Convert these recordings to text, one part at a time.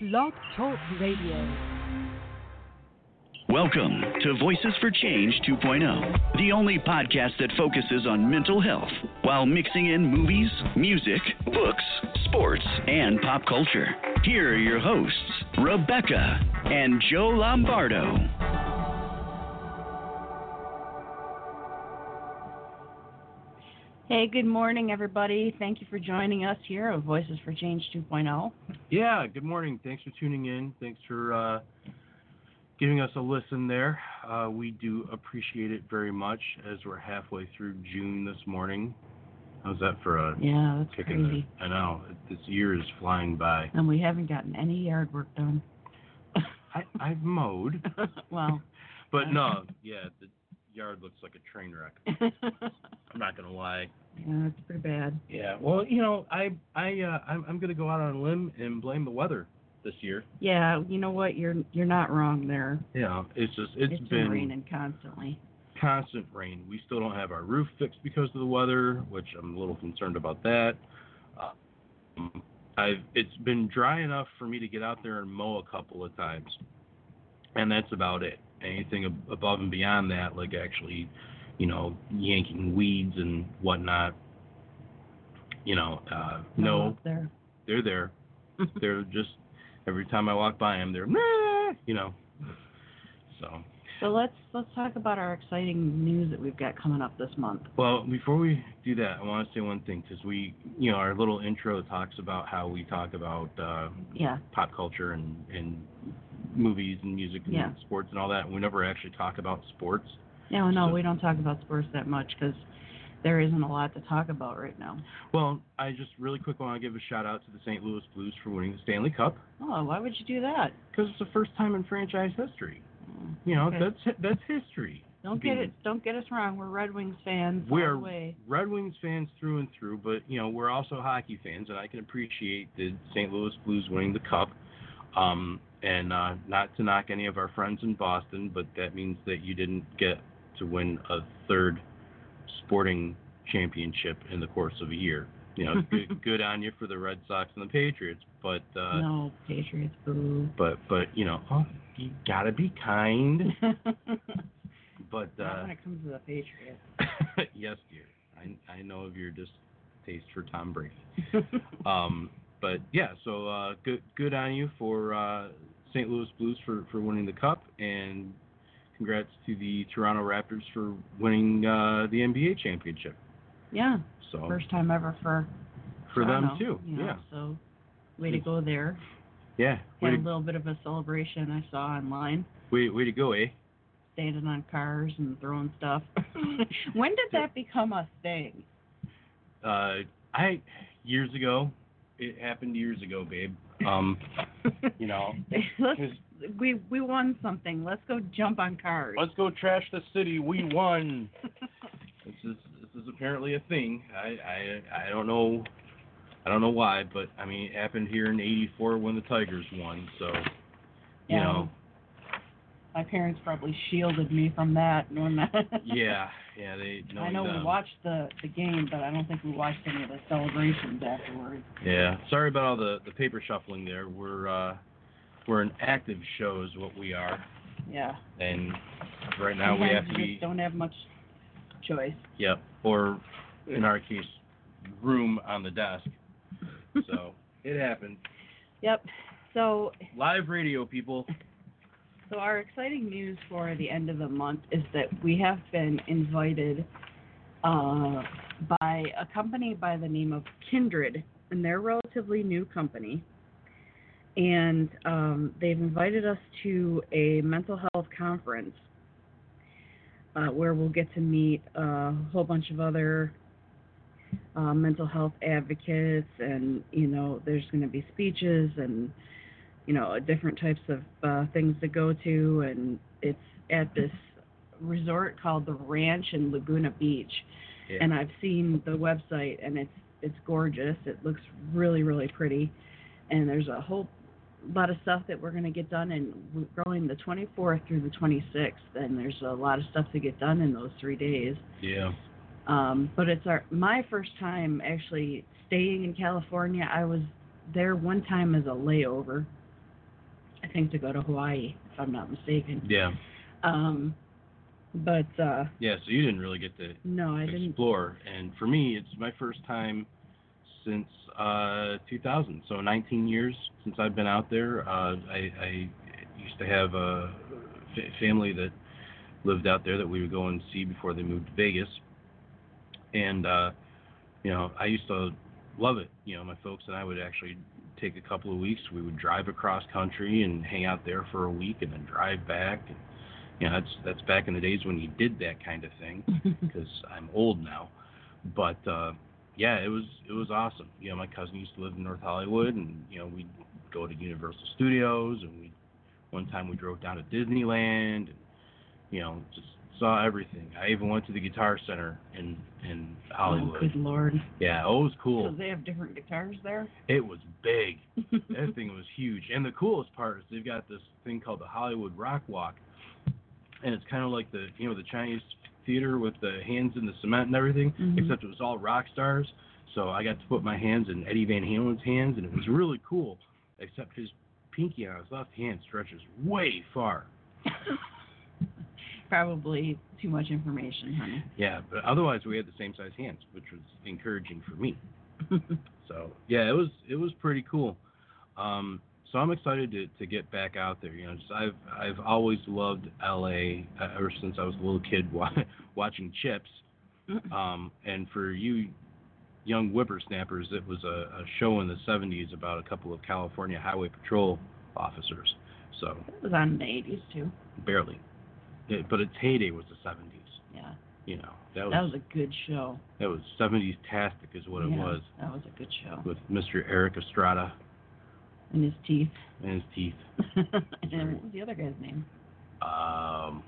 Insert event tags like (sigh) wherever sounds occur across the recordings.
Blog Talk Radio. Welcome to Voices for Change 2.0, the only podcast that focuses on mental health while mixing in movies, music, books, sports, and pop culture. Here are your hosts, Rebecca and Joe Lombardo. Hey, good morning, everybody. Thank you for joining us here at Voices for Change 2.0. Yeah, good morning. Thanks for tuning in. Thanks for uh, giving us a listen there. Uh, we do appreciate it very much as we're halfway through June this morning. How's that for a Yeah, that's crazy. the? I know this year is flying by. And we haven't gotten any yard work done. I, I've mowed, (laughs) well, (laughs) but no, (laughs) yeah, the yard looks like a train wreck. (laughs) I'm not gonna lie. Yeah, it's pretty bad. Yeah, well, you know, I I uh, I'm, I'm gonna go out on a limb and blame the weather this year. Yeah, you know what? You're you're not wrong there. Yeah, it's just it's it's been raining constantly. constant rain. We still don't have our roof fixed because of the weather, which I'm a little concerned about that. Um, I've it's been dry enough for me to get out there and mow a couple of times, and that's about it. Anything ab- above and beyond that, like actually, you know, yanking weeds and whatnot, you know, uh, no, there. they're there. (laughs) they're just every time I walk by them, they're you know. So. So let's let's talk about our exciting news that we've got coming up this month. Well, before we do that, I want to say one thing because we, you know, our little intro talks about how we talk about uh, Yeah, pop culture and, and movies and music and Yeah. sports and all that. We never actually talk about sports. no, no, So- we don't talk about sports that much because there isn't a lot to talk about right now. Well, I just really quick want to give a shout out to the St. Louis Blues for winning the Stanley Cup Oh, why would you do that? because it's the first time in franchise history. Mm, You know, okay. that's that's history. Don't get it. Don't get us wrong. We're Red Wings fans We're the way. Red Wings fans through and through, but you know we're also hockey fans, and I can appreciate the St. Louis Blues winning the cup. Um, and uh, not to knock any of our friends in Boston, but that means that you didn't get to win a third sporting championship in the course of a year. You know, good, (laughs) good on you for the Red Sox and the Patriots, but uh, no, Patriots, boo. but but you know, oh, you gotta be kind. (laughs) But uh, when it comes to the Patriots. (laughs) yes, dear. I I know of your distaste for Tom Brady. Um, but yeah, so uh, good good on you for uh, St. Louis Blues for, for winning the cup, and congrats to the Toronto Raptors for winning uh, the NBA championship. yeah, So first time ever for for them too. you know, Yeah, So, way to go there. yeah. Had a little bit of a celebration I saw online, way, way to go, eh? standing on cars and throwing stuff. (laughs) when did that become a thing? Uh, I years ago, it happened years ago, babe. Um, (laughs) you know, Let's, we we won something. Let's go jump on cars. let's go trash the city. We won. (laughs) This is this is apparently a thing. I I I don't know I don't know why, but I mean it happened here in '84 when the Tigers won. So you Yeah. know, My parents probably shielded me from that. When yeah, (laughs) yeah, they. I know we them. watched the the game, but I don't think we watched any of the celebrations afterwards. Yeah, sorry about all the the paper shuffling there. We're uh we're an active show is what we are, Yeah. and right now we have Sometimes to be don't have much choice. yep, or in our case, room on the desk. So (laughs) it happened. Yep. So Live radio, people. So our exciting news for the end of the month is that we have been invited uh, by a company by the name of Kindred, and they're a relatively new company. And um, they've invited us to a mental health conference uh, where we'll get to meet a whole bunch of other uh, mental health advocates, and you know, there's going to be speeches and you know different types of uh, things to go to, and it's at this resort called the Ranch in Laguna Beach, Yeah. and I've seen the website, and it's it's gorgeous. It looks really really pretty, and there's a whole lot of stuff that we're going to get done, and we're going the 24th through the 26th, and there's a lot of stuff to get done in those three days. Yeah. Um, but it's our my first time actually staying in California. I was there one time as a layover, I think to go to Hawaii, if I'm not mistaken. Yeah. Um, but uh, Yeah. So you didn't really get to no, I didn't. explore, and for me, it's my first time since uh, 2000. So 19 years since I've been out there. Uh, I, I used to have a family that lived out there that we would go and see before they moved to Vegas, and uh, you know, I used to love it. You know, my folks and I would actually take a couple of weeks. We would drive across country and hang out there for a week, and then drive back. And, you know, that's that's back in the days when you did that kind of thing (laughs) because I'm old now. But uh, yeah, it was it was awesome. You know, my cousin used to live in North Hollywood, and you know we'd go to Universal Studios, and we one time we drove down to Disneyland, and you know just saw everything. I even went to the Guitar Center in in Oh, Hollywood. good lord. yeah, oh, it was cool. So they have different guitars there. It was big. (laughs) That thing was huge. And the coolest part is they've got this thing called the Hollywood Rock Walk, and it's kind of like the you know the Chinese theater with the hands in the cement and everything, Mhm. except it was all rock stars. So I got to put my hands in Eddie Van Halen's hands, and it was really cool. Except his pinky on his left hand stretches way far. (laughs) Probably too much information, honey. Yeah, but otherwise we had the same size hands, which was encouraging for me. (laughs) So yeah, it was it was pretty cool. Um, so I'm excited to, to get back out there. You know, just I've I've always loved LA uh, ever since I was a little kid (laughs) wa- watching CHiPs. Um, and for you young whippersnappers, it was a, a show in the 70s about a couple of California Highway Patrol officers. So it was on the 80s too. barely, It- but its heyday was the 70s. Yeah, You know, that was that was a good show. that was 70s tastic is what it Yeah, was That was a good show. with Mr. Erik Estrada And his teeth. and his teeth. (laughs) and what was the other guy's name? Um,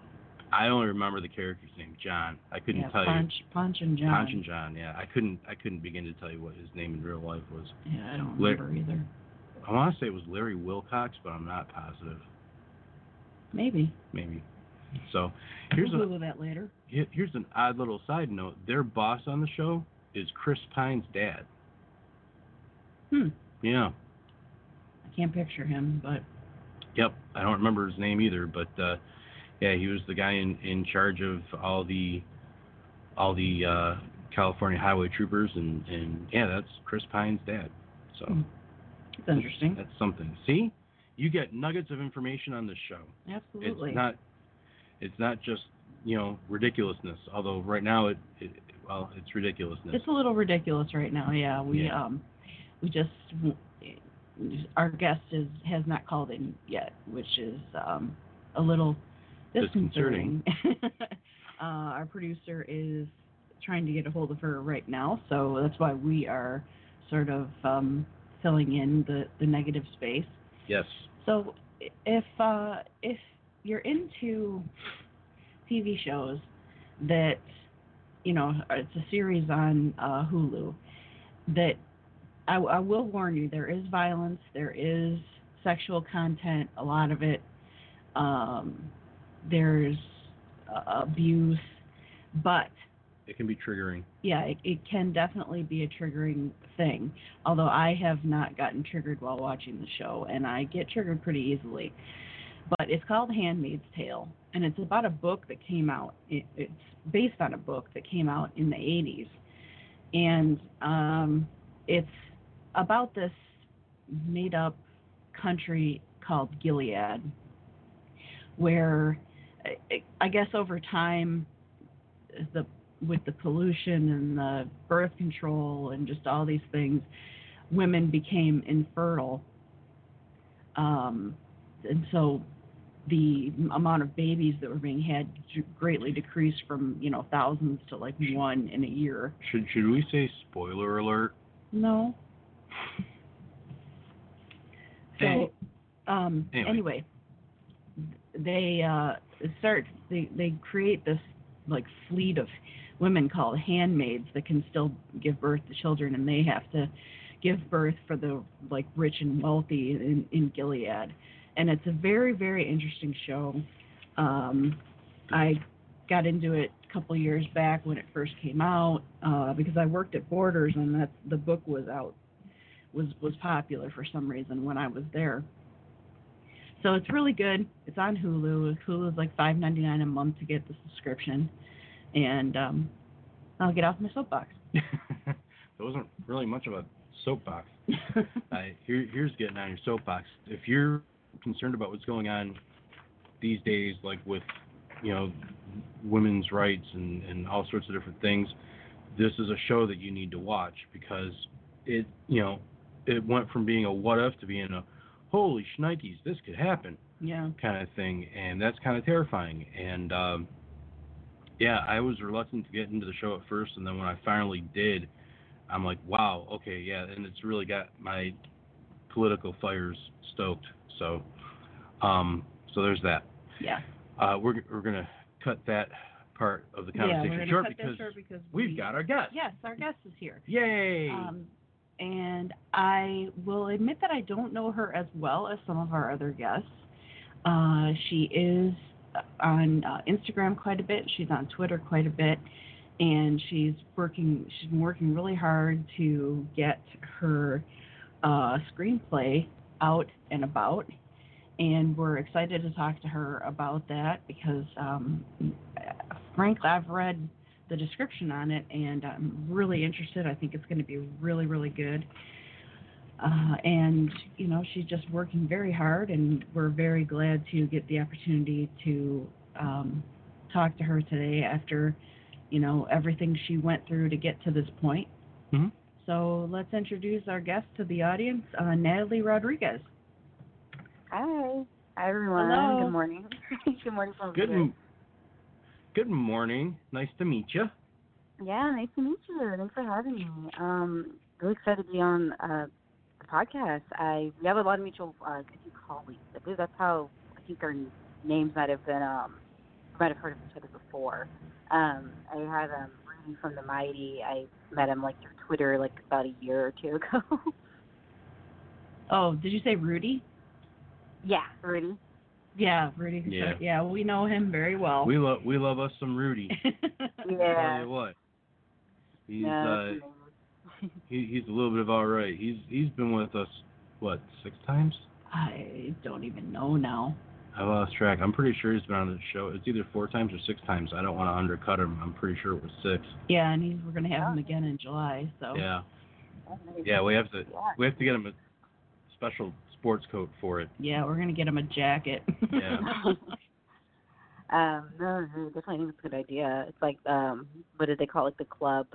I only remember the character's name, John. I couldn't yeah, tell Ponch, Ponch and. John. Ponch and John. Yeah, I couldn't. I couldn't begin to tell you what his name in real life was. Yeah, I don't remember either. I want to say it was Larry Wilcox, but I'm not positive. Maybe. Maybe. So here's we'll a Google that later. here's an odd little side note. Their boss on the show is Chris Pine's dad. Hmm. Yeah. I can't picture him, but Yep. I don't remember his name either, but uh, yeah, he was the guy in, in charge of all the all the uh, California highway troopers, and and yeah, that's Chris Pine's dad. So Hmm. it's interesting. that's something. See, you get nuggets of information on this show. Absolutely. It's not it's not just you know ridiculousness. Although right now it, it well it's ridiculousness. It's a little ridiculous right now. Yeah, we Yeah. um we just our guest is has not called in yet, which is um a little disconcerting. (laughs) uh, our producer is trying to get a hold of her right now, so that's why we are sort of um filling in the the negative space. yes. So if uh, if you're into TV shows that you know it's a series on uh, Hulu that I, I will warn you there is violence, there is sexual content, a lot of it. Um, there's uh, abuse, but It can be triggering. yeah, it, it can definitely be a triggering thing. Although I have not gotten triggered while watching the show, and I get triggered pretty easily. But it's called Handmaid's Tale, and it's about a book that came out. It, it's based on a book that came out in the 80s, and um, it's about this made-up country called Gilead, where I- I guess over time the with the pollution and the birth control and just all these things, women became infertile. Um, and so the amount of babies that were being had greatly decreased from, you know, thousands to like one in a year. Should should we say spoiler alert? No. So, um, Anyway. anyway, they uh, start they they create this like fleet of women called handmaids that can still give birth to children, and they have to give birth for the like rich and wealthy in, in Gilead, and it's a very very interesting show. Um, I got into it a couple years back when it first came out uh, because I worked at Borders, and that the book was out was was popular for some reason when I was there. So it's really good. It's on Hulu. Hulu is like five ninety nine a month to get the subscription, and um, I'll get off my soapbox. (laughs) (laughs) that wasn't really much of a soapbox. (laughs) I, here, here's getting on your soapbox. If you're concerned about what's going on these days, like with you know women's rights and and all sorts of different things, this is a show that you need to watch because it you know it went from being a what if to being a holy shnikes this could happen yeah. kind of thing, and that's kind of terrifying. And um, yeah, I was reluctant to get into the show at first, and then when I finally did, I'm like, wow, okay, yeah, and it's really got my political fires stoked. So, um, so there's that. Yeah. Uh, we're we're gonna cut that part of the conversation gonna short because short because we've we- got our guest. Yes, our guest is here. Yay! Um, and I will admit that I don't know her as well as some of our other guests. Uh, she is on uh, Instagram quite a bit. She's on Twitter quite a bit, and she's working. She's been working really hard to get her uh, screenplay out and about. And we're excited to talk to her about that because, um, frankly, I've read the description on it, and I'm really interested. I think it's going to be really, really good. Uh, and you know, she's just working very hard, and we're very glad to get the opportunity to um, talk to her today after, you know, everything she went through to get to this point. Mhm. So let's introduce our guest to the audience, uh, Natalie Rodriguez. Hi. Hi, everyone. Hello. Good morning. (laughs) Good morning from good. m- Good morning. Nice to meet you. Yeah, nice to meet you. Thanks for having me. Um, really excited to be on uh, the podcast. I we have a lot of mutual uh, colleagues. I believe that's how I think our names might have been. Um, might have heard of each other before. Um, I had um, Rudy from the Mighty. I met him like through Twitter like about a year or two ago. (laughs) Oh, did you say Rudy? yeah, Rudy. Yeah, Rudy. Yeah. Yeah, we know him very well. We love we love us some Rudy. (laughs) Tell Yeah. you what. He's Yeah, uh he, he's a little bit of all right. He's he's been with us what six times? I don't even know now. I lost track. I'm pretty sure he's been on the show. It's either four times or six times. I don't want to undercut him. I'm pretty sure it was six. Yeah, and he's, we're gonna have him again in July. So Yeah. Yeah. We have to we have to get him a special sports coat for it. Yeah, we're gonna get him a jacket. Yeah. (laughs) (laughs) Um, no, no, definitely think it's a good idea. It's like um what did they call it, the club?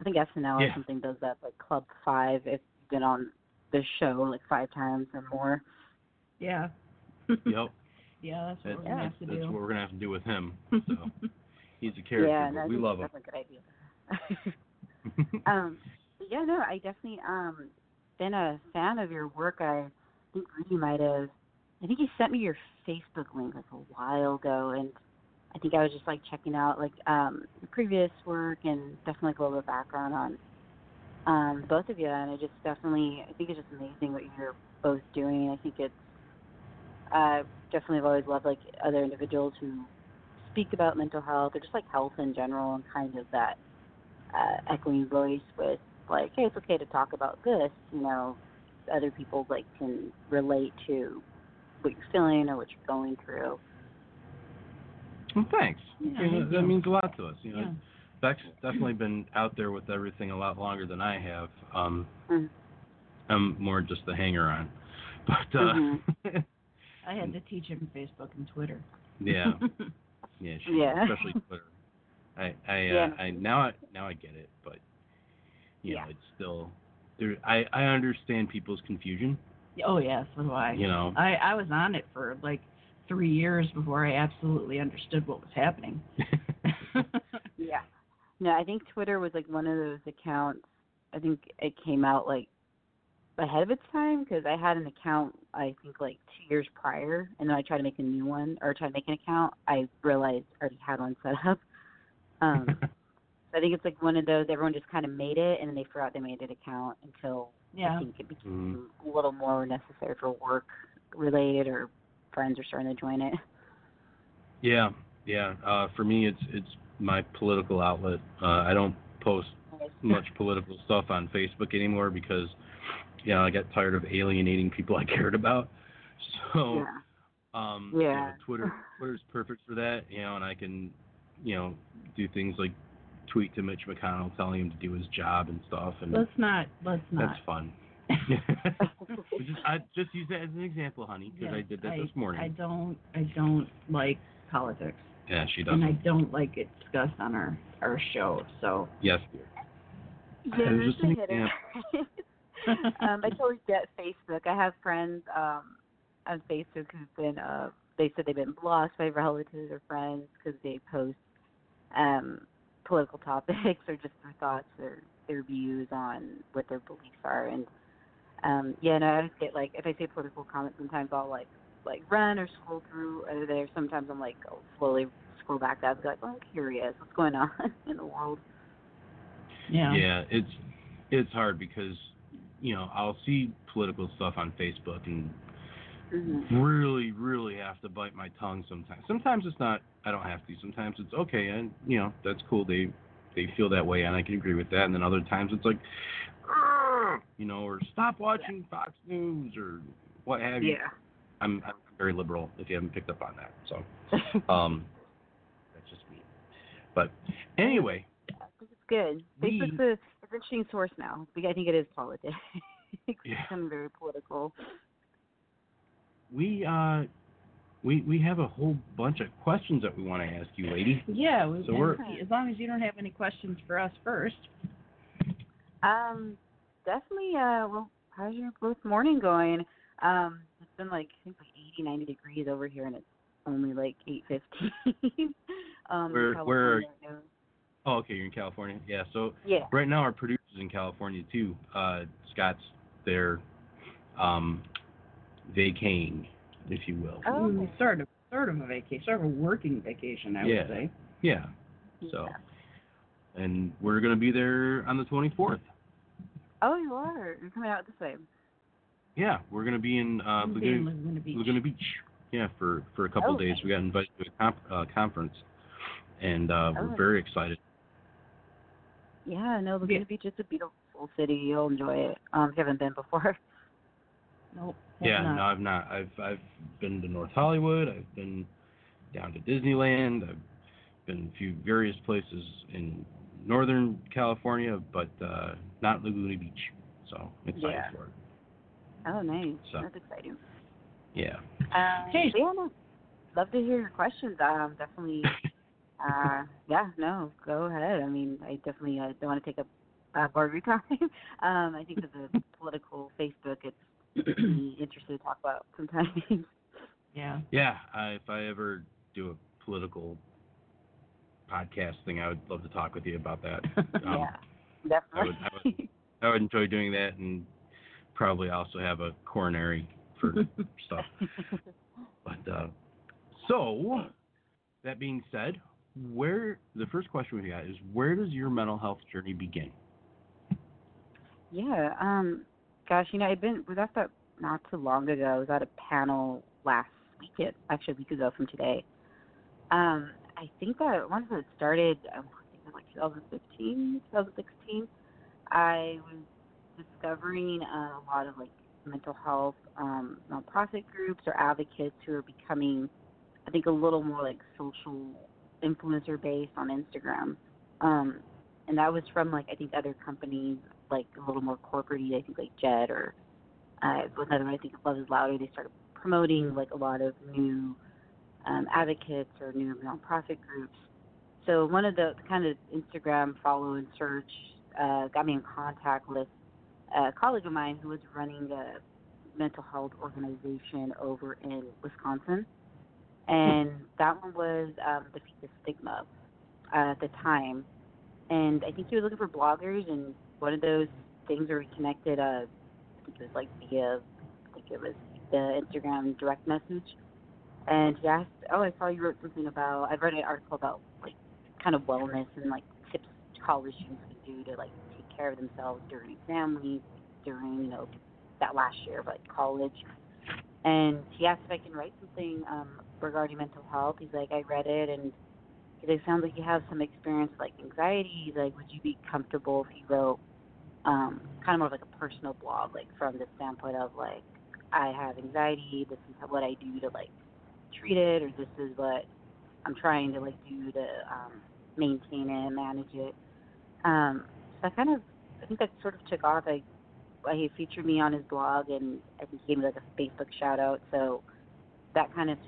I think SNL or something does that, like Club Five if you've been on the show like five times or more. yeah. Yep. (laughs) Yeah, that's what That's, we're gonna have to that's do. what we're gonna have to do with him. (laughs) So he's a character, yeah, but no, I we think love him. that's a good idea. (laughs) um, yeah, no, I definitely um been a fan of your work. I think Rudy might have. I think you sent me your Facebook link like a while ago, and I think I was just like checking out like um your previous work and definitely like, a little bit of background on um both of you. And I just definitely, I think it's just amazing what you're both doing. I think it's uh definitely have always loved like other individuals who speak about mental health or just like health in general and kind of that uh, echoing voice with like, hey, it's okay to talk about this, you know, other people like can relate to what you're feeling or what you're going through. well, thanks. Yeah, You know, that you. means a lot to us. You know, Yeah. Beck's definitely been out there with everything a lot longer than I have. Um, Mhm. I'm more just the hanger on. But uh, Mm-hmm. (laughs) I had to teach him Facebook and Twitter. yeah, (laughs) yeah, she, Yeah. especially Twitter. I I, uh, I now I now I get it, but you know Yeah. it's still there. I I understand people's confusion. oh yeah, so do I. You know, I I was on it for like three years before I absolutely understood what was happening. (laughs) (laughs) Yeah. No, I think Twitter was like one of those accounts. I think it came out like ahead of its time because I had an account I think like two years prior, and then I tried to make a new one or try to make an account. I realized I already had one set up. (laughs) Um, I think it's like one of those everyone just kind of made it and then they forgot they made an account until I think it became a little more necessary for work related or friends are starting to join it. yeah, yeah. Uh, for me, it's it's my political outlet. Uh, I don't post much political stuff on Facebook anymore because, you know, I got tired of alienating people I cared about. (laughs) So, Yeah. Um, you know, Twitter (laughs) Twitter's perfect for that, you know, and I can, you know, do things like tweet to Mitch McConnell telling him to do his job and stuff, and Let's not. Let's not. that's fun. (laughs) just, I just use that as an example, honey, because I did that I- this morning. I don't. I don't like politics, yeah, she doesn't. and I don't like it discussed on our our show. So. Yes, dear. Yeah, It just a an hitter. Um, I (laughs) totally get Facebook. I have friends um, on Facebook who've been, uh, they said they've been blocked by relatives or friends because they post um, political (laughs) topics or just their thoughts or their views on what their beliefs are. And um, yeah, no, I just get like if I see political comments, sometimes I'll like like run or scroll through uh, there. Sometimes I'm like I'll slowly scroll back up, like oh, I'm curious, what's going on (laughs) in the world. Yeah. Yeah, it's it's hard because you know I'll see political stuff on Facebook and hmm really, really have to bite my tongue sometimes. Sometimes it's not. I don't have to. Sometimes it's okay, and you know that's cool. They they feel that way, and I can agree with that. And then other times it's like, you know, or stop watching Fox News or what have you. Yeah. I'm I'm very liberal. If you haven't picked up on that, so (laughs) um, that's just me. But anyway, think it's good. Facebook's a an interesting source now. I think it is politics. (laughs) it's Yeah. becoming very political. we uh we we have a whole bunch of questions that we want to ask you, lady. Yeah. We, So we're- as long as you don't have any questions for us first. Um, definitely. Uh, well, how's your both morning going? Um, it's been like I think like 80, 90 degrees over here, and it's only like eight fifteen. (laughs) um, Where- where- right now. Oh, okay, you're in California. Yeah, so Yeah. right now our producer's in California too. Uh Scott's there um vacating, if you will. Oh, okay. Mm, Sort of. Sort of a vacation. Sort of a working vacation, I Yeah. would say. Yeah. So and we're gonna be there on the twenty fourth. Oh, you are. You're coming out the same. Yeah, we're gonna be in uh We'll be in Laguna, Laguna Beach. Laguna Beach. Yeah, for for a couple Oh, of days. We got invited to a comp, uh, conference, and uh, Oh. we're very excited. Yeah. No, Laguna Beach is a beautiful city. You'll enjoy it. Um, if you haven't been before. (laughs) Nope. Yeah, not. no, I've not. I've I've been to North Hollywood. I've been down to Disneyland. I've been a few various places in Northern California, but uh, not Laguna Beach. So excited Yeah. for it. Oh, nice. So. That's exciting. Yeah. Um, Hey. so yeah, no, love to hear your questions. Um, definitely. (laughs) uh, yeah, no, go ahead. I mean, I definitely uh, don't want to take up uh, more of your (laughs) time. um, I think that the (laughs) political Facebook, it's (clears throat) interesting to talk about sometimes. (laughs) Yeah. Yeah. I, if I ever do a political podcast thing, I would love to talk with you about that. Um, yeah, I would- definitely. I would, I would enjoy doing that, and probably also have a coronary for stuff. But uh, so, that being said, where the first question we got is where does your mental health journey begin? Yeah. Um. Gosh, you know, I've been was at that not too long ago. I was at a panel last weekend, actually a week ago from today. Um, I think that once it started, um, I think was like 2015, 2016. I was discovering a lot of like mental health um, nonprofit groups or advocates who are becoming, I think, a little more like social influencer based on Instagram. Um, and that was from like I think other companies like a little more corporate I think like JED or uh another I think Love is Louder, they started promoting like a lot of new um advocates or new nonprofit groups. So one of the kind of Instagram follow and search uh got me in contact with a colleague of mine who was running a mental health organization over in Wisconsin. And that one was um Defeat the Stigma uh, at the time and I think he was looking for bloggers, and one of those things where we connected. Uh, I think it was like via, I think it was the Instagram direct message, and he asked, "Oh, I saw you wrote something about. I read an article about like kind of wellness and like tips college students can do to like take care of themselves during exam week, during you know that last year of like college." And he asked if I can write something um, regarding mental health. He's like, I read it and it sounds like you have some experience like anxiety. He's Like, would you be comfortable if you wrote um, kind of more of like a personal blog, like from the standpoint of like, I have anxiety. This is what I do to like treat it, or this is what I'm trying to like do to um, maintain it and manage it. Um, so I kind of, I think that sort of took off. I, he featured me on his blog, and I think he gave me like a Facebook shout out. So that kind of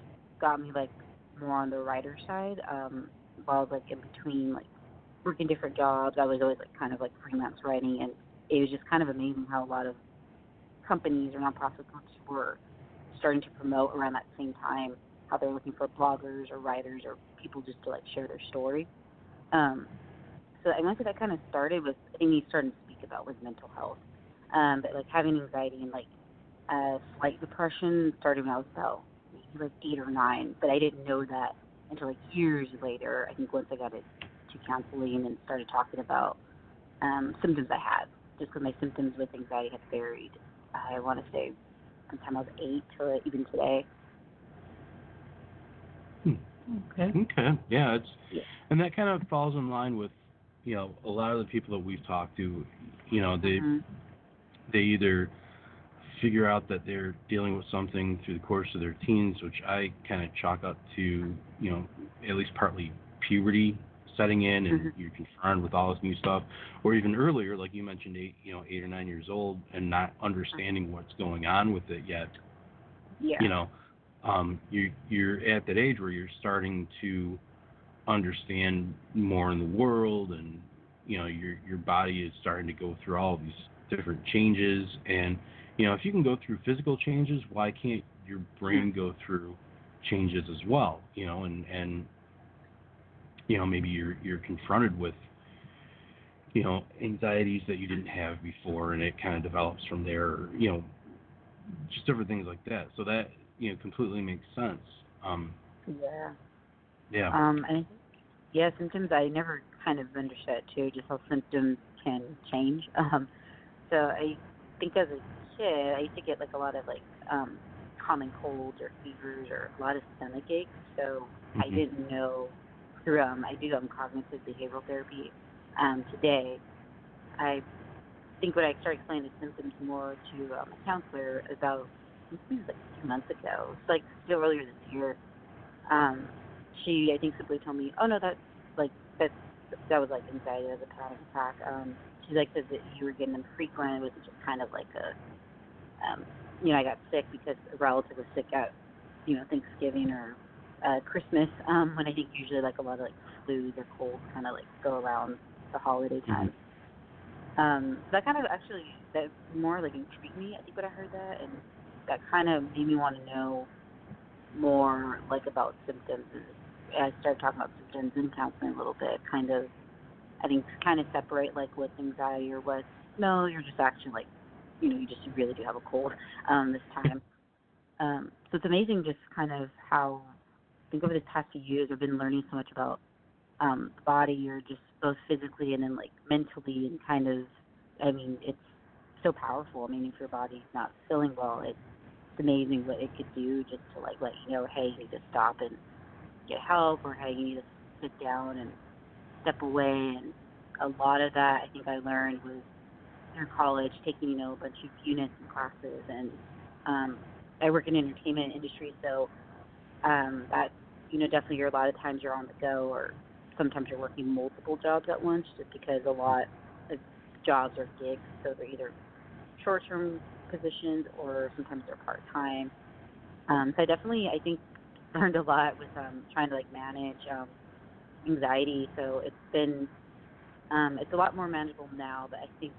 got me like more on the writer side. Um, while I was like in between like working different jobs, I was always like kind of like freelance writing, and it was just kind of amazing how a lot of companies or nonprofit groups were starting to promote around that same time how they're looking for bloggers or writers or people just to like share their story. Um, so I think that kind of started with I started to speak about was mental health, um, but like having anxiety and like uh, slight depression started when I was about like eight or nine, but I didn't know that until like years later. I think once I got it to counseling and started talking about um, symptoms I had, just because my symptoms with anxiety had varied. I want to say from time I was eight to even today. Hmm. Okay. Okay. Yeah, it's Yeah. and that kind of falls in line with, you know, a lot of the people that we've talked to, you know, they Mhm. they either figure out that they're dealing with something through the course of their teens, which I kind of chalk up to, you know, at least partly puberty setting in and Mhm. you're confronted with all this new stuff, or even earlier, like you mentioned, eight, you know, eight or nine years old and not understanding what's going on with it yet. Yeah. You know, um, you you're at that age where you're starting to understand more in the world, and you know, your your body is starting to go through all these different changes, and you know, if you can go through physical changes, why can't your brain go through changes as well? You know, and and you know, maybe you're you're confronted with you know anxieties that you didn't have before, and it kind of develops from there. Or, you know, just different things like that. So that you know completely makes sense. Um, Yeah. yeah. Um, and yeah, symptoms I never kind of understood too, just how symptoms can change. (laughs) Um, so I think as a kid, I used to get like a lot of like um, common colds or fevers or a lot of stomach aches. So I Mhm. didn't know through um, I do um, cognitive behavioral therapy um, today. I think when I started explaining the symptoms more to um, a counselor about I think it was like two months ago, it's like still earlier this year. Um, she I think simply told me, "Oh no, that's like that's that was like anxiety as a panic attack." Um, she's like said that you were getting them frequent. It was just kind of like a, um, you know, I got sick because a relative was sick at, you know, Thanksgiving or uh, Christmas. Um, when I think usually like a lot of like flus or colds kind of like go around the holiday time. Um, that kind of actually that more like intrigued me. I think when I heard that, and that kind of made me want to know more like about symptoms. And I started talking about symptoms in counseling a little bit, kind of. I think kind of separate like what's anxiety or what's no, you're just actually like, you know, you just really do have a cold um, this time. Um, so it's amazing just kind of how I think over the past few years I've been learning so much about um, the body or just both physically and then like mentally and kind of I mean it's so powerful. I mean if your body's not feeling well, it's amazing what it could do just to like let you know, hey, you need to stop and get help or hey, you need to sit down and step away and a lot of that I think I learned was through college taking, you know, a bunch of units and classes and um I work in entertainment industry so um that you know, definitely you're a lot of times you're on the go or sometimes you're working multiple jobs at once just because a lot of jobs are gigs, so they're either short term positions or sometimes they're part time. Um, so I definitely I think (laughs) learned a lot with um trying to like manage um anxiety. So it's been um it's a lot more manageable now, but I think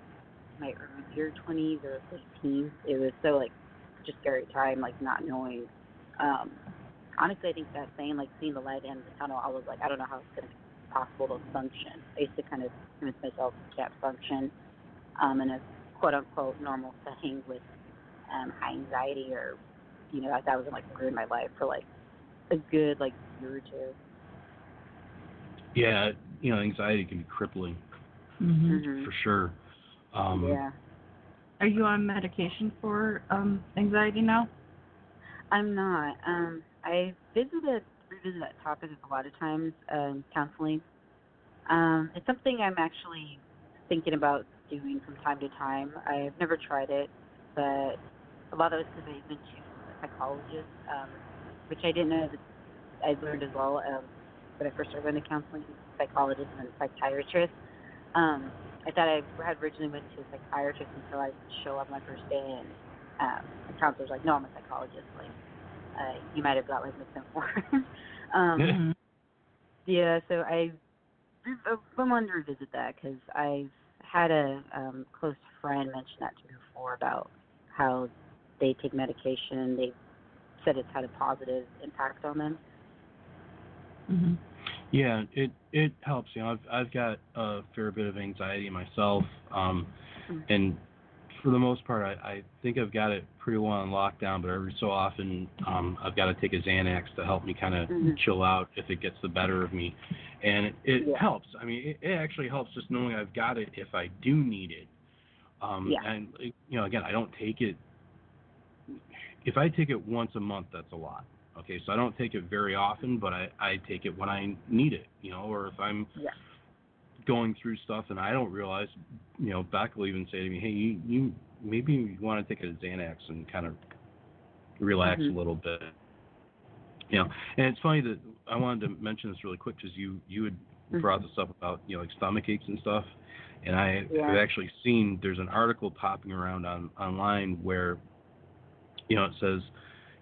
my earlier twenties or late teens, it was so like just scary time, like not knowing um honestly, I think that saying like seeing the light at the end of the tunnel, I was like, I don't know how it's going to be possible to function. I used to kind of convince myself I can't function um, in a quote unquote normal setting with um, high anxiety or, you know, that, that was like ruined my life for like a good like year or two. Yeah, you know, anxiety can be crippling hmm Mhm. for sure. Um, yeah, Are you on medication for um anxiety now? I'm not. Um, I visited revisit that topic a lot of times um, counseling. Um, it's something I'm actually thinking about doing from time to time. I've never tried it, but a lot of it's because I've been to a psychologist um, which I didn't know that I learned as well um, when I first started going to counseling, psychologist and psychiatrist. Um, I thought I had originally went to a psychiatrist until I show up my first day, and um, the counselor's like, "No, I'm a psychologist." Like, uh, you might have got like mixed information. (laughs) um, yeah, so I I wanted to revisit that because I've had a um, close friend mention that to me before about how they take medication. They said it's had a positive impact on them. Mhm. Yeah, it it helps. You know, I've I've got a fair bit of anxiety myself, um, Mhm. and for the most part, I, I think I've got it pretty well on lockdown. But every so often, um, I've got to take a Xanax to help me kind of Mhm. chill out if it gets the better of me, and it, it Yeah. helps. I mean, it, it actually helps just knowing I've got it if I do need it. Um, Yeah. And you know, again, I don't take it. If I take it once a month, that's a lot. Okay, so I don't take it very often, but I, I take it when I need it, you know, or if I'm Yeah. going through stuff and I don't realize, you know, Beck will even say to me, hey, you, you maybe you want to take a Xanax and kind of relax Mhm. a little bit. You know, and it's funny that I wanted to mention this really quick because you you had brought this up about you know like stomach aches and stuff, and I Yeah. have actually seen there's an article popping around on online where you know it says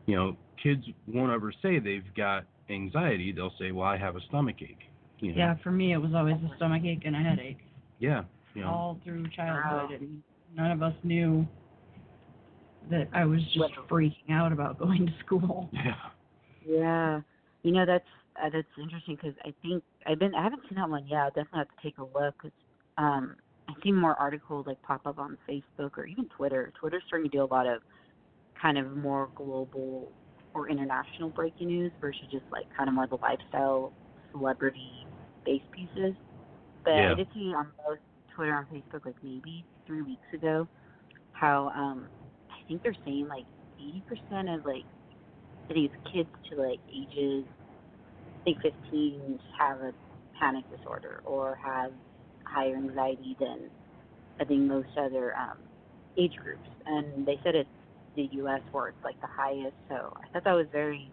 you know kids won't ever say they've got anxiety they'll say well I have a stomach ache you know Yeah, for me it was always a stomach ache and a headache yeah you know all through childhood, Wow. and none of us knew that I was just freaking out about going to school. (laughs) yeah Yeah, you know that's uh, that's interesting because I think I've been I haven't seen that one yet. I'll definitely have to take a look. Cause, um, I see more articles like pop up on Facebook or even Twitter. Twitter's starting to do a lot of kind of more global or international breaking news versus just like kind of more the lifestyle celebrity based pieces. But Yeah. I did see on both Twitter and Facebook like maybe three weeks ago how um I think they're saying like eighty percent of like it's kids to like ages I think fifteen have a panic disorder or have higher anxiety than I think most other um age groups. And they said it's the US where it's like the highest, so I thought that was very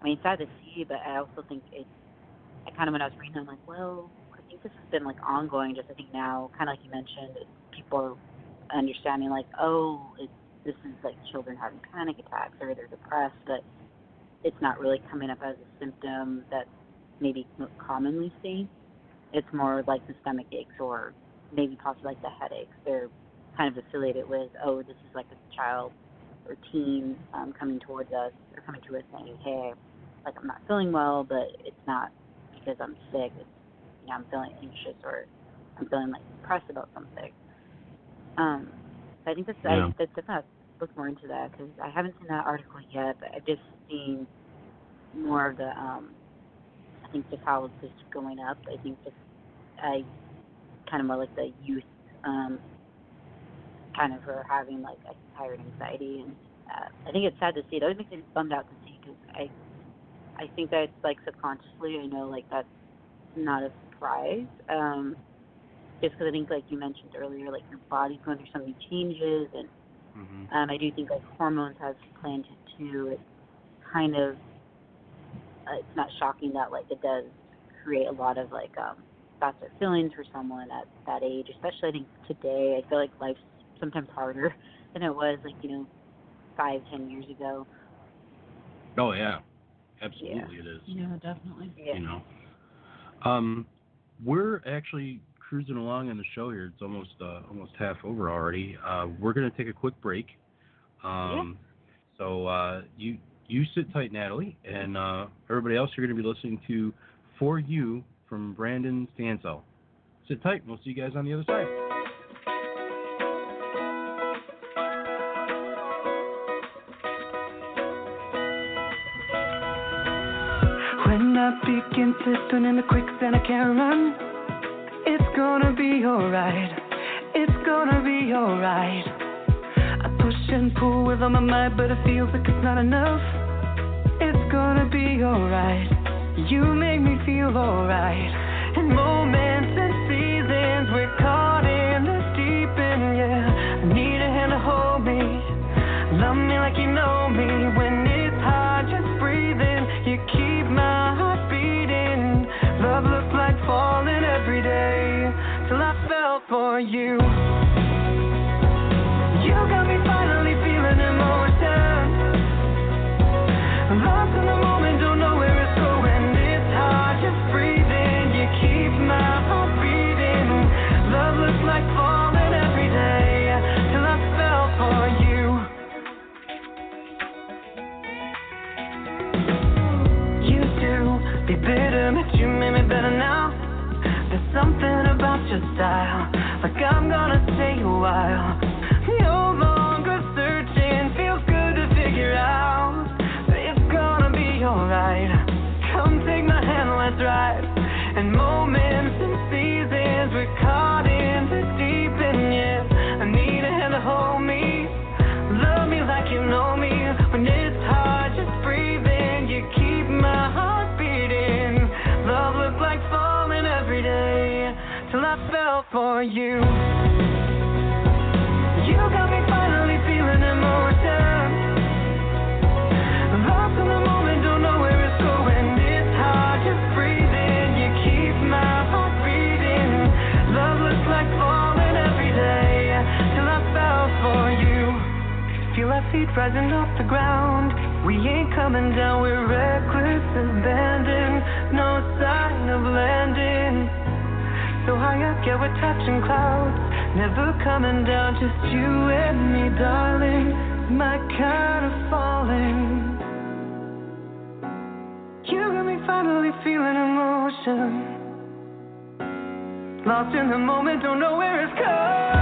I mean, sad to see, but I also think it's I kind of when I was reading, I'm like, well, I think this has been like ongoing. Just I think now, kind of like you mentioned, people are understanding like, oh, it's this is like children having panic attacks or they're depressed, but it's not really coming up as a symptom that's maybe commonly seen. It's more like the stomach aches or maybe possibly like the headaches. They're kind of affiliated with, oh, this is like a child or teen um, coming towards us or coming to us saying, hey, like I'm not feeling well, but it's not because I'm sick. It's you know I'm feeling anxious or I'm feeling like depressed about something. Um, so I think that's Yeah. I that's definitely look more into that because I haven't seen that article yet, but I've just seen more of the um, I think just how it's just going up. I think just I kind of more like the youth um, kind of are having like a higher anxiety and uh, I think it's sad to see. It always makes me bummed out to see because I I think that like subconsciously I know like that's not a surprise. Um, just because I think like you mentioned earlier, like your body's going through so many changes, and hmm um, I do think like hormones have play into it too. It's kind of uh, it's not shocking that like it does create a lot of like um, thoughts or feelings for someone at that age. Especially I think today, I feel like life's sometimes harder (laughs) than it was like you know five ten years ago. oh yeah absolutely it is Yeah, definitely. Yeah. you know. Um, we're actually cruising along in the show here. It's almost uh, almost half over already. Uh, we're gonna take a quick break. Um, So uh, you you sit tight, Natalie, and uh, everybody else. You're gonna be listening to "For You" from Brandon Stansell. Sit tight, and we'll see you guys on the other side. Begin slipping in the quicksand, I can't run. It's gonna be alright. It's gonna be alright. I push and pull with all my might, but it feels like it's not enough. It's gonna be alright. You make me feel alright. In moments and seasons, we're caught in the deep end, yeah. I need a hand to hold me. Love me like you know me you. I'm gonna stay a while. No longer searching, feels good to figure out. It's gonna be alright. Come take my hand, let's ride. And moments and seasons we're caught for you. You got me finally feeling emotion. Lost in the moment, don't know where it's going. It's hard just breathing. You keep my heart beating. Love looks like falling every day till I fell for you. Feel our feet rising off the ground. We ain't coming down, we're reckless, abandoned. No sign of landing. So high up, yeah, we're touching clouds. Never coming down, just you and me, darling. My kind of falling. You got me finally feeling emotion. Lost in the moment, don't know where it's going.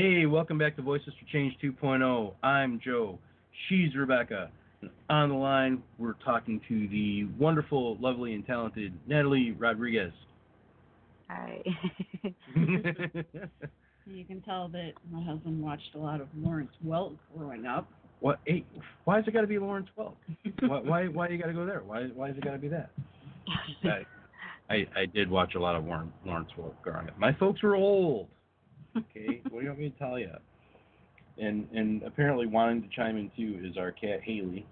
Hey, welcome back to Voices for Change 2.0. I'm Joe. She's Rebecca. On the line, we're talking to the wonderful, lovely, and talented Natalie Rodriguez. Hi. (laughs) You can tell that my husband watched a lot of Lawrence Welk growing up. what? Hey, why has it got to be Lawrence Welk? why, why? Why you got to go there? Why? Why has it got to be that? (laughs) I, I, I did watch a lot of Warren, Lawrence Welk growing up. My folks were old. Okay, what do you want me to tell you? And and apparently wanting to chime in too is our cat Haley.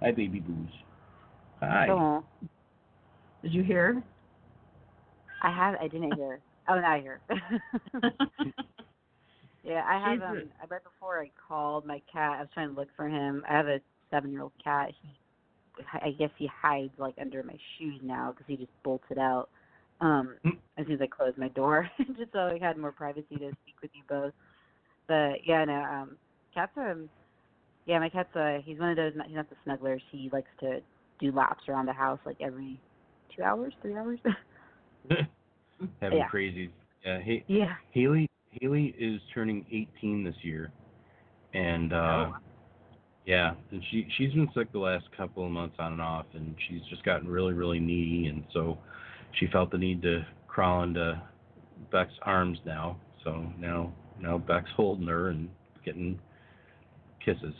Hi, baby booze. Hi. Oh, Did you hear? I have. I didn't hear. Oh, now I hear. (laughs) yeah, I have. She's Um. I right before I called my cat, I was trying to look for him. I have a seven-year-old cat. He, I guess he hides like under my shoes now because he just bolts it out. Um, Mm. as soon as I closed my door, (laughs) just so I had more privacy to speak with you both. But yeah, no. Um, cats are. Yeah, my cat's. Uh, he's one of those. He's not the snugglers. He likes to do laps around the house like every two hours, three hours. (laughs) (laughs) Having Yeah. crazy. Yeah. Hey, yeah. Haley. Haley is turning 18 this year, and uh, Oh. yeah, and she she's been sick the last couple of months on and off, and she's just gotten really really needy, and so she felt the need to crawl into Beck's arms now. So now now Beck's holding her and getting kisses.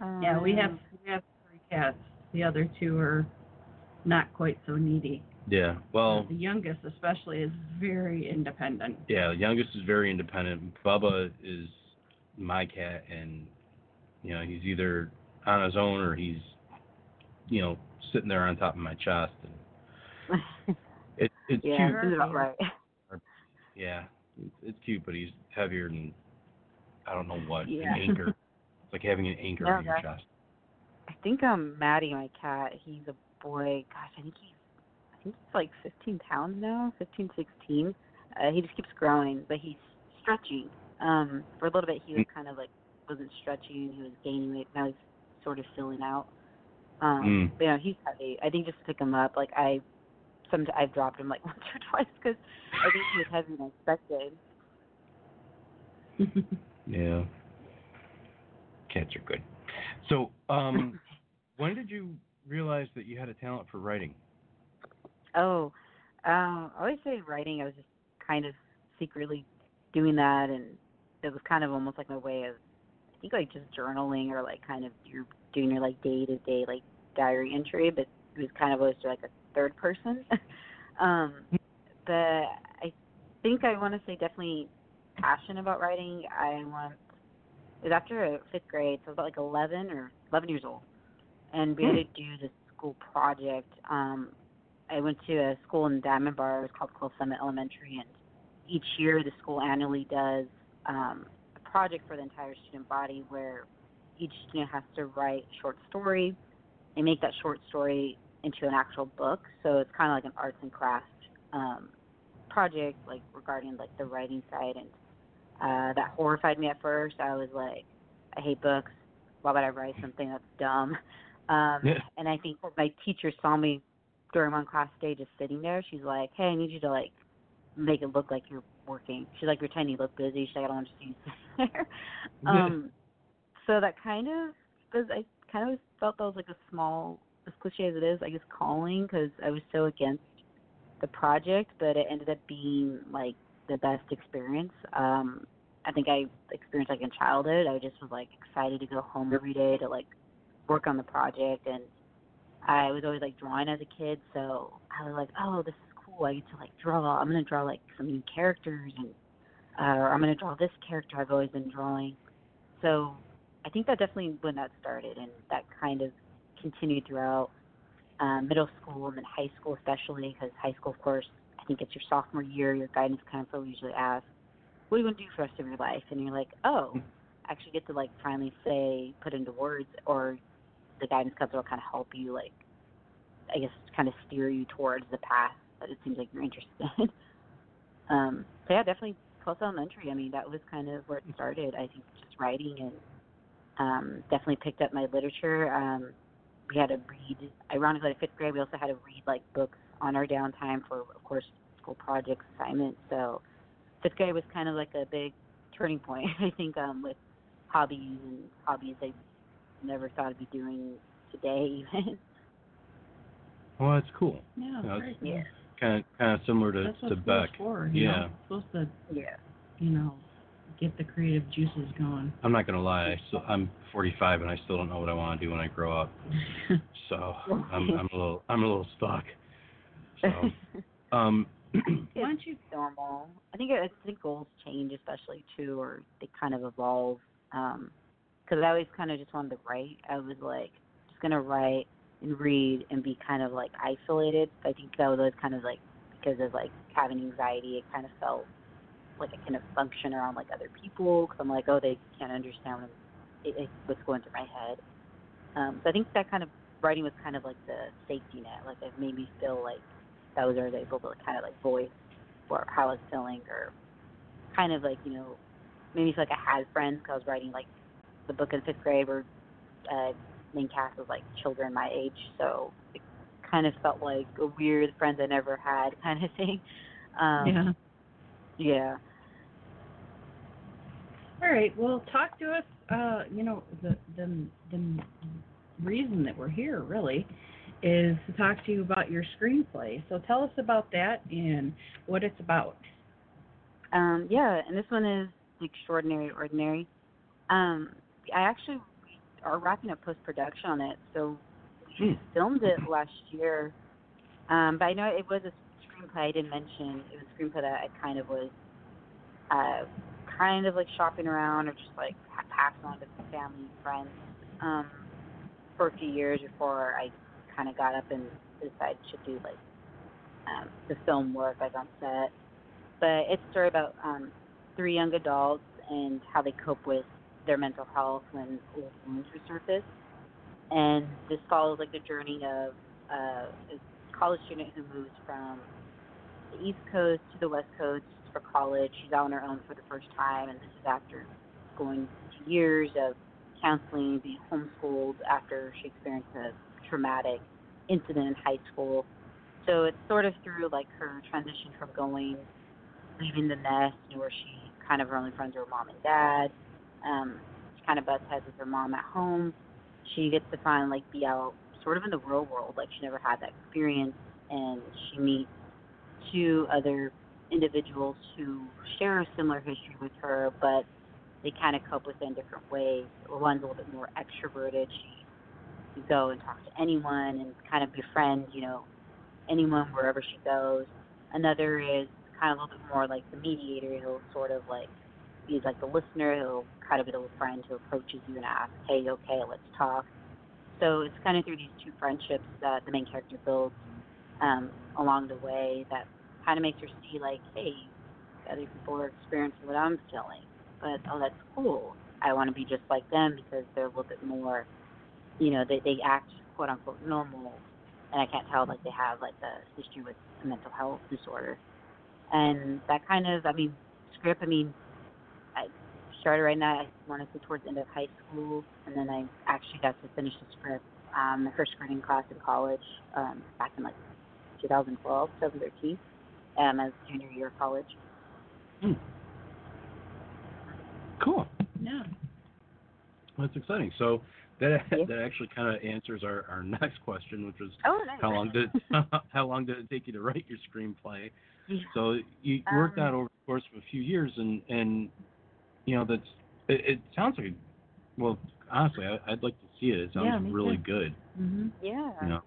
Yeah, we have Um, we have three cats. The other two are not quite so needy. Yeah. Well, the youngest especially is very independent. yeah. The youngest is very independent. Bubba is my cat, and you know he's either on his own or he's you know sitting there on top of my chest, and it, it's yeah, cute. sounds about right. Yeah, it's, it's cute, but he's heavier than I don't know what Yeah. an anchor. It's like having an anchor Yeah, on your chest. I think um Maddie, my cat, he's a boy. Gosh, I think he's I think he's like 15 pounds now, 15, 16. Uh, he just keeps growing, but he's stretching. Um, for a little bit, he was Mm. kind of like wasn't stretching. He was gaining weight. Now he's sort of filling out. Um, Mm. but yeah, he's heavy. I think just to pick him up, like I, some I've dropped him like (laughs) once or twice because I think he was heavier than I expected. (laughs) Yeah. Cats are good. So, um, (laughs) when did you realize that you had a talent for writing? Oh, um, I always say writing. I was just kind of secretly doing that, and it was kind of almost like my way of I think like just journaling or like kind of you're doing your like day to day like diary entry, but it was kind of always like a third person. (laughs) um, but I think I want to say definitely passion about writing. I want it was after fifth grade, so I was about like 11 or 11 years old, and we had to do this school project. Um, I went to a school in Diamond Bar. It was called Cliff Summit Elementary, and each year the school annually does um, a project for the entire student body where each student has to write a short story and make that short story into an actual book. So it's kind of like an arts and crafts um, project, like regarding like the writing side, and uh, that horrified me at first. I was like, I hate books. Why would I write (laughs) something that's dumb? Um, Yeah. And I think my teacher saw me during one class day just sitting there. She's like, Hey, I need you to like make it look like you're working. She's like, pretend you look busy. She's like, I don't want you to sit (laughs) there. um, so that kind of was I kind of felt that was like a small, as cliche as it is, I guess calling because I was so against the project, but it ended up being like the best experience. Um, I think I experienced like in childhood. I just was like excited to go home every day to like work on the project, and I was always like drawing as a kid, so I was like, oh, this is cool. I get to like draw. I'm gonna draw like some new characters, and uh, or I'm gonna draw this character I've always been drawing. So I think that definitely when that started, and that kind of continued throughout um, middle school and then high school, especially because high school, of course, I think it's your sophomore year. Your guidance counselor will usually ask, "What do you want to do for the rest of your life?" And you're like, "Oh, I actually get to like finally say, put into words," or the guidance counselor will kind of help you, like, I guess, kind of steer you towards the path that it seems like you're interested in. (laughs) um, so yeah, definitely post elementary. I mean, that was kind of where it started. I think just writing and um, definitely picked up my literature. Um, we had to read. Ironically, at fifth grade, we also had to read like books on our downtime for, of course, school projects, assignments. So fifth grade was kind of like a big turning point. (laughs) I think um, with hobbies and hobbies I never thought I'd be doing today, (laughs) even. Well, that's cool. Yeah, Yeah, very cool. yeah, Kind of kind of similar to That's what to school's Beck. for. You Yeah. Know? Supposed to, yeah. you know, get the creative juices going. I'm not gonna lie. I still, I'm 45 and I still don't know what I want to do when I grow up. So I'm (laughs) I'm a little I'm a little stuck. So (laughs) um, (clears throat) Why don't you? normal. I think I think goals change, especially too, or they kind of evolve. Um, because I always kind of just wanted to write. I was like just gonna write and read and be kind of like isolated. I think that was always kind of like because of like having anxiety. It kind of felt like I couldn't function around like other people because I'm like, oh, they can't understand what it, it, what's going through my head. Um, so I think that kind of writing was kind of like the safety net. Like it made me feel like that was I was able to kind of like voice or how I was feeling or kind of like you know made me feel like I had friends because I was writing like the book in fifth grade where uh, main cast was like children my age, so it kind of felt like a weird friends I never had (laughs) kind of thing. Um, yeah. Yeah. All right. Well, talk to us. Uh, you know, the the the reason that we're here really is to talk to you about your screenplay. So tell us about that and what it's about. Um, yeah, and this one is Extraordinary Ordinary. Um, I actually are wrapping up post production on it, so we Hmm. filmed it last year. Um, but I know it was a screenplay I didn't mention. It was a screenplay that I kind of was uh, kind of like shopping around or just like passing on to family and friends um, for a few years before I kind of got up and decided to do like um, the film work like on set. But it's a story about um, three young adults and how they cope with their mental health when old wounds resurface. And this follows like the journey of uh, a college student who moves from the East Coast to the West Coast for college. She's out on her own for the first time, and this is after going to years of counseling, being homeschooled after she experienced a traumatic incident in high school. So it's sort of through like her transition from going, leaving the nest, where she kind of her only friends her mom and dad. Um, she kind of butts heads with her mom at home. She gets to finally like be out sort of in the real world, like she never had that experience, and she meets two other individuals who share a similar history with her, but they kind of cope with it in different ways. One's a little bit more extroverted. She can go and talk to anyone and kind of befriend, you know, anyone wherever she goes. Another is kind of a little bit more like the mediator. He'll sort of like be like the listener. He'll kind of be the friend who approaches you and asks, "Hey, okay, let's talk." So it's kind of through these two friendships that the main character builds um, along the way that kind of makes her see like, "Hey, other people are experiencing what I'm feeling, but oh, that's cool. I want to be just like them because they're a little bit more, you know, they they act quote unquote normal, and I can't tell like they have like the history with a mental health disorder, and that kind of, I mean, script. I mean, I started writing that. I want to towards the end of high school, and then I actually got to finish the script. Um, my first screening class in college, um, back in like 2012, 2013, um, as junior year of college. Hmm. Cool. Yeah. That's exciting. So that Yeah. that actually kind of answers our, our (laughs) next question, which was Oh, nice. how long did (laughs) how long did it take you to write your screenplay? Yeah. (laughs) So you worked Um, out over the course of a few years, and and you know that's it, it sounds like well honestly I, I'd like to see it. It sounds Yeah, really too. good. Mhm. Yeah. You know.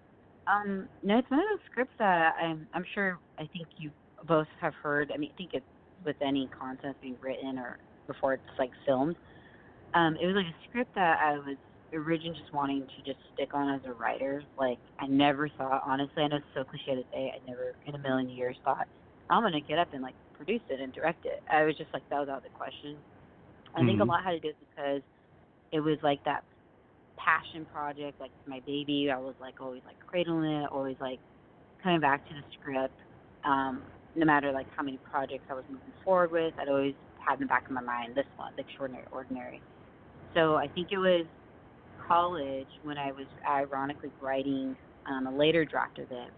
Um, no, it's one of those scripts that I'm I'm sure I think you both have heard. I mean, I think it's with any content being written or before it's like filmed. Um, it was like a script that I was originally just wanting to just stick on as a writer. Like I never thought, honestly, I know it's so cliche to say, I never in a million years thought I'm gonna get up and like produce it and direct it. I was just like that was out of the question. I think a Mhm. lot had to do with because it was like that passion project, like my baby. I was like always like cradling it, always like coming back to the script. Um, no matter like how many projects I was moving forward with, I'd always had in the back of my mind this one, the extraordinary ordinary. So I think it was college when I was ironically writing um, a later draft of it.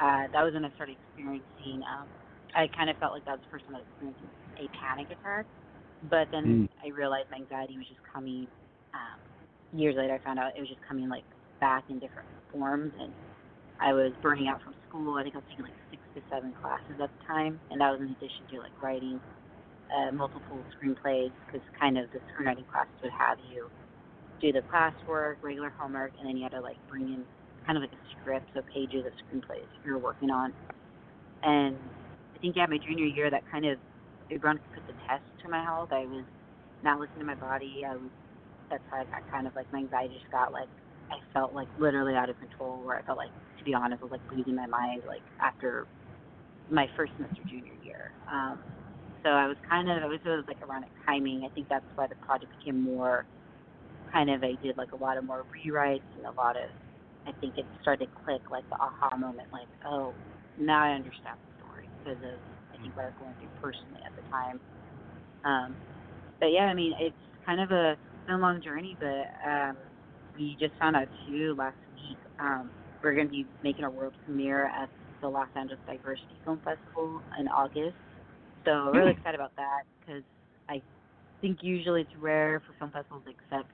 Uh, that was when I started experiencing. Um, I kind of felt like that was the first time I was experiencing a panic attack. But then I realized my anxiety was just coming. Um, years later, I found out it was just coming like back in different forms, and I was burning out from school. I think I was taking like six to seven classes at the time, and that was in addition to like writing uh, multiple screenplays because kind of the screenwriting classes would have you do the classwork, regular homework, and then you had to like bring in kind of like a script, so pages of screenplays you were working on. And I think yeah, my junior year that kind of it run put the test to my health. I was not listening to my body. I was that's how I got kind of like my anxiety just got like I felt like literally out of control where I felt like to be honest, I was like losing my mind like after my first semester junior year. Um so I was kind of it was, it was like ironic timing. I think that's why the project became more kind of I did like a lot of more rewrites and a lot of I think it started to click like the aha moment like, oh, now I understand the story because of I think what I was going through personally at the time. Um but yeah, I mean it's kind of a been a long journey but um we just found out too last week, um, we're gonna be making our world premiere at the Los Angeles Diversity Film Festival in August. So really Hmm. excited about that because I think usually it's rare for film festivals to accept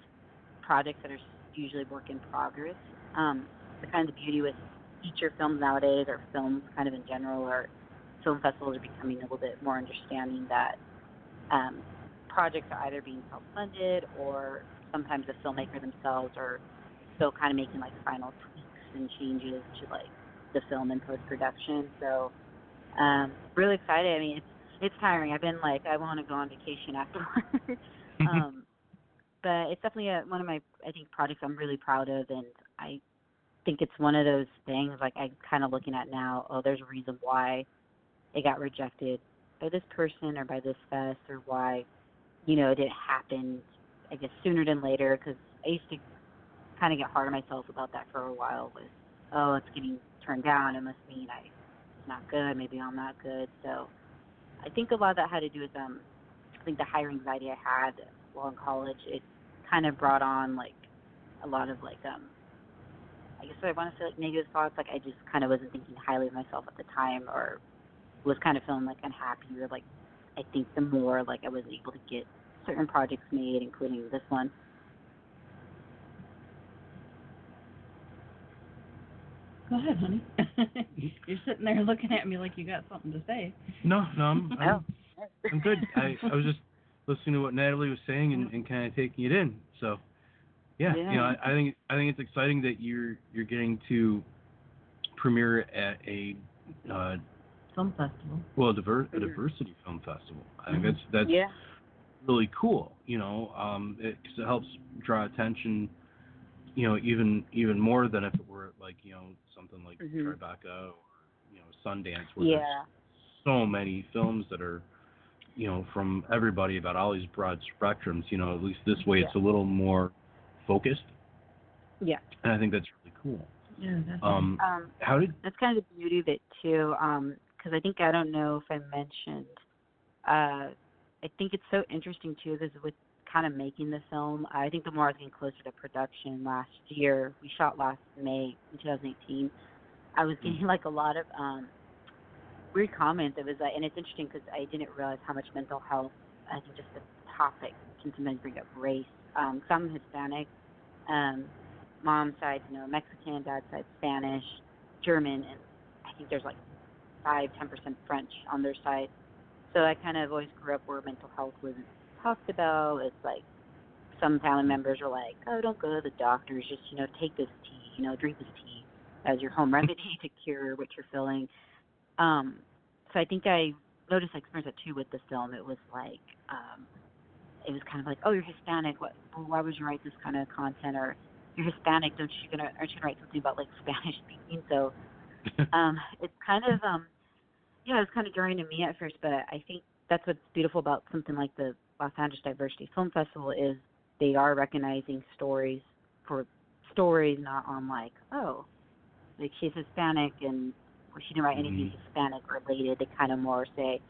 projects that are usually work in progress. Um, the kind of beauty with feature films nowadays, or films kind of in general, or film festivals are becoming a little bit more understanding that um, projects are either being self-funded or sometimes the filmmaker themselves are still kind of making like final tweaks and changes to like the film and post-production. So um, really excited. I mean, it's it's tiring. I've been like I want to go on vacation afterwards. (laughs) um, but it's definitely a, one of my I think projects I'm really proud of, and I think it's one of those things like I'm kind of looking at now. Oh, there's a reason why it got rejected by this person or by this fest, or why you know it didn't happen. I guess sooner than later, because I used to kind of get hard on myself about that for a while. With oh, it's getting turned down. It must mean I it's not good. Maybe I'm not good. So I think a lot of that had to do with um I think the higher anxiety I had while in college, it kind of brought on like a lot of like um I guess what I want to say like negative thoughts. Like I just kind of wasn't thinking highly of myself at the time, or was kind of feeling like unhappy, or like I think the more like I was able to get certain projects made, including this one. Go ahead, honey. (laughs) You're sitting there looking at me like you got something to say. No, no, I'm, (laughs) I'm. I'm good. I, I was just listening to what Natalie was saying and, and kind of taking it in. So, yeah, Yeah. you know, I, I think I think it's exciting that you're you're getting to premiere at a uh, Film festival. well, a, diver- a diversity film festival. I think Mhm. that's that's yeah. really cool. You know, um, it, 'cause it helps draw attention. You know, even even more than if it were like you know something like Mhm. Tribeca or you know Sundance, where Yeah. there's so many films that are you know from everybody about all these broad spectrums. You know, at least this way it's a little more focused, Yeah. and I think that's really cool. Yeah, definitely. Um, Um, how did that's kind of the beauty of it too Um, because i think i don't know if i mentioned uh i think it's so interesting too because with kind of making the film. I think the more i was getting closer to production last year we shot last may in 2018 i was getting (laughs) like a lot of um weird comments. It was like and it's interesting because i didn't realize how much mental health i think just the topic can sometimes bring up race. Um so i'm hispanic um mom's side you know mexican dad's side spanish German, and I think there's like five, ten percent French on their side. So I kind of always grew up where mental health wasn't talked about. It's like some family members are like, "Oh, don't go to the doctors. Just you know, take this tea. You know, drink this tea as your home remedy to cure what you're feeling." Um, so I think I noticed I experienced that too with the film. It was like, um, it was kind of like, "Oh, you're Hispanic. What? Well, why would you write this kind of content?" Or you're Hispanic, don't you gonna aren't you gonna write something about like (laughs) Spanish speaking? So (laughs) um it's kind of um yeah, it was kind of jarring to me at first, but I think that's what's beautiful about something like the Los Angeles Diversity Film Festival is they are recognizing stories for stories, not on like, oh, like she's Hispanic and or she didn't write anything Hispanic related. They kind of more say,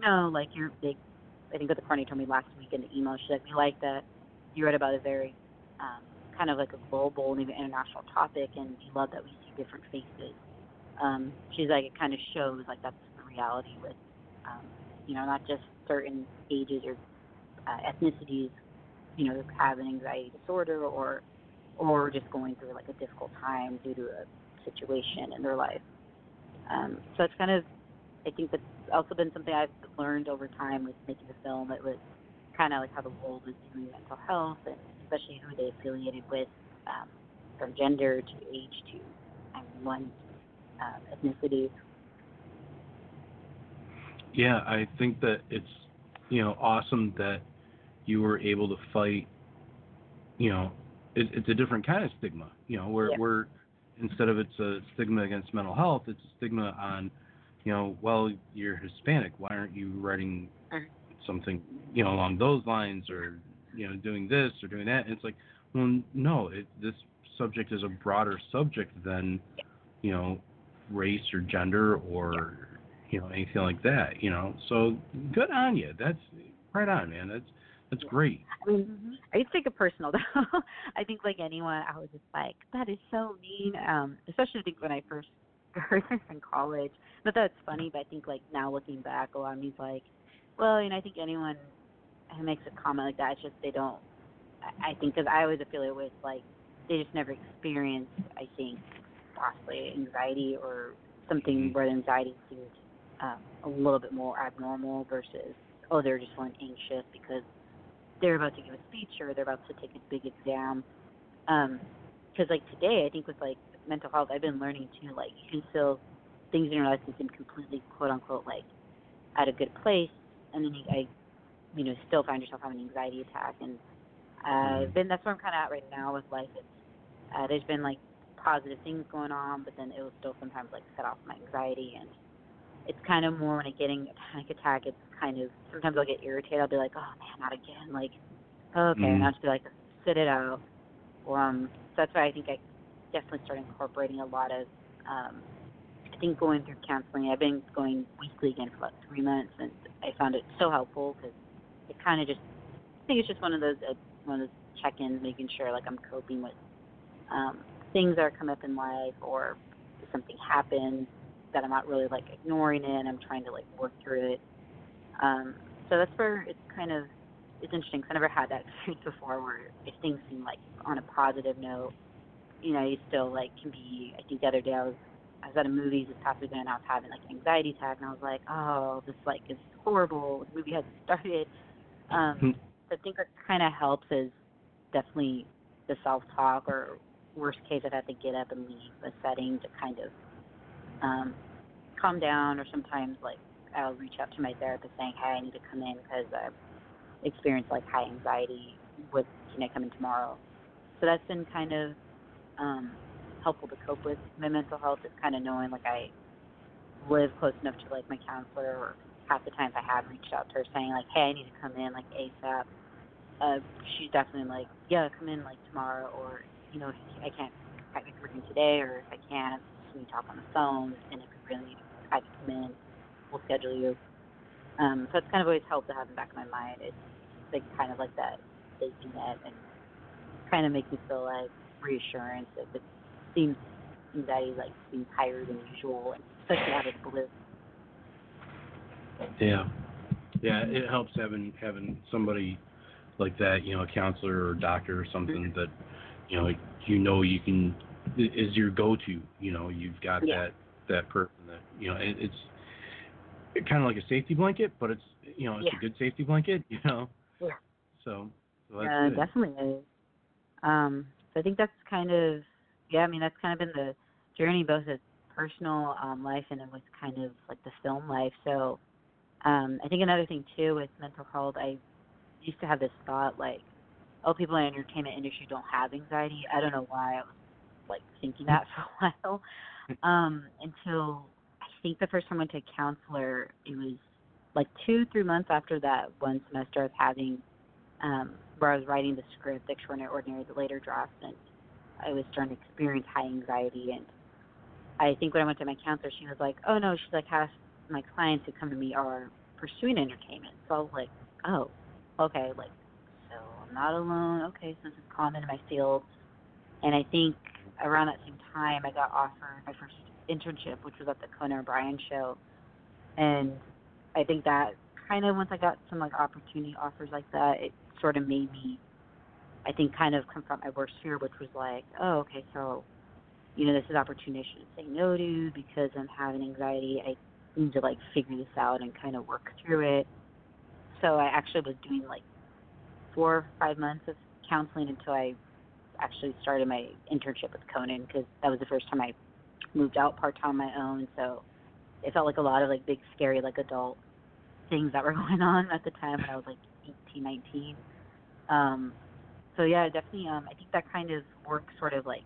no, like you're they I think what the Courtney told me last week in the email, she's like, we like that you read about a very um, kind of like a global and even international topic, and we love that we see different faces. Um, she's like, it kind of shows like that's the reality with, um, you know, not just certain ages or uh, ethnicities, you know, have an anxiety disorder or, or just going through like a difficult time due to a situation in their life. Um, so it's kind of, I think that's also been something I've learned over time with making the film. It was kind of like how the world is viewing mental health and especially who they affiliated with, um, from gender to age to um, one uh, ethnicity. Yeah, I think that it's you know awesome that you were able to fight. You know, it, it's a different kind of stigma. You know, where Yeah. where instead of it's a stigma against mental health, it's a stigma on, you know, well you're Hispanic. Why aren't you writing Mhm. something you know along those lines or you know doing this or doing that? And it's like, well, no, it, this subject is a broader subject than you know race or gender or you know anything like that you know so good on you that's right on man that's that's great I mean, I used to take it personal (laughs) though. I think like anyone, I was just like, that is so mean. Um, especially I think when I first (laughs) heard this in college. Not that it's funny, but I think like now looking back, a lot of me's like, well, you know, I think anyone who makes a comment like that, it's just they don't. I I think because I always affiliate with like they just never experienced, I think, possibly anxiety or something Mhm. where the anxiety seemed um, a little bit more abnormal versus oh they're just feeling anxious because they're about to give a speech or they're about to take a big exam. Um, because like today, I think with like mental health, I've been learning too. Like you can still things in your life can seem completely quote unquote like at a good place, and then you, I, you know, still find yourself having an anxiety attack. And uh, been that's where I'm kind of at right now with life. It's uh, there's been like positive things going on, but then it will still sometimes like set off my anxiety and it's kind of more when I get a panic attack. It's kind of sometimes I'll get irritated. I'll be like, oh man, not again. Like, okay, Mhm. and I'll just be like, sit it out. Um, so that's why I think I definitely started incorporating a lot of. Um, I think going through counseling. I've been going weekly again for about three months, and I found it so helpful because it kind of just. I think it's just one of those uh, one of those check-ins, making sure like I'm coping with um, things that are coming up in life, or if something happens that I'm not really like ignoring it. I'm trying to like work through it. Um, so that's where it's kind of it's interesting 'cause I never had that (laughs) experience before where if things seem like on a positive note, you know, you still like can be. I think the other day I was I was at a movies this past weekend and I was having like an anxiety attack and I was like, oh, this like is horrible. The movie hasn't (laughs) started. Um, Hmm. so I think what kind of helps is definitely the self-talk, or worst case, I'd have to get up and leave a setting to kind of um, calm down, or sometimes like I'll reach out to my therapist saying, "Hey, I need to come in because I've experienced like high anxiety. With can I come in tomorrow?" So that's been kind of um, helpful to cope with my mental health. Is kind of knowing like I live close enough to like my counselor, or half the times I have reached out to her saying like, "Hey, I need to come in like ASAP." Uh, she's definitely like, "Yeah, come in like tomorrow," or you know, I can't I can working today, or if I can't, can we talk on the phone? And if you really have to come in, we'll schedule you. Um, so it's kind of always helped to have in the back of my mind. It's like kind of like that safety net and kind of makes me feel like reassurance if it seems anxiety like seems higher than usual, and especially out of the blue. Yeah, yeah, it helps having having somebody like that, you know, a counselor or doctor or something that, you know, you know you can is your go-to. You know, you've got Yeah. that that person that you know it, it's kind of like a safety blanket, but it's you know it's Yeah. a good safety blanket. (laughs) You know. Yeah. So. so that's Yeah, good. definitely is. Um, so I think that's kind of yeah. I mean, that's kind of been the journey, both with personal um, life and then with kind of like the film life. So um, I think another thing too with mental health, I used to have this thought like, oh, people in the entertainment industry don't have anxiety. I don't know why I was like thinking that (laughs) for a while um, until I think the first time I went to a counselor, it was like two, three months after that one semester of having um, where I was writing the script, Extraordinary Ordinary, the later drafts, and I was starting to experience high anxiety. And I think when I went to my counselor, she was like, "Oh no," she's like, "Half my clients who come to me are pursuing entertainment." So I was like, "Oh, okay, like so I'm not alone. Okay, so this is common in my field." And I think around that same time, I got offered my first internship, which was at the Conan O'Brien show, and I think that kind of once I got some like opportunity offers like that, it sort of made me, I think, kind of confront my worst fear, which was like, oh, okay, so, you know, this is opportunity I shouldn't say no to because I'm having anxiety. I need to like figure this out and kind of work through it. So I actually was doing like four or five months of counseling until I actually started my internship with Conan because that was the first time I moved out part time on my own. So it felt like a lot of like big scary like adult things that were (laughs) going on at the time when I was like 18, 19. Um, so yeah, definitely. Um, I think that kind of work sort of like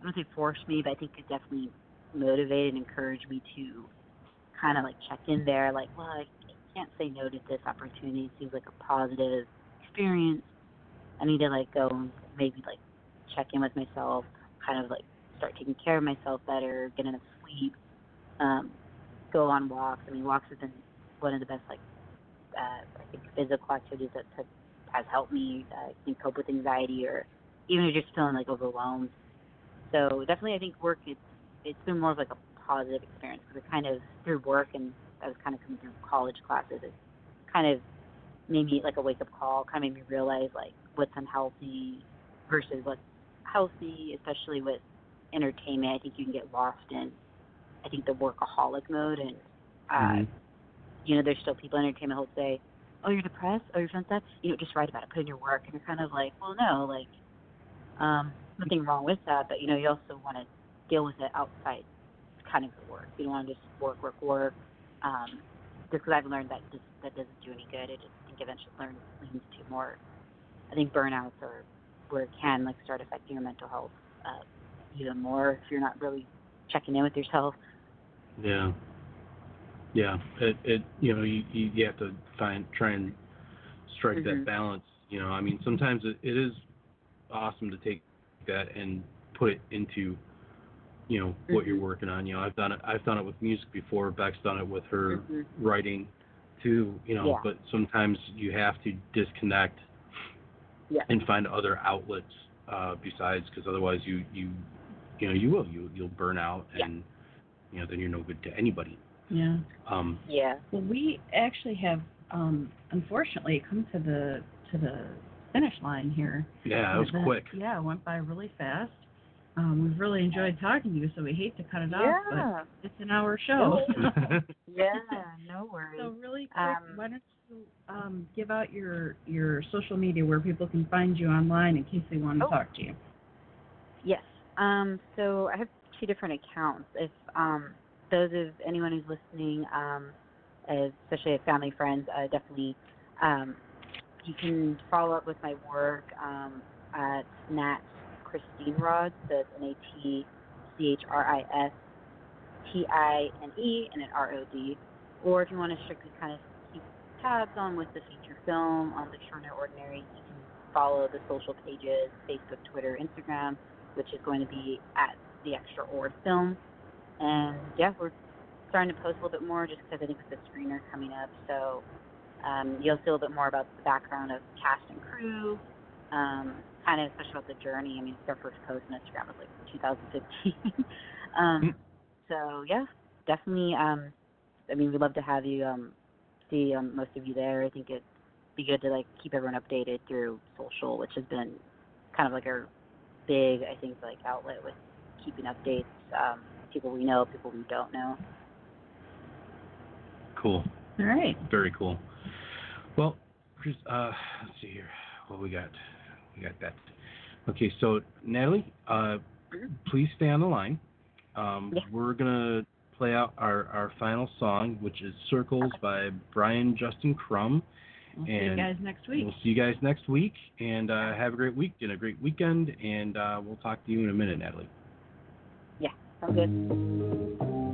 I don't say forced me, but I think it definitely motivated and encouraged me to kind of like check in there. Like, well, I can't say no to this opportunity. It seems like a positive experience. I need to like go and maybe like check in with myself, kind of like start taking care of myself better, get enough sleep, um, go on walks. I mean, walks have been one of the best like uh, I think physical activities that has, has helped me uh, can cope with anxiety or even if you're just feeling like overwhelmed. So definitely, I think work it's it's been more of like a positive experience because it kind of through work and I was kind of coming through college classes. It kind of made me like a wake up call. Kind of made me realize like what's unhealthy versus what's healthy, especially with entertainment. I think you can get lost in I think the workaholic mode and uh Mhm. you know, there's still people in entertainment who'll say, Oh, you're depressed? Oh, you're feeling sad? You know, just write about it, put in your work and you're kind of like, Well no, like um nothing wrong with that, but you know, you also want to deal with it outside kind of your work. You don't want to just work, work, work. Um, just because I've learned that just, that doesn't do any good. It just I think eventually learn leads to more. I think burnouts or where it can like start affecting your mental health uh, even more if you're not really checking in with yourself. Yeah. Yeah. It it you know you you you have to find try and strike Mhm. that balance. You know, I mean sometimes it, it is awesome to take that and put it into you know what you're Mhm. working on. You know, I've done it. I've done it with music before. Beck's done it with her Mhm. writing too. You know, Yeah. but sometimes you have to disconnect Yeah. and find other outlets uh, besides because otherwise you you you know you will you you'll burn out Yeah. and you know then you're no good to anybody. Yeah. Um, Yeah. Well, we actually have, um, unfortunately, come to the to the finish line here. yeah, that was The- quick. Yeah, it went by really fast. Um, we've really enjoyed talking to you, so we hate to cut it off, but Yeah. it's an hour show. (laughs) Yeah. No worries. so really quick, Um, why don't you um, give out your your social media where people can find you online in case they want to Oh. talk to you? Yes. Um, so I have two different accounts. If um, those of anyone who's listening, um, especially if family friends, uh, definitely um, you can follow up with my work um, at Nat Christine Rod. So it's N A T C H R I S T I N E and an R O D. Or if you want to strictly kind of tabs on with the feature film on the Extraordinary Ordinary, you can follow the social pages, Facebook, Twitter, Instagram which is going to be at the Extra Ord film. And yeah, we're starting to post a little bit more just because I think the screener coming up. So um, you'll see a little bit more about the background of cast and crew, um, kind of especially about the journey. I mean, it's our first post on Instagram was like 2015. (laughs) um, so yeah, definitely. Um, I mean, we'd love to have you um, see um, most of you there. I think it'd be good to like keep everyone updated through social, which has been kind of like our big, I think, like outlet with keeping updates. Um, people we know, people we don't know. Cool. All right. Very cool. Well, Chris, uh, let's see here. What we got? We got that. Okay, so Natalie, uh, please stay on the line. Um, Yeah. We're gonna play out our, our final song, which is "Circles" by Brian Justin Crum. We'll see you guys next week. We'll see you guys next week, and uh, have a great week and a great weekend. And uh, we'll talk to you in a minute, Natalie. Yeah, sounds good.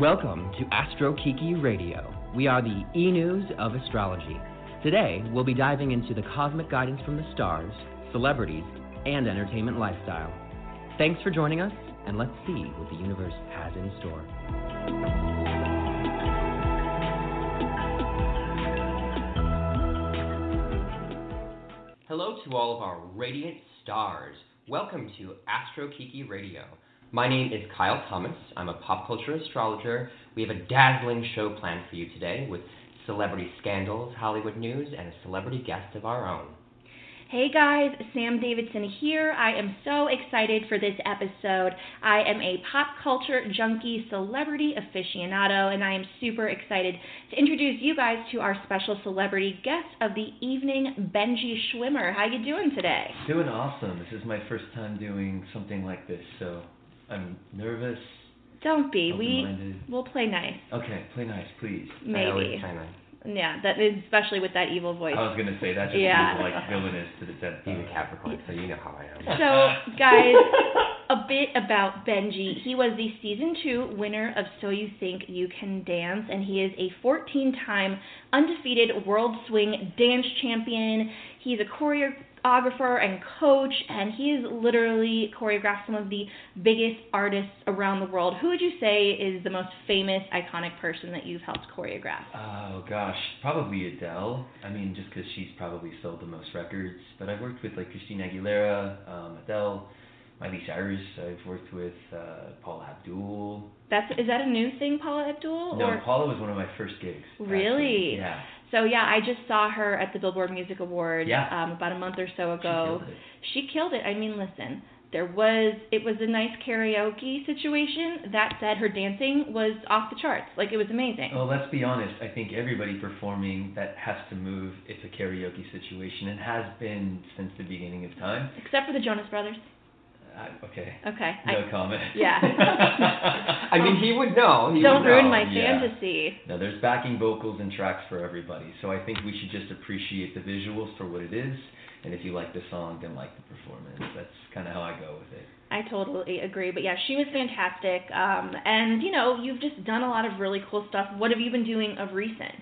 Welcome to Astro Kiki Radio. We are the e news of astrology. Today, we'll be diving into the cosmic guidance from the stars, celebrities, and entertainment lifestyle. Thanks for joining us, and let's see what the universe has in store. Hello to all of our radiant stars. Welcome to Astro Kiki Radio. My name is Kyle Thomas. I'm a pop culture astrologer. We have a dazzling show planned for you today with celebrity scandals, Hollywood news, and a celebrity guest of our own. Hey guys, Sam Davidson here. I am so excited for this episode. I am a pop culture junkie, celebrity aficionado, and I am super excited to introduce you guys to our special celebrity guest of the evening, Benji Schwimmer. How you doing today? Doing awesome. This is my first time doing something like this, so I'm nervous. Don't be. We we'll play nice. Okay, play nice, please. I always Maybe. nice. Yeah, that especially with that evil voice. I was gonna say that just Yeah. feels like villainous to the dead. He's a Capricorn, so you know how I am. So, guys, a bit about Benji. He was the season two winner of So You Think You Can Dance, and he is a 14 time undefeated world swing dance champion. He's a choreographer and coach, and he has literally choreographed some of the biggest artists around the world. Who would you say is the most famous, iconic person that you've helped choreograph? Oh gosh, probably Adele. I mean, just because she's probably sold the most records. But I've worked with like Christina Aguilera, um, Adele, Miley Cyrus. I've worked with uh, Paula Abdul. That's is that a new thing, Paula Abdul? No, or Paula was one of my first gigs. actually. Really? Yeah. So yeah, I just saw her at the Billboard Music Awards Yeah. um, about a month or so She ago. killed it. She killed it. I mean, listen, there was it was a nice karaoke situation. That said, her dancing was off the charts. Like it was amazing. Well, let's be honest. I think everybody performing that has to move. It's a karaoke situation and has been since the beginning of time. Except for the Jonas Brothers. Okay. Okay. No I, comment. Yeah. (laughs) I mean, he would know. He don't would ruin know. my yeah. fantasy. No, there's backing vocals and tracks for everybody. So I think we should just appreciate the visuals for what it is. And if you like the song, then like the performance. That's kind of how I go with it. I totally agree. But yeah, she was fantastic. Um, and you know, you've just done a lot of really cool stuff. What have you been doing of recent?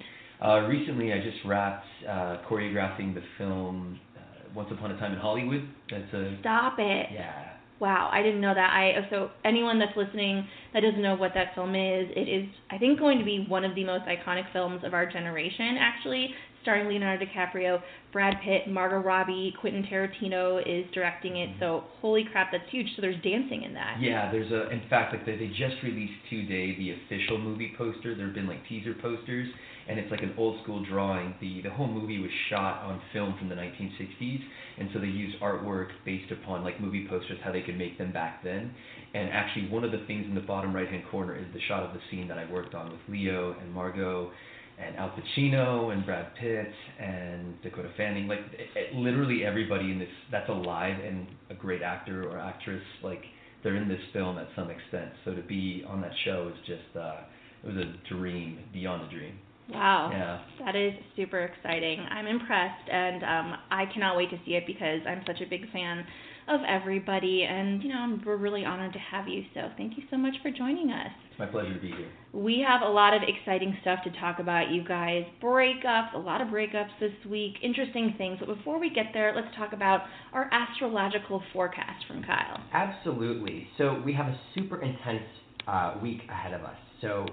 Uh, recently, I just wrapped uh, choreographing the film uh, Once Upon a Time in Hollywood. That's a Stop it. yeah. Wow, I didn't know that. I so anyone that's listening that doesn't know what that film is, it is I think going to be one of the most iconic films of our generation. Actually, starring Leonardo DiCaprio, Brad Pitt, Margot Robbie, Quentin Tarantino is directing it. So holy crap, that's huge. So there's dancing in that. Yeah, there's a. In fact, like they, they just released today the official movie poster. There have been like teaser posters, and it's like an old school drawing. The the whole movie was shot on film from the 1960s, and so they used artwork based upon like movie posters, how they could make them back then. And actually, one of the things in the bottom right hand corner is the shot of the scene that I worked on with Leo and Margot. And Al Pacino and Brad Pitt and Dakota Fanning, like it, it- literally everybody in this that's alive and a great actor or actress, like they're in this film at some extent. So to be on that show is just uh it was a dream beyond a dream. Wow. Yeah. That is super exciting. I'm impressed, and um, I cannot wait to see it because I'm such a big fan of everybody, and you know I'm, we're really honored to have you. So thank you so much for joining us. It's my pleasure to be here. We have a lot of exciting stuff to talk about, you guys. Breakups, a lot of breakups this week, interesting things. But before we get there, let's talk about our astrological forecast from Kyle. Absolutely. So we have a super intense uh, week ahead of us. So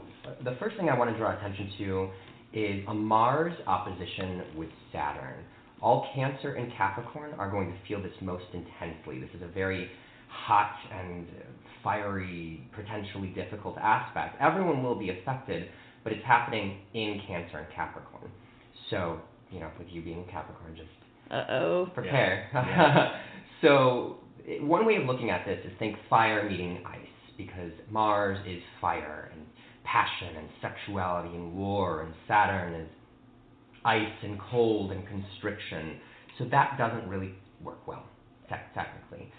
the first thing I want to draw attention to is a Mars opposition with Saturn. All Cancer and Capricorn are going to feel this most intensely. This is a very hot and fiery, potentially difficult aspect. Everyone will be affected, but it's happening in Cancer and Capricorn. So, you know, with you being Capricorn, just Uh oh. (laughs) prepare. (laughs) Yeah. so, one way of looking at this is think fire meeting ice, because Mars is fire and passion and sexuality and war, and Saturn is ice and cold and constriction. So, that doesn't really work well, tec- technically.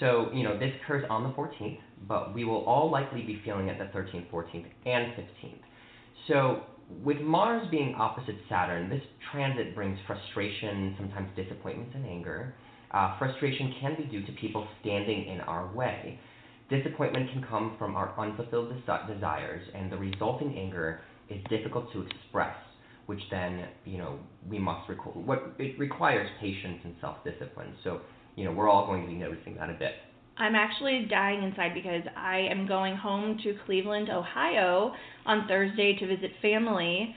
So, you know, this occurs on the 14th, but we will all likely be feeling it the 13th, 14th, and 15th. So, with Mars being opposite Saturn, this transit brings frustration, sometimes disappointments and anger. Uh, frustration can be due to people standing in our way. Disappointment can come from our unfulfilled desi- desires, and the resulting anger is difficult to express, which then, you know, we must record. What it requires patience and self-discipline. So, you know, we're all going to be noticing that a bit. I'm actually dying inside because I am going home to Cleveland, Ohio on Thursday to visit family.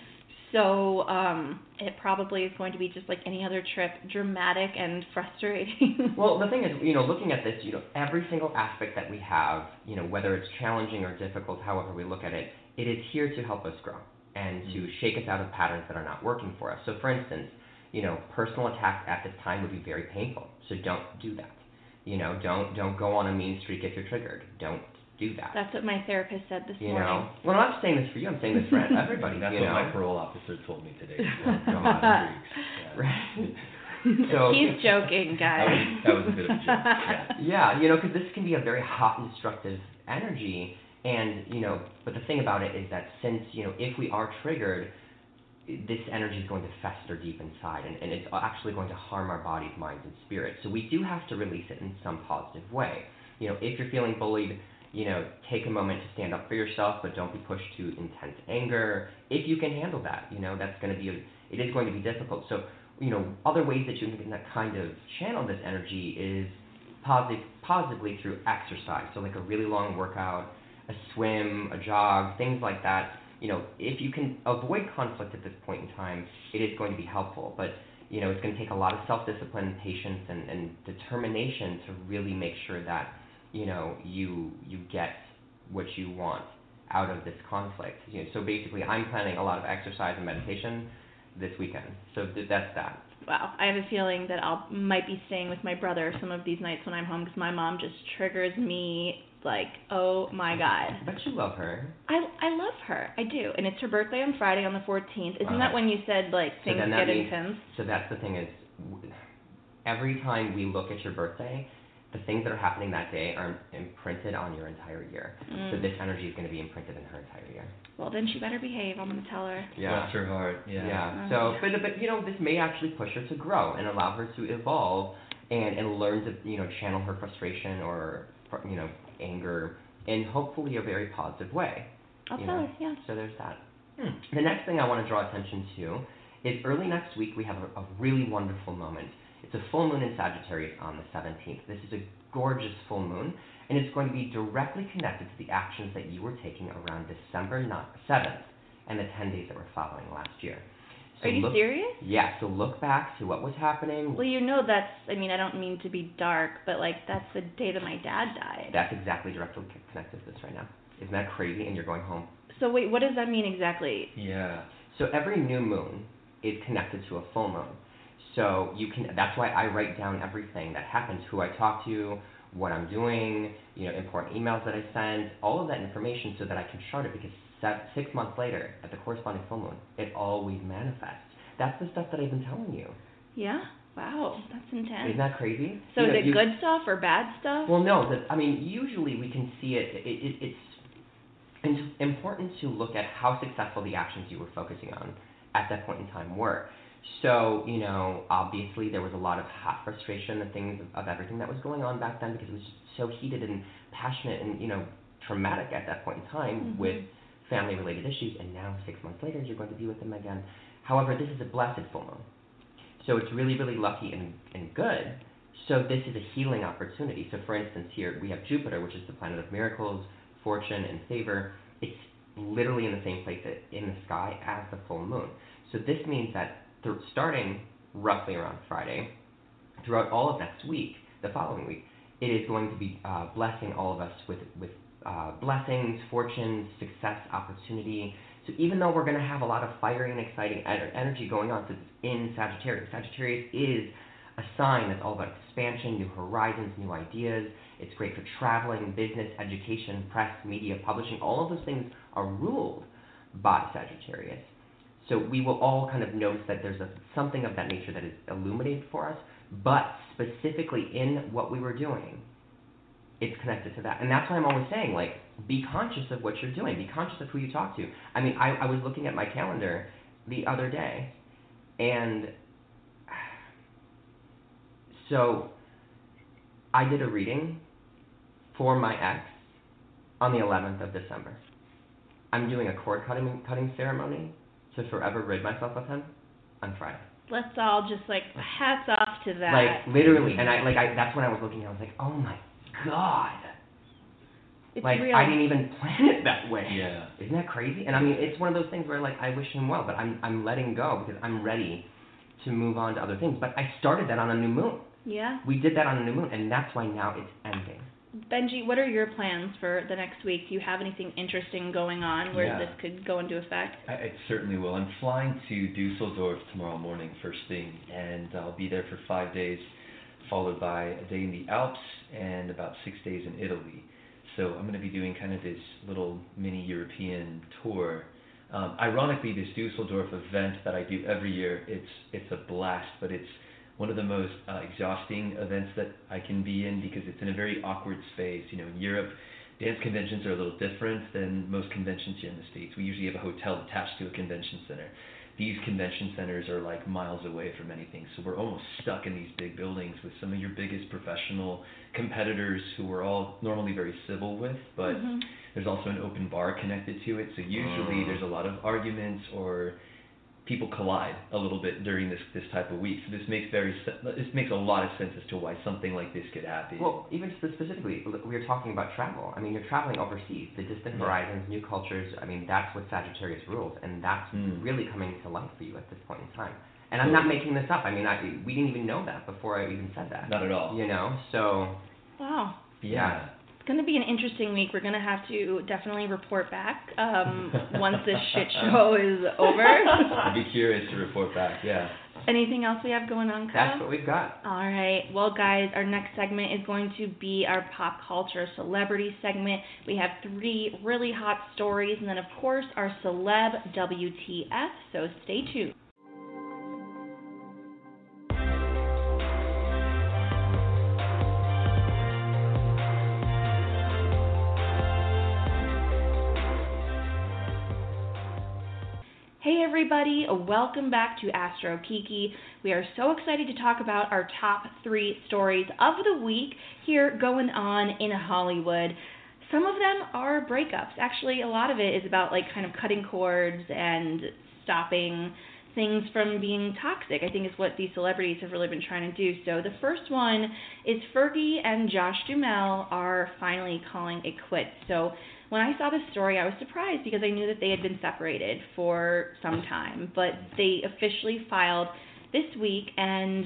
So um, it probably is going to be just like any other trip, dramatic and (laughs) frustrating. Well, the thing is, you know, looking at this, you know, every single aspect that we have, you know, whether it's challenging or difficult, however we look at it, it is here to help us grow and to shake us out of patterns that are not working for us. So, for instance, you know, personal attacks at this time would be very painful. So don't do that. You know, don't don't go on a mean streak if you're triggered. Don't do that. That's what my therapist said this you morning. know, well, I'm not saying this for you. I'm saying this for (laughs) everybody. That's you what know, my parole officer told me today. (laughs) Don't Come on on. (laughs) Yeah. right? So He's joking, That guys. was, that was a bit of a joke. Yeah. Yeah, you know, because this can be a very hot and destructive energy, and you know, but the thing about it is that since you know, if we are triggered, this energy is going to fester deep inside, and, and it's actually going to harm our bodies, minds, and spirits. So we do have to release it in some positive way. You know, if you're feeling bullied, you know, take a moment to stand up for yourself, but don't be pushed to intense anger. If you can handle that, you know, that's going to be, a, it is going to be difficult. So, you know, other ways that you can kind of channel this energy is positive, positively through exercise. So, like a really long workout, a swim, a jog, things like that. You know, if you can avoid conflict at this point in time, it is going to be helpful. But you know, it's going to take a lot of self-discipline, patience, and, and determination to really make sure that you know you you get what you want out of this conflict. You know, so basically, I'm planning a lot of exercise and meditation this weekend. So th- that's that. Wow, I have a feeling that I'll might be staying with my brother some of these nights when I'm home because my mom just triggers me like, oh my god. But you love her. I I love her, I do, and it's her birthday on Friday on the 14th. Isn't Wow. that when you said like So things that get means- intense? So that's the thing is, every time we look at your birthday, the things that are happening that day are imprinted on your entire year. So Mm. this energy is going to be imprinted in her entire year. Well, then she better behave. I'm gonna tell her. Yeah. Bless her heart. Yeah. Yeah. Uh, So, but but you know, this may actually push her to grow and allow her to evolve and and learn to you know channel her frustration or you know anger in hopefully a very positive way. I'll you tell know. her. Yeah. So there's that. Hmm. The next thing I want to draw attention to is early next week we have a, a really wonderful moment. It's a full moon in Sagittarius on the 17th. This is a gorgeous full moon, and it's going to be directly connected to the actions that you were taking around December 7th and the 10 days that were following last year. So Are you look, serious? Yeah, so look back to what was happening. Well, you know that's. I mean, I don't mean to be dark, but like that's the day that my dad died. That's exactly directly connected to this right now. Isn't that crazy? And you're going home. So wait, what does that mean exactly? Yeah. So every new moon is connected to a full moon. So you can that's why I write down everything that happens, who I talk to, what I'm doing, you know, important emails that I send, all of that information so that I can chart it because se- six months later, at the corresponding full moon, it always manifests. That's the stuff that I've been telling you. Yeah. Wow, that's intense. Isn't that crazy? so You know, is it you- good stuff or bad stuff? Well, no. The, I mean, usually we can see it. it, it it's it's important to look at how successful the actions you were focusing on at that point in time were. So, you know, obviously there was a lot of hot frustration and things of, of everything that was going on back then because it was just so heated and passionate and, you know, traumatic at that point in time Mhm. with family related issues. And now, six months later, you're going to be with them again. However, this is a blessed full moon. So it's really, really lucky and, and good. So this is a healing opportunity. So for instance, here we have Jupiter, which is the planet of miracles, fortune, and favor. It's literally in the same place in the sky as the full moon. So this means that th- starting roughly around Friday, throughout all of next week, the following week, it is going to be uh, blessing all of us with with uh, blessings, fortunes, success, opportunity. So even though we're going to have a lot of fiery and exciting energy going on, since it's in Sagittarius, Sagittarius is a sign that's all about expansion, new horizons, new ideas. It's great for traveling, business, education, press, media, publishing. All of those things are ruled by Sagittarius. So we will all kind of notice that there's a, something of that nature that is illuminated for us, but specifically in what we were doing, it's connected to that. And that's why I'm always saying, like, be conscious of what you're doing. Be conscious of who you talk to. I mean, I, I was looking at my calendar the other day, and (sighs) so I did a reading for my ex on the 11th of December. I'm doing a cord cutting cutting ceremony to forever rid myself of him I'm Friday. Let's all just like hats off to that. Like literally, and I like I that's when I was looking. I was like, oh my god. it's like real. I didn't even plan it that way. Yeah. Isn't that crazy? And I mean, it's one of those things where like I wish him well, but I'm I'm letting go because I'm ready to move on to other things. But I started that on a new moon. yeah. We did that on a new moon, and that's why now it's ending. Benji, what are your plans for the next week? Do you have anything interesting going on where Yeah. this could go into effect? I, I certainly will. I'm flying to Dusseldorf tomorrow morning, first thing, and I'll be there for five days, followed by a day in the Alps and about six days in Italy. So I'm going to be doing kind of this little mini European tour. Um, ironically, this Dusseldorf event that I do every year, it's it's a blast, but it's one of the most uh, exhausting events that I can be in because it's in a very awkward space. You know, in Europe, dance conventions are a little different than most conventions here in the States. We usually have a hotel attached to a convention center. These convention centers are like miles away from anything, so we're almost stuck in these big buildings with some of your biggest professional competitors who we're all normally very civil with, but Mhm. there's also an open bar connected to it, so usually Mm. there's a lot of arguments or people collide a little bit during this this type of week. So this makes very this makes a lot of sense as to why something like this could happen. Well, even spe- specifically, we are talking about travel. I mean, you're traveling overseas, the distant Yeah. horizons, new cultures. I mean, that's what Sagittarius rules, and that's Mm. really coming to life for you at this point in time. And I'm not making this up. I mean, I, we didn't even know that before I even said that. Not at all. You know, so Wow. yeah. It's going to be an interesting week. We're going to have to definitely report back um, (laughs) once this shit show is over. I'd be curious to report back. Yeah. Anything else we have going on, Kyle? that's what we've got. All right. Well, guys, our next segment is going to be our pop culture celebrity segment. We have three really hot stories, and then, of course, our celeb WTF. So stay tuned. Hey everybody, welcome back to Astro Kiki. We are so excited to talk about our top three stories of the week here going on in Hollywood. Some of them are breakups. Actually, a lot of it is about like kind of cutting cords and stopping things from being toxic. I think is what these celebrities have really been trying to do. So the first one is Fergie and Josh Duhamel are finally calling it quits. So when I saw this story, I was surprised because I knew that they had been separated for some time, but they officially filed this week and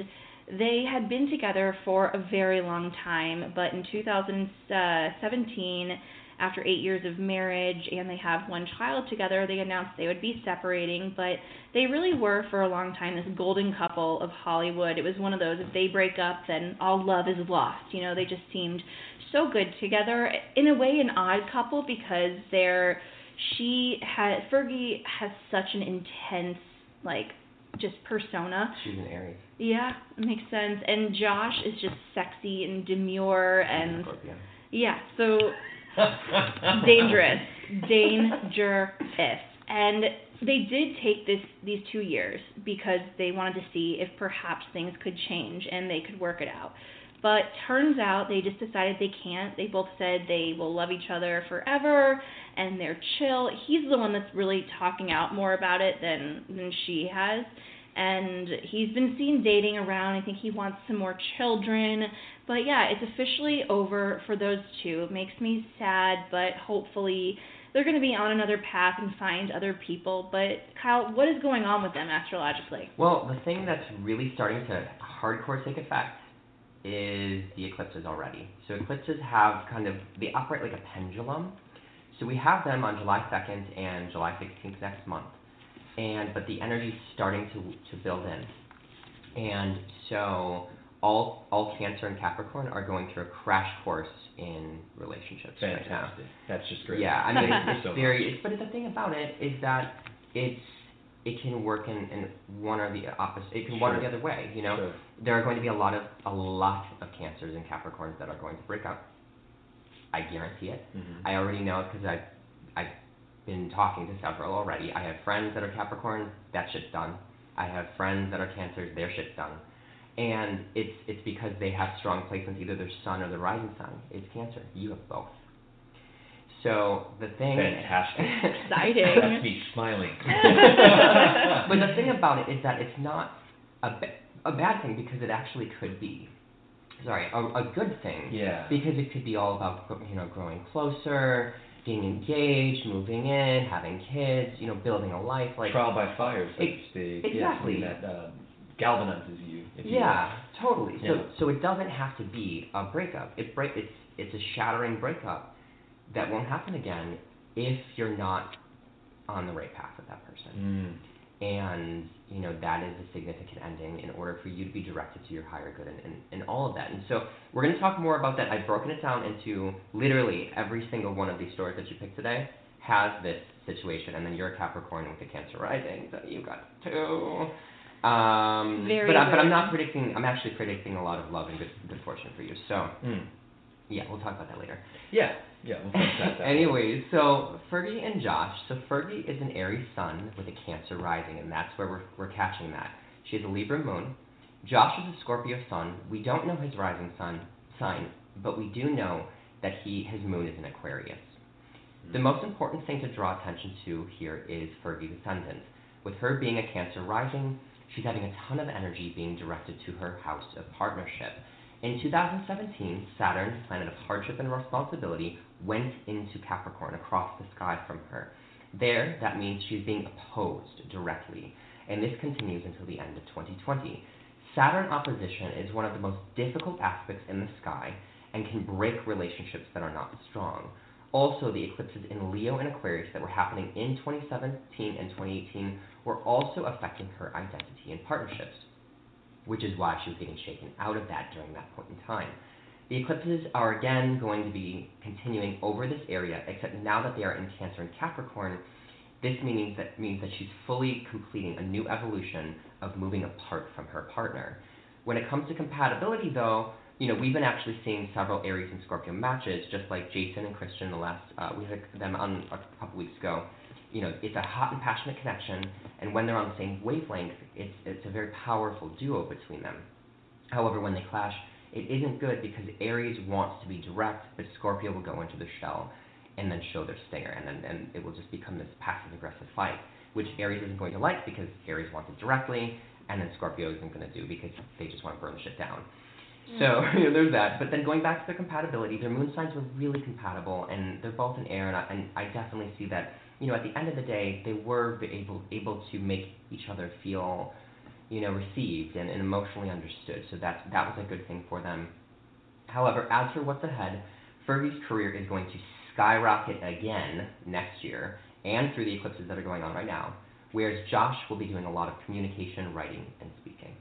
they had been together for a very long time, but in 2017, uh, after eight years of marriage and they have one child together, they announced they would be separating, but they really were for a long time this golden couple of Hollywood. It was one of those if they break up, then all love is lost. You know, they just seemed so good together. In a way, an odd couple because they're she has Fergie has such an intense like just persona. She's an Aries. Yeah, it makes sense. And Josh is just sexy and demure and yeah, so dangerous, dangerous. And they did take this these two years because they wanted to see if perhaps things could change and they could work it out. But turns out they just decided they can't. They both said they will love each other forever and they're chill. He's the one that's really talking out more about it than than she has. And he's been seen dating around. I think he wants some more children. But yeah, it's officially over for those two. It makes me sad, but hopefully they're going to be on another path and find other people. But Kyle, what is going on with them astrologically? Well, the thing that's really starting to hardcore take effect is the eclipses already. So eclipses have kind of they operate like a pendulum. So we have them on July 2nd and July 16th next month. And but the energy's starting to to build in. And so all all Cancer and Capricorn are going through a crash course in relationships right now. Fantastic. That's just great. Yeah, I mean, (laughs) it's, so very. It's, but the thing about it is that it's it can work in, in one or the opposite. It can one or the other way. You know, Sure. there are going to be a lot of a lot of cancers and Capricorns that are going to break up. I guarantee it. Mhm. I already know it because I've I've been talking to several already. I have friends that are Capricorns. That shit's done. I have friends that are Cancers. Their shit's done. And it's it's because they have strong placements, either their sun or their rising sign. It's Cancer. You have both. So the thing. Fantastic. (laughs) Exciting. That's me smiling. (laughs) (laughs) but the thing about it is that it's not a, ba- a bad thing because it actually could be. Sorry, a, a good thing. Yeah. Because it could be all about you know growing closer, being engaged, moving in, having kids, you know, building a life. Like Trial by fire, so to speak. exactly. Yeah, that uh, galvanizes you. If you Yeah, totally. So Yeah. so it doesn't have to be a breakup. It break it's it's a shattering breakup that won't happen again if you're not on the right path with that person. Mm. And you know that is a significant ending in order for you to be directed to your higher good and, and, and all of that. And so we're going to talk more about that. I've broken it down into literally every single one of these stories that you picked today has this situation, and then you're a Capricorn with a Cancer rising, so you got two. Um, Very but, I, but I'm not predicting. I'm actually predicting a lot of love and good, good fortune for you. So Mm. yeah, we'll talk about that later. Yeah, yeah, we'll talk about that. (laughs) Anyways, so Fergie and Josh. So Fergie is an Aries sun with a Cancer rising, and that's where we're, we're catching that. She has a Libra moon. Josh is a Scorpio sun. We don't know his rising sun sign, but we do know that he his moon is an Aquarius. The most important thing to draw attention to here is Fergie's ascendant. With her being a Cancer rising, she's having a ton of energy being directed to her house of partnership. In 2017, Saturn, planet of hardship and responsibility, went into Capricorn across the sky from her. There, that means she's being opposed directly, and this continues until the end of 2020. Saturn opposition is one of the most difficult aspects in the sky and can break relationships that are not strong. Also, the eclipses in Leo and Aquarius that were happening in 2017 and 2018 were also affecting her identity and partnerships which is why she was getting shaken out of that during that point in time. The eclipses are again going to be continuing over this area, except now that they are in Cancer and Capricorn, this means that means that she's fully completing a new evolution of moving apart from her partner. When it comes to compatibility, though, you know we've been actually seeing several Aries and Scorpio matches, just like Jason and Christian. The last uh, we had them on a couple weeks ago. You know, it's a hot and passionate connection, and when they're on the same wavelength, it's it's a very powerful duo between them. However, when they clash, it isn't good because Aries wants to be direct, but Scorpio will go into the shell and then show their stinger, and then and it will just become this passive aggressive fight, which Aries isn't going to like because Aries wants it directly, and then Scorpio isn't going to do because they just want to burn the shit down. So mm. (laughs) you know, there's that. But then going back to their compatibility, their moon signs were really compatible, and they're both in air, and I, and I definitely see that. You know, at the end of the day, they were able able to make each other feel, you know, received and, and emotionally understood. So that that was a good thing for them. However, as for what's ahead, Fergie's career is going to skyrocket again next year and through the eclipses that are going on right now, whereas Josh will be doing a lot of communication, writing, and speaking.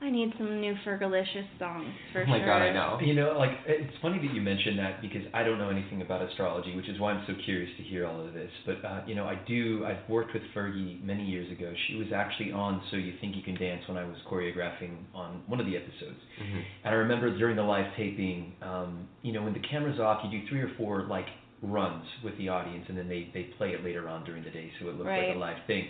I need some new Fergalicious songs for oh my sure. god, I know. You know, like it's funny that you mentioned that because I don't know anything about astrology, which is why I'm so curious to hear all of this. But uh, you know, I do. I've worked with Fergie many years ago. She was actually on So You Think You Can Dance when I was choreographing on one of the episodes. hmm And I remember during the live taping, um, you know, when the camera's off, you do three or four like runs with the audience, and then they they play it later on during the day, so it looks like a live thing.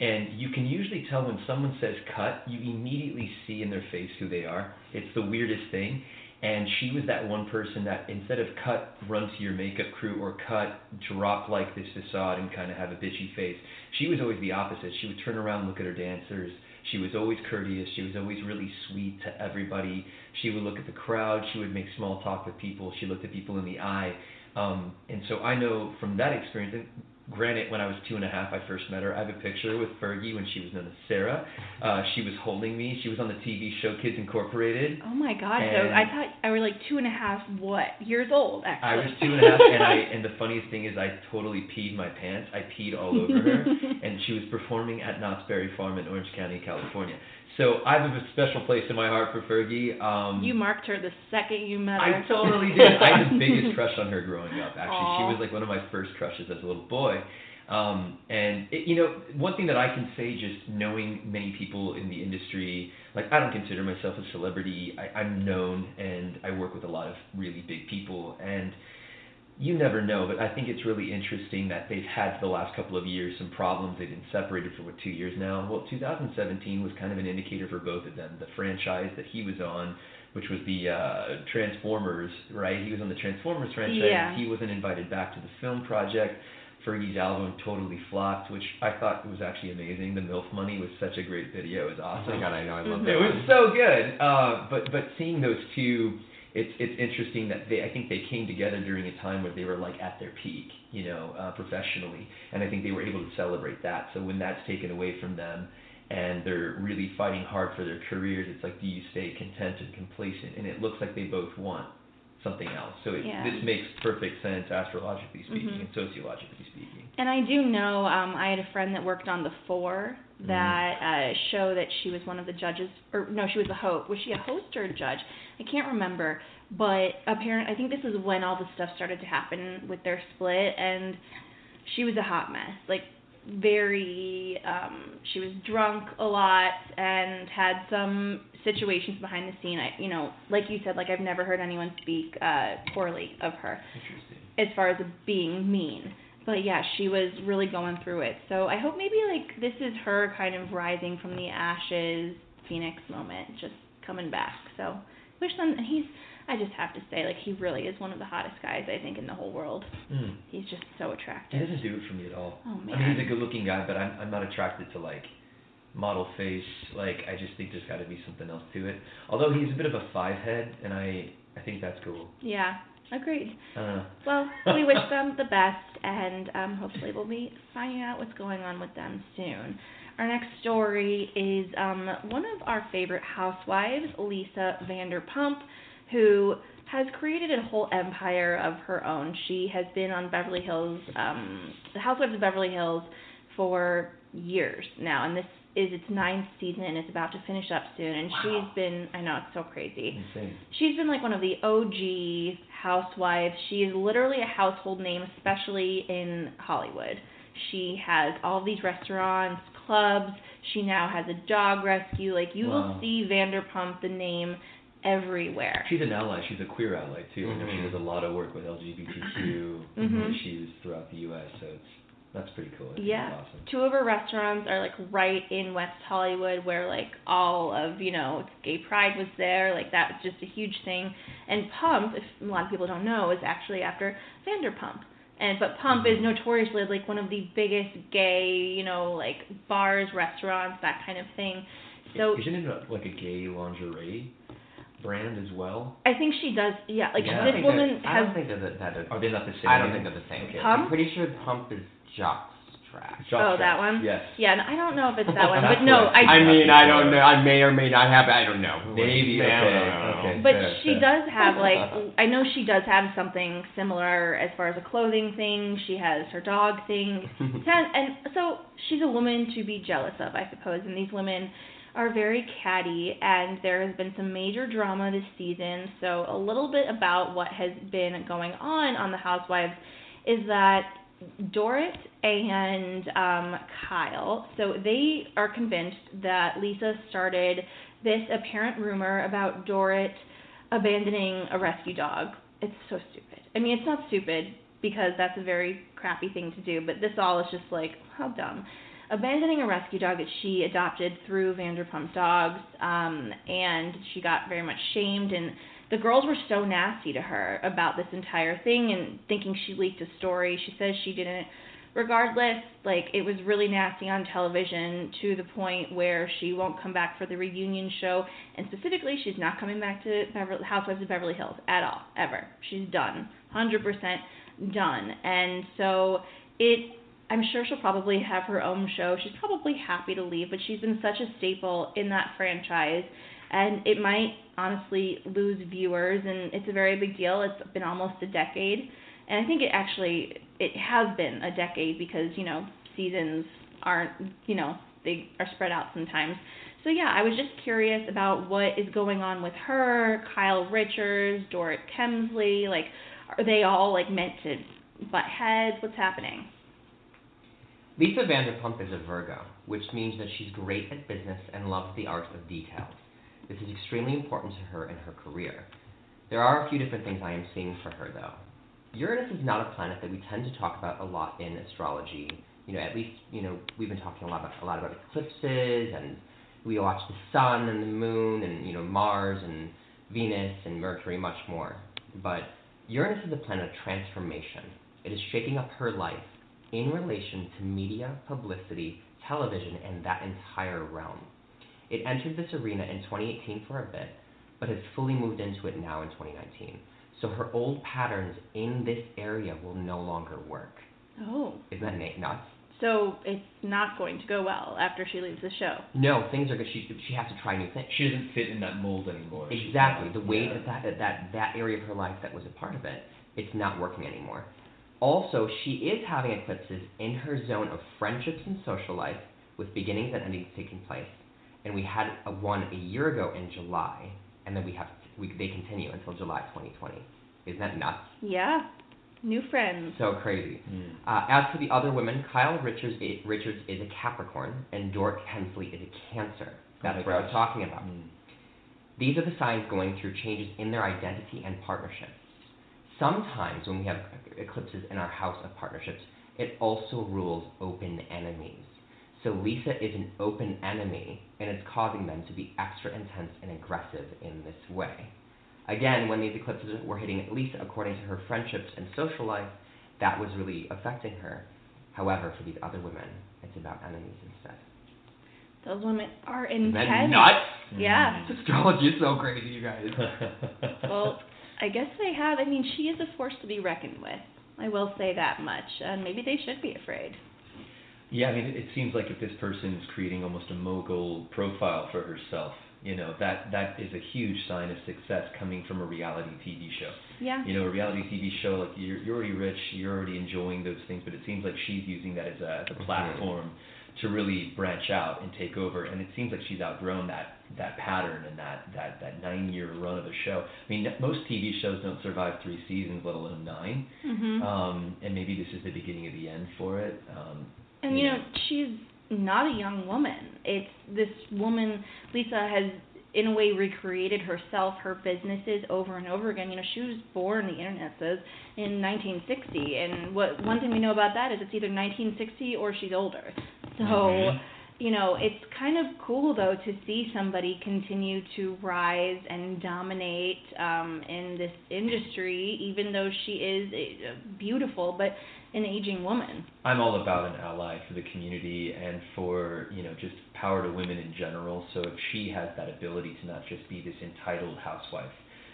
And you can usually tell when someone says cut, you immediately see in their face who they are. It's the weirdest thing. And she was that one person that instead of cut, run to your makeup crew, or cut, drop like this facade and kind of have a bitchy face, she was always the opposite. She would turn around, look at her dancers. She was always courteous. She was always really sweet to everybody. She would look at the crowd. She would make small talk with people. She looked at people in the eye. Um, and so I know from that experience, granted, when I was two and a half, I first met her. I have a picture with Fergie when she was known as Sarah. Uh, she was holding me. She was on the TV show Kids Incorporated. Oh my god, so I thought I were like two and a half what years old actually. I was two and a half, and I and the (laughs) funniest thing is I totally peed my pants. I peed all over her, (laughs) and she was performing at Knott's Berry Farm in Orange County, California. So I have a special place in my heart for Fergie. Um, you marked her the second you met her. I totally did. I had the (laughs) biggest crush on her growing up. Actually, Aw. she was like one of my first crushes as a little boy. Um, and it, you know, one thing that I can say, just knowing many people in the industry, like I don't consider myself a celebrity. I, I'm known, and I work with a lot of really big people, and you never know. But I think it's really interesting that they've had for the last couple of years some problems. They've been separated for what two years now. Well, 2017 was kind of an indicator for both of them. The franchise that he was on which was the uh, Transformers, right? He was on the Transformers franchise. Yeah. He wasn't invited back to the film project. Fergie's album totally flopped, which I thought was actually amazing. The MILF Money was such a great video. It was Oh awesome. my god, I know, I love Mhm. that. It was so good. Uh, but but seeing those two, it's it's interesting that they I think they came together during a time where they were like at their peak, you know, uh, professionally, and I think they were able to celebrate that. So when that's taken away from them, and they're really fighting hard for their careers, it's like do you stay content and complacent? And it looks like they both want something else. So it, Yeah. this makes perfect sense astrologically speaking Mhm. and sociologically speaking. And I do know um, I had a friend that worked on the Four that uh, show that she was one of the judges, or no, she was a host. Was she a host or a judge? I can't remember. But apparent, I think this is when all the stuff started to happen with their split, and she was a hot mess. Like very, um, she was drunk a lot and had some situations behind the scene. I, you know, like you said, like I've never heard anyone speak uh, poorly of her Interesting. as far as being mean. But yeah, she was really going through it. So I hope maybe like this is her kind of rising from the ashes, Phoenix moment, just coming back. So wish them. And he's, I just have to say, like he really is one of the hottest guys I think in the whole world. Mm. He's just so attractive. He doesn't do it for me at all. Oh man. I mean, he's a good-looking guy, but I'm I'm not attracted to like model face. Like, I just think there's got to be something else to it. Although he's a bit of a five head, and I I think that's cool. Yeah, agreed. Know. Well, we (laughs) wish them the best, and um, hopefully we'll be finding out what's going on with them soon. Our next story is um, one of our favorite housewives, Lisa Vanderpump, who has created a whole empire of her own. She has been on Beverly Hills, um, the Housewives of Beverly Hills, for years now, and this is its ninth season, and it's about to finish up soon. And Wow. she's been, I know it's so crazy Insane. she's been like one of the OG housewives. She is literally a household name, especially in Hollywood. She has all these restaurants, clubs. She now has a dog rescue. Like you will see Vanderpump the name everywhere. She's an ally. She's a queer ally too. I know she does a lot of work with LGBTQ Mhm. issues throughout the U.S. So it's that's pretty cool. I think Yeah. Awesome. Two of her restaurants are like right in West Hollywood where like all of, you know, gay pride was there, like that was just a huge thing. And Pump, if a lot of people don't know, is actually after Vanderpump. And but Pump is mm-hmm. notoriously like one of the biggest gay, you know, like bars, restaurants, that kind of thing. So Isn't it a, like a gay lingerie brand as well? I think she does yeah, like Yeah. This woman that, I don't think that that, that is, Are they not the same? I don't think they're the same. Okay. Pump? I'm pretty sure Pump is Jock's trash. Jock Oh, that one? Yes. Yeah, and I don't know if it's that one, (laughs) but no, I I mean, I don't know. I may or may not have. I don't know. Maybe, I don't okay, okay. But fair, she fair. does have like (laughs) I know she does have something similar as far as a clothing thing. She has her dog thing. (laughs) and, and so she's a woman to be jealous of, I suppose. And these women are very catty, and there has been some major drama this season. So a little bit about what has been going on on the Housewives is that Dorit and um, Kyle, so they are convinced that Lisa started this apparent rumor about Dorit abandoning a rescue dog. It's so stupid. I mean, it's not stupid because that's a very crappy thing to do, but this all is just like, how dumb. Abandoning a rescue dog that she adopted through Vanderpump Dogs, um, and she got very much shamed, and the girls were so nasty to her about this entire thing and thinking she leaked a story. She says she didn't. Regardless, like it was really nasty on television to the point where she won't come back for the reunion show, and specifically, she's not coming back to Beverly, Housewives of Beverly Hills at all, ever. She's done, 100% done. And so it I'm sure she'll probably have her own show. She's probably happy to leave, but she's been such a staple in that franchise, and it might honestly lose viewers, and it's a very big deal. It's been almost a decade, and I think it actually it has been a decade because you know seasons aren't you know they are spread out sometimes. So yeah, I was just curious about what is going on with her, Kyle Richards, Dorit Kemsley. Like, are they all like meant to butt heads? What's happening? Lisa Vanderpump is a Virgo, which means that she's great at business and loves the art of detail. This is extremely important to her in her career. There are a few different things I am seeing for her, though. Uranus is not a planet that we tend to talk about a lot in astrology. You know, at least you know we've been talking a lot about a lot about eclipses, and we watch the sun and the moon, and you know Mars and Venus and Mercury, much more. But Uranus is a planet of transformation. It is shaking up her life in relation to media, publicity, television, and that entire realm. It entered this arena in 2018 for a bit, but has fully moved into it now in 2019. So her old patterns in this area will no longer work. Oh. Isn't that na- nuts? So it's not going to go well after she leaves the show. No, things are good. She she has to try new things. She doesn't fit in that mold anymore. Exactly. The way yeah. that, that that that area of her life that was a part of it, it's not working anymore. Also, she is having eclipses in her zone of friendships and social life, with beginnings and endings taking place. And we had a one a year ago in July, and then we have we they continue until July 2020. Isn't that nuts? Yeah. New friends. So crazy. Mm. Uh, as for the other women, Kyle Richards, i Richards is a Capricorn, and Dorit Kemsley is a Cancer. That's Oh what I was talking about. Mm. These are the signs going through changes in their identity and partnerships. Sometimes when we have eclipses in our house of partnerships, it also rules open enemies. So Lisa is an open enemy, and it's causing them to be extra intense and aggressive in this way. Again, when these eclipses were hitting Lisa according to her friendships and social life, that was really affecting her. However, for these other women, it's about enemies instead. Those women are Isn't intense. that nuts? Yeah. Mm-hmm. Astrology is so crazy, you guys. (laughs) Well, I guess they have. I mean, she is a force to be reckoned with. I will say that much. And maybe they should be afraid. Yeah, I mean, it, it seems like if this person is creating almost a mogul profile for herself, you know, that that is a huge sign of success coming from a reality TV show. Yeah. You know, a reality TV show like you're you're already rich, you're already enjoying those things, but it seems like she's using that as a, as a platform to really branch out and take over. And it seems like she's outgrown that that pattern and that that that nine year run of a show. I mean, most TV shows don't survive three seasons, let alone 9 mm-hmm. Um, and maybe this is the beginning of the end for it. Um, And you know, she's not a young woman. It's this woman, Lisa, has in a way recreated herself, her businesses over and over again. You know, she was born, the internet says, in 1960, and what one thing we know about that is it's either 1960 or she's older. So. Mhm. You know, it's kind of cool though to see somebody continue to rise and dominate um, in this industry, even though she is a beautiful but an aging woman. I'm all about an ally for the community and for you know just power to women in general. So if she has that ability to not just be this entitled housewife,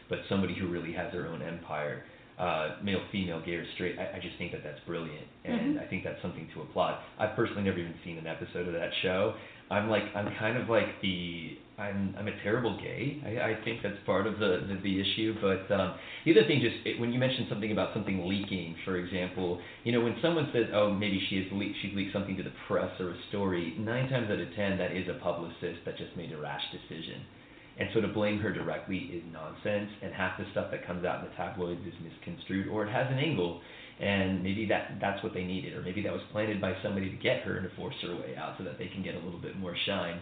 but somebody who really has her own empire, uh, male, female, gay or straight, I, I just think that that's brilliant, and Mhm. I think that's something to applaud. I've personally never even seen an episode of that show. I'm like I'm kind of like the I'm I'm a terrible gay. I, I think that's part of the the, the issue. But um, the other thing, just it, when you mentioned something about something leaking, for example, you know when someone says, oh maybe she has leaked she's leaked something to the press or a story, nine times out of ten that is a publicist that just made a rash decision. And so to blame her directly is nonsense, and half the stuff that comes out in the tabloids is misconstrued, or it has an angle, and maybe that that's what they needed, or maybe that was planted by somebody to get her and to force her way out so that they can get a little bit more shine.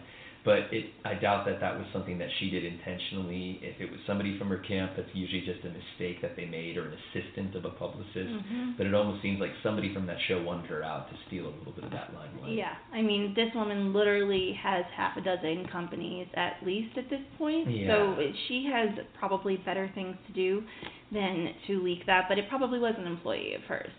But it, I doubt that that was something that she did intentionally. If it was somebody from her camp, that's usually just a mistake that they made, or an assistant of a publicist. Mhm. But it almost seems like somebody from that show wanted her out to steal a little bit of that limelight. Yeah, I mean, this woman literally has half a dozen companies at least at this point. Yeah. So she has probably better things to do than to leak that, but it probably was an employee of hers.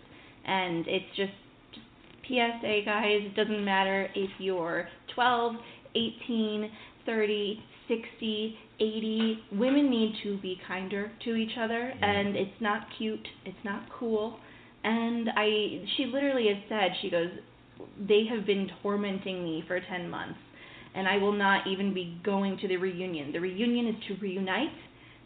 And it's just, just PSA, guys, it doesn't matter if you're 12, 18, 30, 60, 80. Women need to be kinder to each other, Yeah. and it's not cute, it's not cool. And I, she literally has said, she goes, they have been tormenting me for 10 months, and I will not even be going to the reunion. The reunion is to reunite,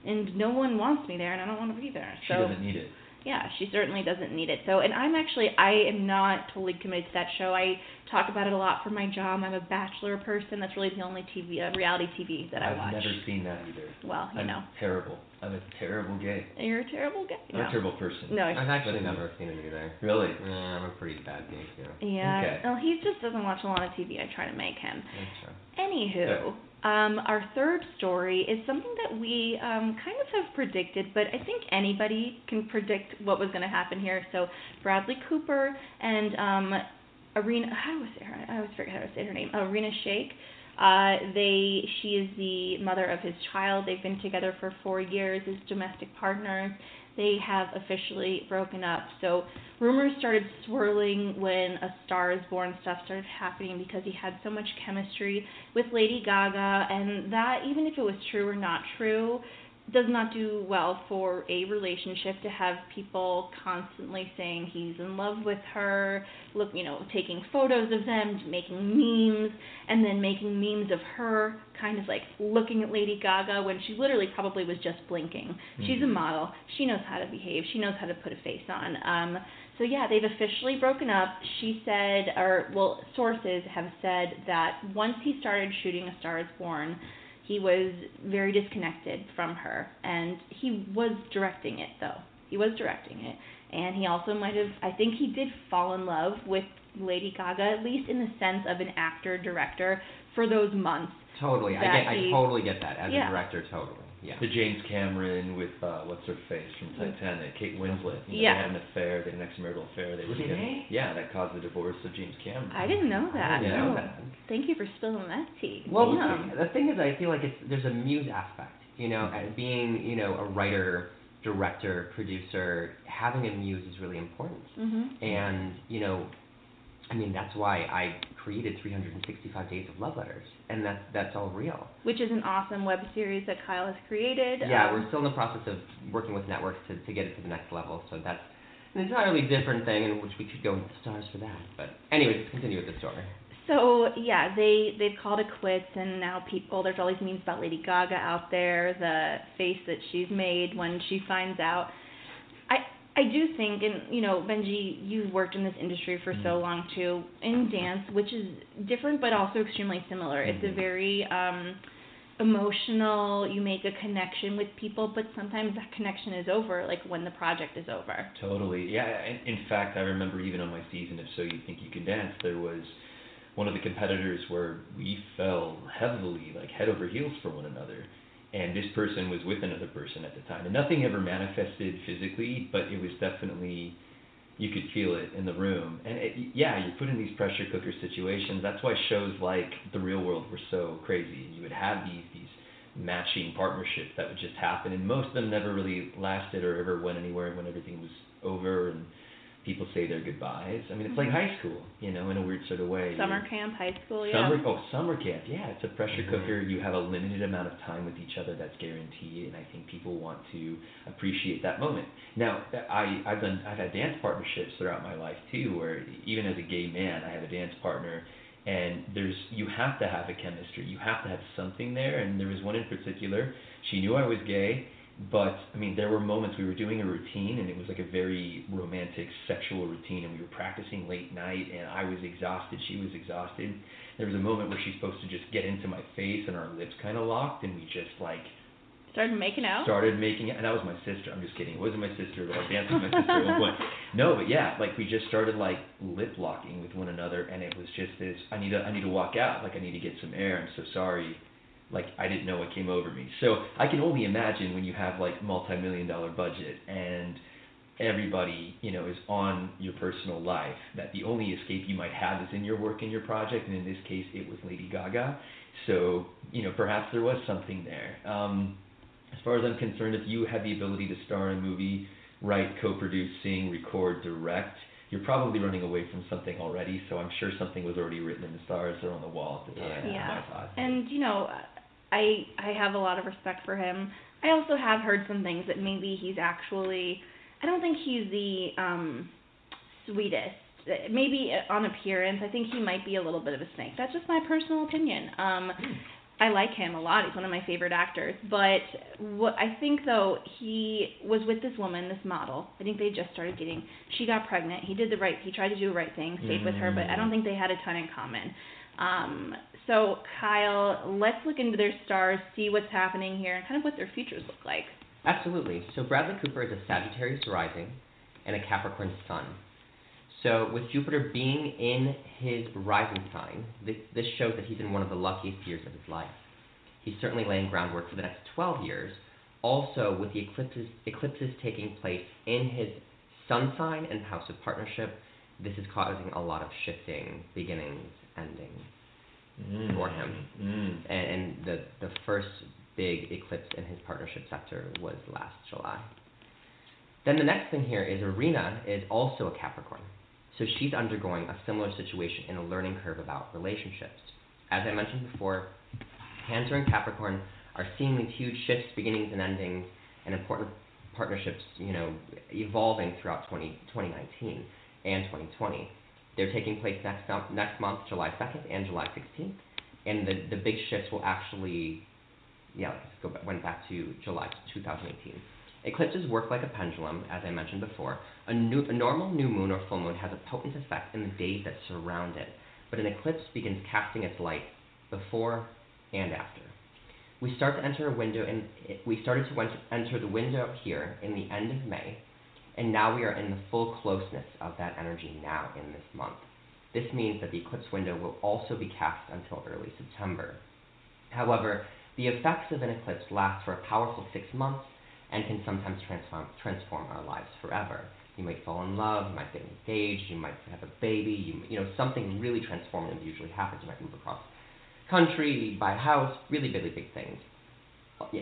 and no one wants me there, and I don't want to be there. She so doesn't need it. Yeah, she certainly doesn't need it. So, and I'm actually, I am not totally committed to that show. I talk about it a lot for my job. I'm a bachelor person. That's really the only TV, uh, reality TV that I watch. I've never seen that either. Well, you I'm know, terrible. I'm a terrible gay. you're a terrible guy. I'm No. a terrible person. No, I've actually But- never seen it either. Really? Yeah, I'm a pretty bad gay too. yeah. Okay. Well, he just doesn't watch a lot of TV. I try to make him. That's true. Um, our third story is something that we um, kind of have predicted, but I think anybody can predict what was going to happen here. So Bradley Cooper and um, Irina, I her? I always forget how to say her name. Irina Shayk Uh, they, she is the mother of his child. They've been together for four years as domestic partners. They have officially broken up. So rumors started swirling when A Star Is Born stuff started happening because he had so much chemistry with Lady Gaga, and that even if it was true or not true, does not do well for a relationship to have people constantly saying he's in love with her, look, you know, taking photos of them, making memes, and then making memes of her kind of like looking at Lady Gaga when she literally probably was just blinking. Mm-hmm. She's a model. She knows how to behave. She knows how to put a face on. Um so yeah, they've officially broken up. She said or well, sources have said that once he started shooting A Star is Born, he was very disconnected from her, and he was directing it though. He was directing it, and he also might have. I think he did fall in love with Lady Gaga, at least in the sense of an actor director for those months. Totally, I get. I totally get that as yeah. a director. Totally. Yeah. The James Cameron with uh, what's her face from Titanic, Kate Winslet. You know, yeah. They had an affair. They had an extramarital affair. They were Did they? Yeah, that caused the divorce of James Cameron. I didn't know that. I didn't no. know that. Thank you for spilling that tea. Well, yeah. the thing is, I feel like it's there's a muse aspect. You know, mm-hmm. being you know a writer, director, producer, having a muse is really important. Mm-hmm. And you know, I mean, that's why I created 365 Days of Love Letters, and that's that's all real. Which is an awesome web series that Kyle has created. Yeah, um, we're still in the process of working with networks to, to get it to the next level, so that's an entirely different thing, in which we could go into the stars for that. But anyways, let's continue with the story. So yeah, they they've called it quits, and now people there's all these memes about Lady Gaga out there, the face that she's made when she finds out. I do think, and you know, Benji, you've worked in this industry for mm-hmm. so long too, in dance, which is different but also extremely similar. Mm-hmm. It's a mm-hmm. very um, emotional. You make a connection with people, but sometimes that connection is over, like when the project is over. Totally, yeah. In, in fact, I remember even on my season of So You Think You Can Dance, there was one of the competitors where we fell heavily, like head over heels for one another and this person was with another person at the time. And nothing ever manifested physically, but it was definitely you could feel it in the room. And it, yeah, you put in these pressure cooker situations. That's why shows like The Real World were so crazy. And you would have these these matching partnerships that would just happen, and most of them never really lasted or ever went anywhere when everything was over and people say their goodbyes. I mean, it's like mm-hmm. high school, you know, in a weird sort of way. Summer You're, camp, high school, yeah. Summer, oh, summer camp, yeah. It's a pressure mm-hmm. cooker. You have a limited amount of time with each other that's guaranteed, and I think people want to appreciate that moment. Now, I, I've done, I've had dance partnerships throughout my life too, where even as a gay man, I have a dance partner, and there's, you have to have a chemistry. You have to have something there, and there was one in particular. She knew I was gay but I mean, there were moments we were doing a routine, and it was like a very romantic, sexual routine, and we were practicing late night, and I was exhausted, she was exhausted. There was a moment where she's supposed to just get into my face, and our lips kind of locked, and we just like started making out. Started making it, and that was my sister. I'm just kidding. It wasn't my sister, but I danced with my sister at one point. (laughs) No, but yeah, like we just started like lip locking with one another, and it was just this. I need to, I need to walk out. Like I need to get some air. I'm so sorry like I didn't know what came over me. So I can only imagine when you have like multi-million dollar budget and everybody, you know, is on your personal life that the only escape you might have is in your work and your project and in this case it was Lady Gaga. So, you know, perhaps there was something there. Um, as far as I'm concerned, if you had the ability to star in a movie, write, co-produce, sing, record, direct, you're probably running away from something already. So I'm sure something was already written in the stars or on the wall at the time. Yeah. And you know, I I have a lot of respect for him. I also have heard some things that maybe he's actually I don't think he's the um sweetest. Maybe on appearance, I think he might be a little bit of a snake. That's just my personal opinion. Um I like him a lot. He's one of my favorite actors. But what I think though, he was with this woman, this model. I think they just started dating. She got pregnant. He did the right. He tried to do the right thing, stayed mm-hmm. with her, but I don't think they had a ton in common. Um, so, Kyle, let's look into their stars, see what's happening here, and kind of what their futures look like. Absolutely. So, Bradley Cooper is a Sagittarius rising and a Capricorn sun. So, with Jupiter being in his rising sign, this, this shows that he's in one of the luckiest years of his life. He's certainly laying groundwork for the next 12 years. Also, with the eclipses, eclipses taking place in his sun sign and house of partnership, this is causing a lot of shifting, beginnings, endings. Mm. for him. Mm. And, and the the first big eclipse in his partnership sector was last July. Then the next thing here is Irina is also a Capricorn. So she's undergoing a similar situation in a learning curve about relationships. As I mentioned before, Cancer and Capricorn are seeing these huge shifts, beginnings and endings, and important partnerships, you know, evolving throughout 20, 2019 and 2020. They're taking place next month, next month, July 2nd and July 16th, and the, the big shifts will actually, yeah, let's go back, went back to July 2018. Eclipses work like a pendulum, as I mentioned before. A, new, a normal new moon or full moon has a potent effect in the days that surround it, but an eclipse begins casting its light before and after. We start to enter a window, and we started to enter the window here in the end of May, and now we are in the full closeness of that energy now in this month. This means that the eclipse window will also be cast until early September. However, the effects of an eclipse last for a powerful six months and can sometimes transform, transform our lives forever. You might fall in love, you might get engaged, you might have a baby, you, you know, something really transformative usually happens. You might move across country, buy a house, really, really big things.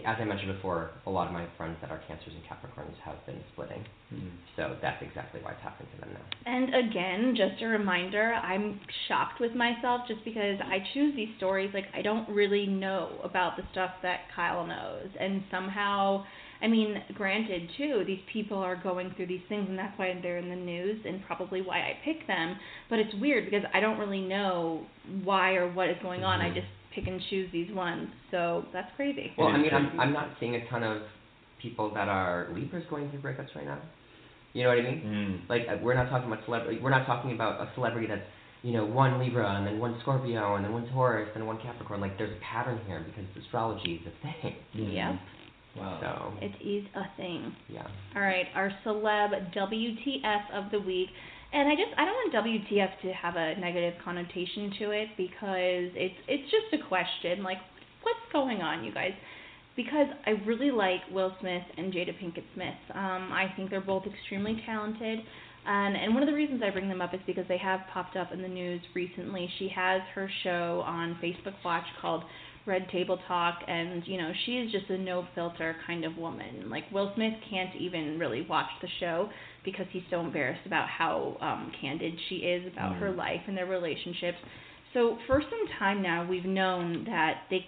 As I mentioned before, a lot of my friends that are Cancers and Capricorns have been splitting. Mm. So that's exactly why it's happening to them now. And again, just a reminder, I'm shocked with myself just because I choose these stories like I don't really know about the stuff that Kyle knows. And somehow, I mean, granted too, these people are going through these things and that's why they're in the news and probably why I pick them. But it's weird because I don't really know why or what is going on. I Mhm. just pick and choose these ones. So that's crazy. Well, I mean, I'm. I'm not seeing a ton of people that are Libras going through breakups right now. You know what I mean? Mm. Like uh, we're not talking about celebrity. We're not talking about a celebrity that's you know one Libra and then one Scorpio and then one Taurus and one Capricorn. Like there's a pattern here because astrology is a thing. (laughs) Mm. Yep. Wow. So It is a thing. yeah. All right, our celeb WTF of the week. And I just I don't want WTF to have a negative connotation to it because it's it's just a question like what's going on you guys? Because I really like Will Smith and Jada Pinkett Smith. Um, I think they're both extremely talented. And and one of the reasons I bring them up is because they have popped up in the news recently. She has her show on Facebook Watch called Red Table Talk, and you know she is just a no filter kind of woman. Like Will Smith can't even really watch the show because he's so embarrassed about how um, candid she is about her life and their relationships. So for some time now, we've known that they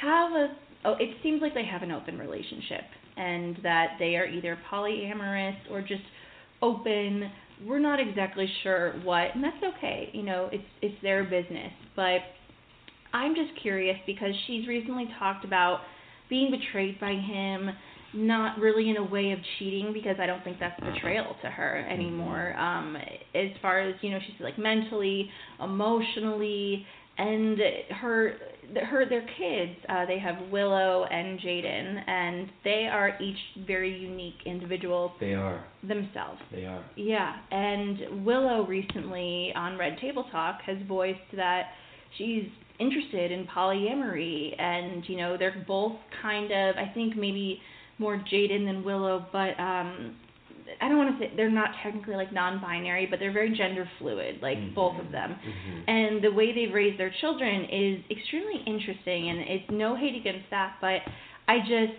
have a. Oh, it seems like they have an open relationship, and that they are either polyamorous or just open. We're not exactly sure what, and that's okay. You know, it's it's their business, but I'm just curious because she's recently talked about being betrayed by him, not really in a way of cheating because I don't think that's betrayal to her anymore. Um, as far as you know, she's like mentally, emotionally, and her her their kids. Uh, they have Willow and Jaden, and they are each very unique individuals They are. themselves. They are. Yeah, and Willow recently on Red Table Talk has voiced that she's interested in polyamory, and you know they're both kind of I think maybe more Jaden than Willow, but um I don't want to say they're not technically like non-binary, but they're very gender fluid, like Mhm. both of them. hmm And the way they've raised their children is extremely interesting, and it's no hate against that, but I just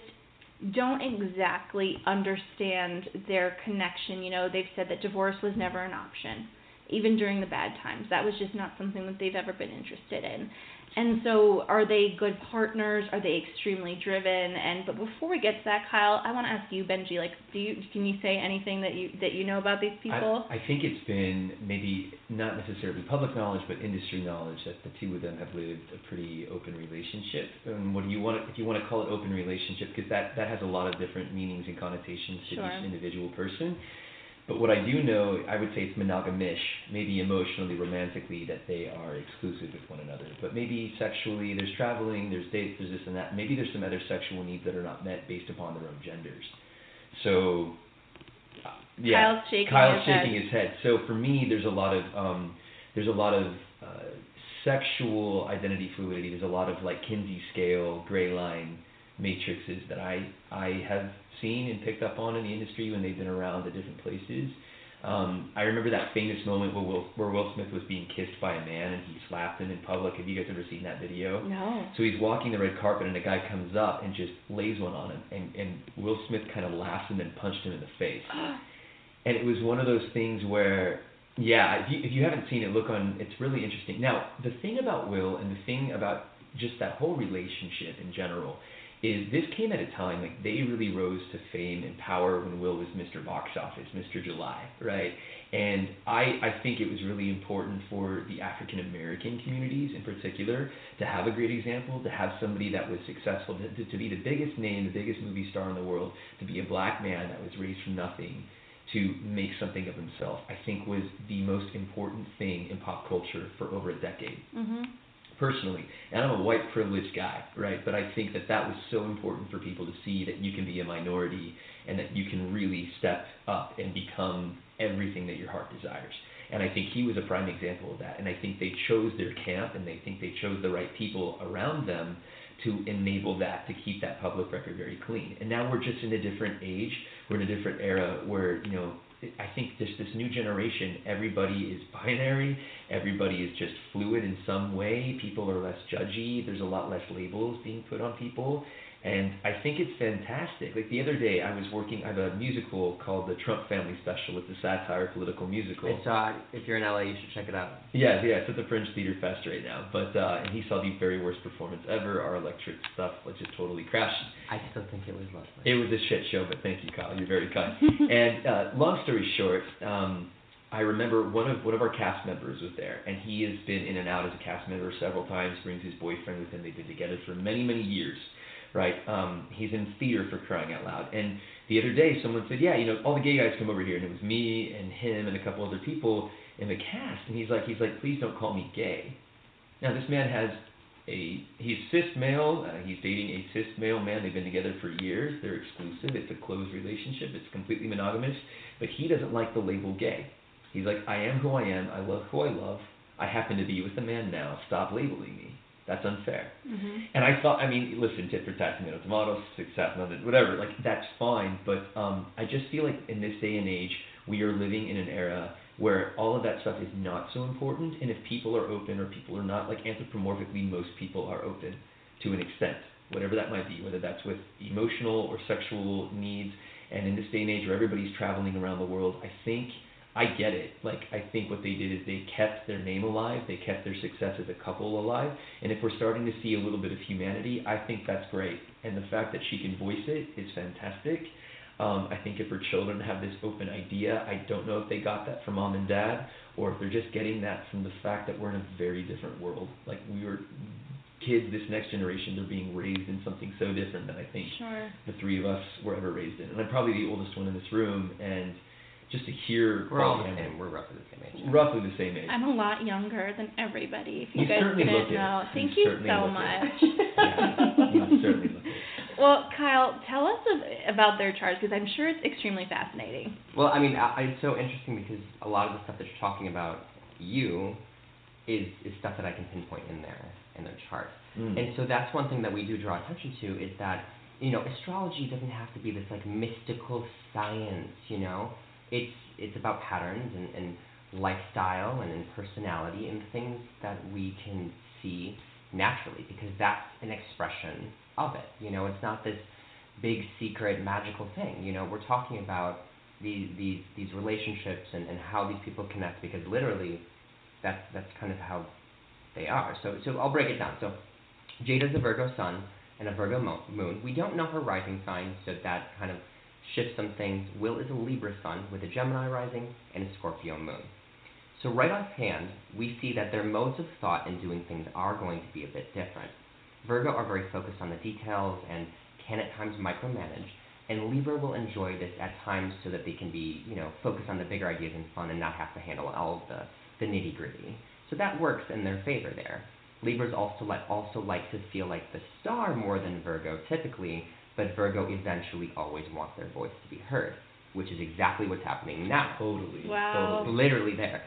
don't exactly understand their connection. You know, they've said that divorce was never an option, even during the bad times. That was just not something that they've ever been interested in. And so, are they good partners? Are they extremely driven? And but before we get to that, Kyle, I want to ask you, Benji. Like, do you can you say anything that you that you know about these people? I, I think it's been maybe not necessarily public knowledge, but industry knowledge that the two of them have lived a pretty open relationship. And what do you want if you want to call it open relationship, because that that has a lot of different meanings and connotations to Sure. each individual person. But what I do know, I would say it's monogamish, maybe emotionally, romantically, that they are exclusive with one another. But maybe sexually, there's traveling, there's dates, there's this and that. Maybe there's some other sexual needs that are not met based upon their own genders. So, uh, yeah. Kyle's shaking Kyle's his shaking head. his head. So for me, there's a lot of um, there's a lot of uh, sexual identity fluidity. There's a lot of like Kinsey scale, gray line matrices that I I have seen and picked up on in the industry when they've been around at different places. Um, I remember that famous moment where Will, where Will Smith was being kissed by a man and he slapped him in public. Have you guys ever seen that video? No. So he's walking the red carpet and a guy comes up and just lays one on him, and and Will Smith kind of laughs and then punched him in the face. (gasps) and it was one of those things where yeah if you, if you haven't seen it look on it's really interesting now the thing about will and the thing about just that whole relationship in general is this came at a time like they really rose to fame and power when will was mr box office mr july right and i i think it was really important for the african american communities in particular to have a great example to have somebody that was successful to, to, to be the biggest name the biggest movie star in the world to be a black man that was raised from nothing to make something of himself, I think was the most important thing in pop culture for over a decade. Mhm. Personally, and I'm a white privileged guy, right? But I think that that was so important for people to see that you can be a minority and that you can really step up and become everything that your heart desires. And I think he was a prime example of that. And I think they chose their camp and they think they chose the right people around them to enable that, to keep that public record very clean. And now we're just in a different age, we're in a different era where, you know, I think this this new generation, everybody is binary, everybody is just fluid in some way. People are less judgy. There's a lot less labels being put on people, and I think it's fantastic. Like the other day, I was working. I have a musical called the Trump Family Special. It's a satire political musical. It's uh, if you're in LA, you should check it out. Yeah, yeah, it's at the Fringe Theater Fest right now. But uh, and he saw the very worst performance ever. Our electric stuff, which just totally crashed. I still think it was lovely. It was a shit show, but thank you, Kyle. You're very kind. (laughs) and uh, long story short, um, I remember one of one of our cast members was there, and he has been in and out as a cast member several times. Brings his boyfriend with him. They've been together for many many years, right? Um, he's in theater for crying out loud. And the other day, someone said, "Yeah, you know, all the gay guys come over here," and it was me and him and a couple other people in the cast. And he's like, he's like, "Please don't call me gay." Now this man has a he's cis male. Uh, he's dating a cis male man. They've been together for years. They're exclusive. It's a closed relationship. It's completely monogamous. But he doesn't like the label gay. He's like, I am who I am. I love who I love. I happen to be with a man now. Stop labeling me. That's unfair. Mhm. And I thought, I mean, listen, tit for tat, tomato, tomato, success, nothing, whatever. Like that's fine, but um, I just feel like in this day and age, we are living in an era where all of that stuff is not so important. And if people are open or people are not, like anthropomorphically, most people are open to an extent, whatever that might be, whether that's with emotional or sexual needs. And in this day and age where everybody's traveling around the world, I think I get it. Like I think what they did is they kept their name alive, they kept their success as a couple alive, and if we're starting to see a little bit of humanity, I think that's great. And the fact that she can voice it is fantastic. Um, I think if her children have this open idea, I don't know if they got that from mom and dad, or if they're just getting that from the fact that we're in a very different world. Like we were kids, this next generation, they're being raised in something so different than I think Sure. the three of us were ever raised in. And I'm probably the oldest one in this room, and just to hear We're all the Paul same. We're roughly the same age. roughly the same age. I'm a lot younger than everybody. If you, You guys certainly didn't look know, You thank you certainly so look it. much. (laughs) Yeah, you certainly look it. Well, Kyle, tell us about their charts because I'm sure it's extremely fascinating. Well, I mean, I, it's so interesting because a lot of the stuff that you're talking about, you, is is stuff that I can pinpoint in there in their chart. Mm. And so that's one thing that we do draw attention to is that you know astrology doesn't have to be this like mystical science. You know, it's it's about patterns and, and lifestyle and, and personality and things that we can see naturally because that's an expression of it. You know, it's not this big secret magical thing. You know, we're talking about these these these relationships and, and how these people connect because literally that's that's kind of how they are. So so I'll break it down. So Jada's a Virgo sun and a Virgo mo- moon. We don't know her rising sign, so that kind of shifts some things. Will is a Libra sun with a Gemini rising and a Scorpio moon. So right offhand, we see that their modes of thought and doing things are going to be a bit different. Virgo are very focused on the details and can at times micromanage, and Libra will enjoy this at times so that they can be, you know, focus on the bigger ideas and fun and not have to handle all of the, the nitty gritty. So that works in their favor there. Libras also like also like to feel like the star more than Virgo typically, but Virgo eventually always wants their voice to be heard, which is exactly what's happening now. Totally. Wow. Totally. Literally there.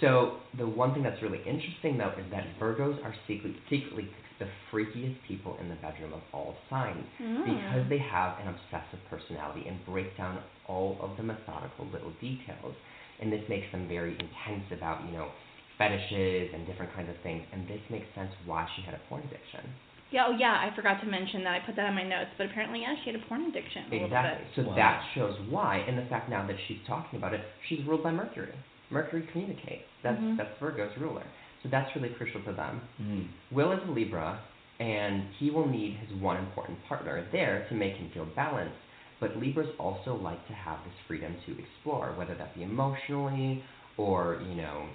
So the one thing that's really interesting though is that Virgos are secretly, secretly the freakiest people in the bedroom of all signs Mm. because they have an obsessive personality and break down all of the methodical little details. And this makes them very intense about, you know, fetishes and different kinds of things. And this makes sense why she had a porn addiction. Yeah, oh yeah, I forgot to mention that. I put that on my notes, but apparently, yeah, she had a porn addiction. A Exactly. So Wow. that shows why, and the fact now that she's talking about it, she's ruled by Mercury. Mercury communicates. That's Mhm. that's Virgo's ruler. So that's really crucial to them. Mm. Will is a Libra, and he will need his one important partner there to make him feel balanced. But Libras also like to have this freedom to explore, whether that be emotionally or you know,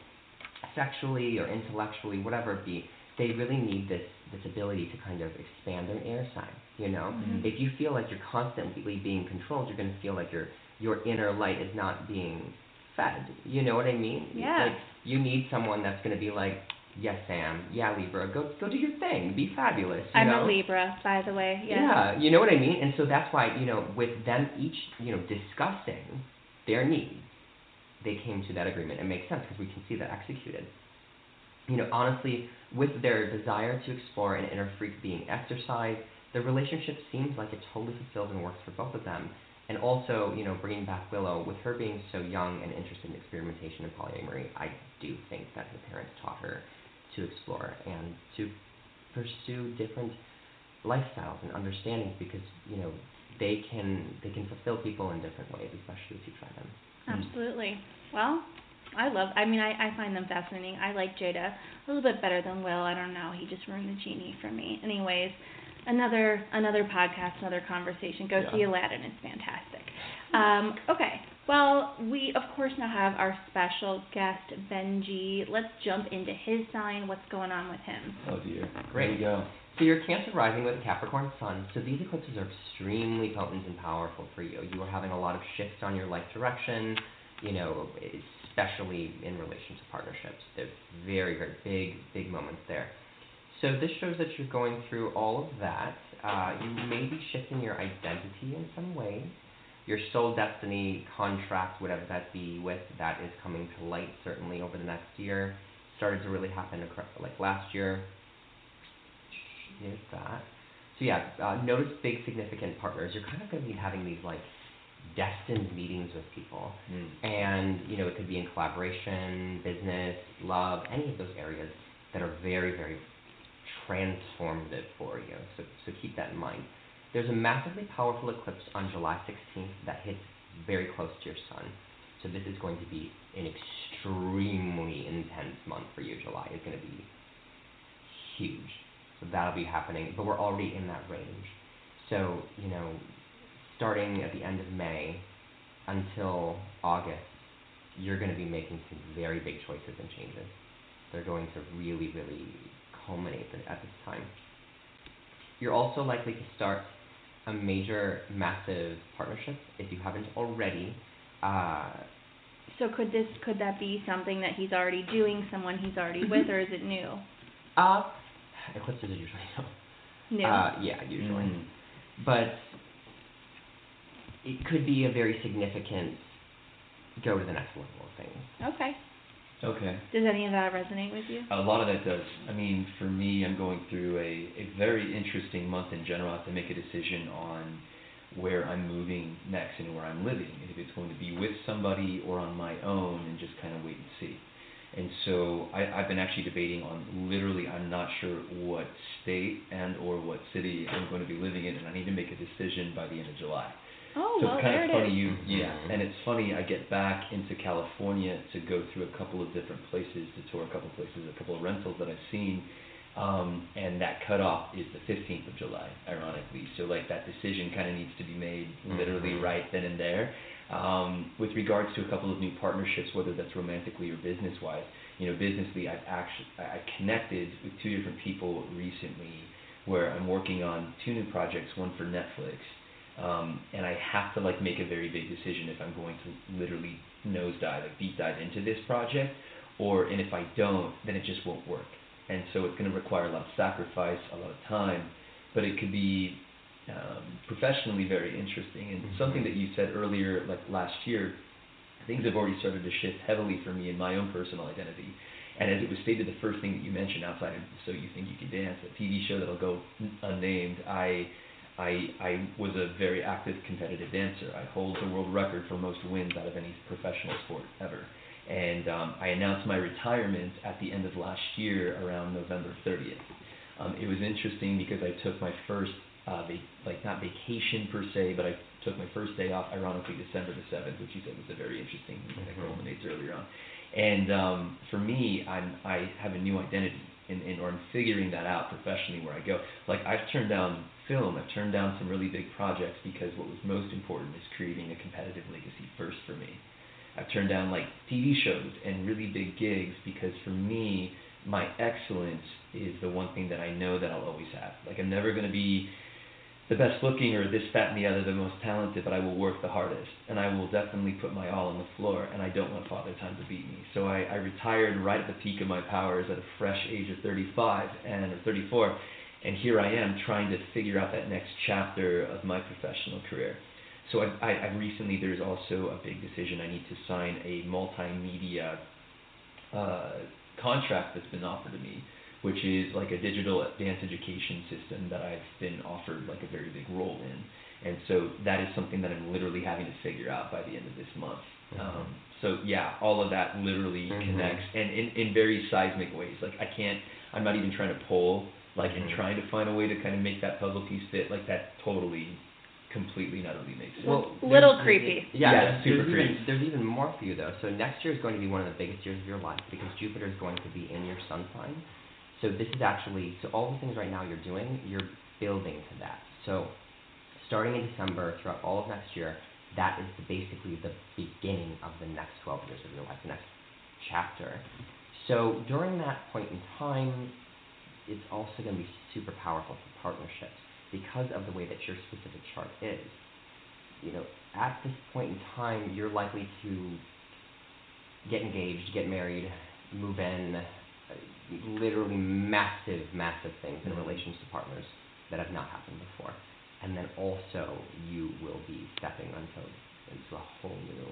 sexually or intellectually, whatever it be. They really need this this ability to kind of expand their air sign. You know, Mhm. if you feel like you're constantly being controlled, you're going to feel like your your inner light is not being fed. You know what I mean? Yeah. Like you need someone that's going to be like, yes, Sam, yeah, Libra, go go do your thing, be fabulous. You I'm know? a Libra, by the way. Yeah. Yeah, you know what I mean? And so that's why, you know, with them each, you know, discussing their needs, they came to that agreement. It makes sense because we can see that executed. You know, honestly, with their desire to explore an inner freak being exercised, the relationship seems like it totally fulfills and works for both of them. And also, you know, bringing back Willow, with her being so young and interested in experimentation and polyamory, I do think that her parents taught her to explore and to pursue different lifestyles and understandings because you know they can they can fulfill people in different ways, especially if you try them. Absolutely. Well, I love. I mean, I I find them fascinating. I like Jada a little bit better than Will. I don't know. He just ruined the genie for me. Anyways, another another podcast, another conversation. Go Yeah. see Aladdin. It's fantastic. Um, okay. Well, we of course now have our special guest Benji. Let's jump into his sign. What's going on with him? Oh dear. Great. There we go. So you're Cancer rising with a Capricorn sun. So these eclipses are extremely potent and powerful for you. You are having a lot of shifts on your life direction. You know, especially in relation to partnerships. There's very very big big moments there. So this shows that you're going through all of that. Uh, you may be shifting your identity in some way. Your soul destiny contract, whatever that be with, that is coming to light certainly over the next year. Started to really happen like last year. Here's that. So yeah, uh, notice big significant partners. You're kind of going to be having these like destined meetings with people, Mm. and you know it could be in collaboration, business, love, any of those areas that are very very transformative for you. So so keep that in mind. There's a massively powerful eclipse on July 16th that hits very close to your sun. So this is going to be an extremely intense month for you. July is going to be huge. So that'll be happening, but we're already in that range. So, you know, starting at the end of May until August, you're going to be making some very big choices and changes. They're going to really, really culminate at this time. You're also likely to start a major, massive partnership if you haven't already. Uh, So could this could that be something that he's already doing, someone he's already (laughs) with, or is it new? uh, eclipses are usually (laughs) no. New. Uh, yeah, usually. Mm. But it could be a very significant go to the next level of things. okay. Okay. Does any of that resonate with you? A lot of that does. I mean, for me, I'm going through a, a very interesting month in general. I have to make a decision on where I'm moving next and where I'm living, if it's going to be with somebody or on my own, and just kind of wait and see. And so I, I've been actually debating on literally, I'm not sure what state and or what city I'm going to be living in, and I need to make a decision by the end of July. Oh, so well, it's kind there of funny is. you yeah and it's funny i get back into california to go through a couple of different places to tour a couple of places a couple of rentals that i've seen um and that cutoff is the 15th of july ironically so like that decision kind of needs to be made literally Mhm. right then and there um with regards to a couple of new partnerships whether that's romantically or business wise you know businessly i've actually i I connected with two different people recently where i'm working on two new projects one for netflix um, and I have to like make a very big decision if I'm going to literally nosedive, like deep dive into this project, or and if I don't, then it just won't work. And so it's going to require a lot of sacrifice, a lot of time, but it could be um, professionally very interesting. And Mhm. something that you said earlier, like last year, things have already started to shift heavily for me in my own personal identity. And as it was stated, the first thing that you mentioned outside of So You Think You Can Dance, a TV show that'll go unnamed, I, I, I was a very active competitive dancer. I hold the world record for most wins out of any professional sport ever. And um, I announced my retirement at the end of last year around November 30th. Um, it was interesting because I took my first, uh, va- like not vacation per se, but I took my first day off, ironically December the 7th, which you said was a very interesting thing that Mhm. culminates earlier on. And um, for me, I'm I have a new identity, in, in or I'm figuring that out professionally where I go. Like I've turned down film, I've turned down some really big projects because what was most important is creating a competitive legacy first for me. I've turned down like TV shows and really big gigs because for me, my excellence is the one thing that I know that I'll always have. Like I'm never going to be the best looking or this, that, and the other, the most talented, but I will work the hardest. And I will definitely put my all on the floor, and I don't want Father Time to beat me. So I, I retired right at the peak of my powers at a fresh age of 35 and or 34. And here I am trying to figure out that next chapter of my professional career. So I, I, I recently, there's also a big decision. I need to sign a multimedia uh, contract that's been offered to me which is like a digital dance education system that I've been offered like a very big role in. And so that is something that I'm literally having to figure out by the end of this month. Mhm. Um, so yeah, all of that literally Mhm. connects and in, in very seismic ways. Like I can't, I'm not even trying to pull, like and Mhm. trying to find a way to kind of make that puzzle piece fit. Like that totally, completely and utterly makes sense. Well, Little creepy. Yeah, Yeah, there's, super there's even creepy. there's even more for you though. So next year is going to be one of the biggest years of your life because Jupiter is going to be in your sun sign. So this is actually so all the things right now you're doing, you're building to that. So starting in December throughout all of next year, that is the, basically the beginning of the next 12 years of your life, the next chapter. So during that point in time, it's also going to be super powerful for partnerships because of the way that your specific chart is. You know, at this point in time, you're likely to get engaged, get married, move in, literally massive, massive things in relations to partners that have not happened before. And then also, you will be stepping into, into a whole new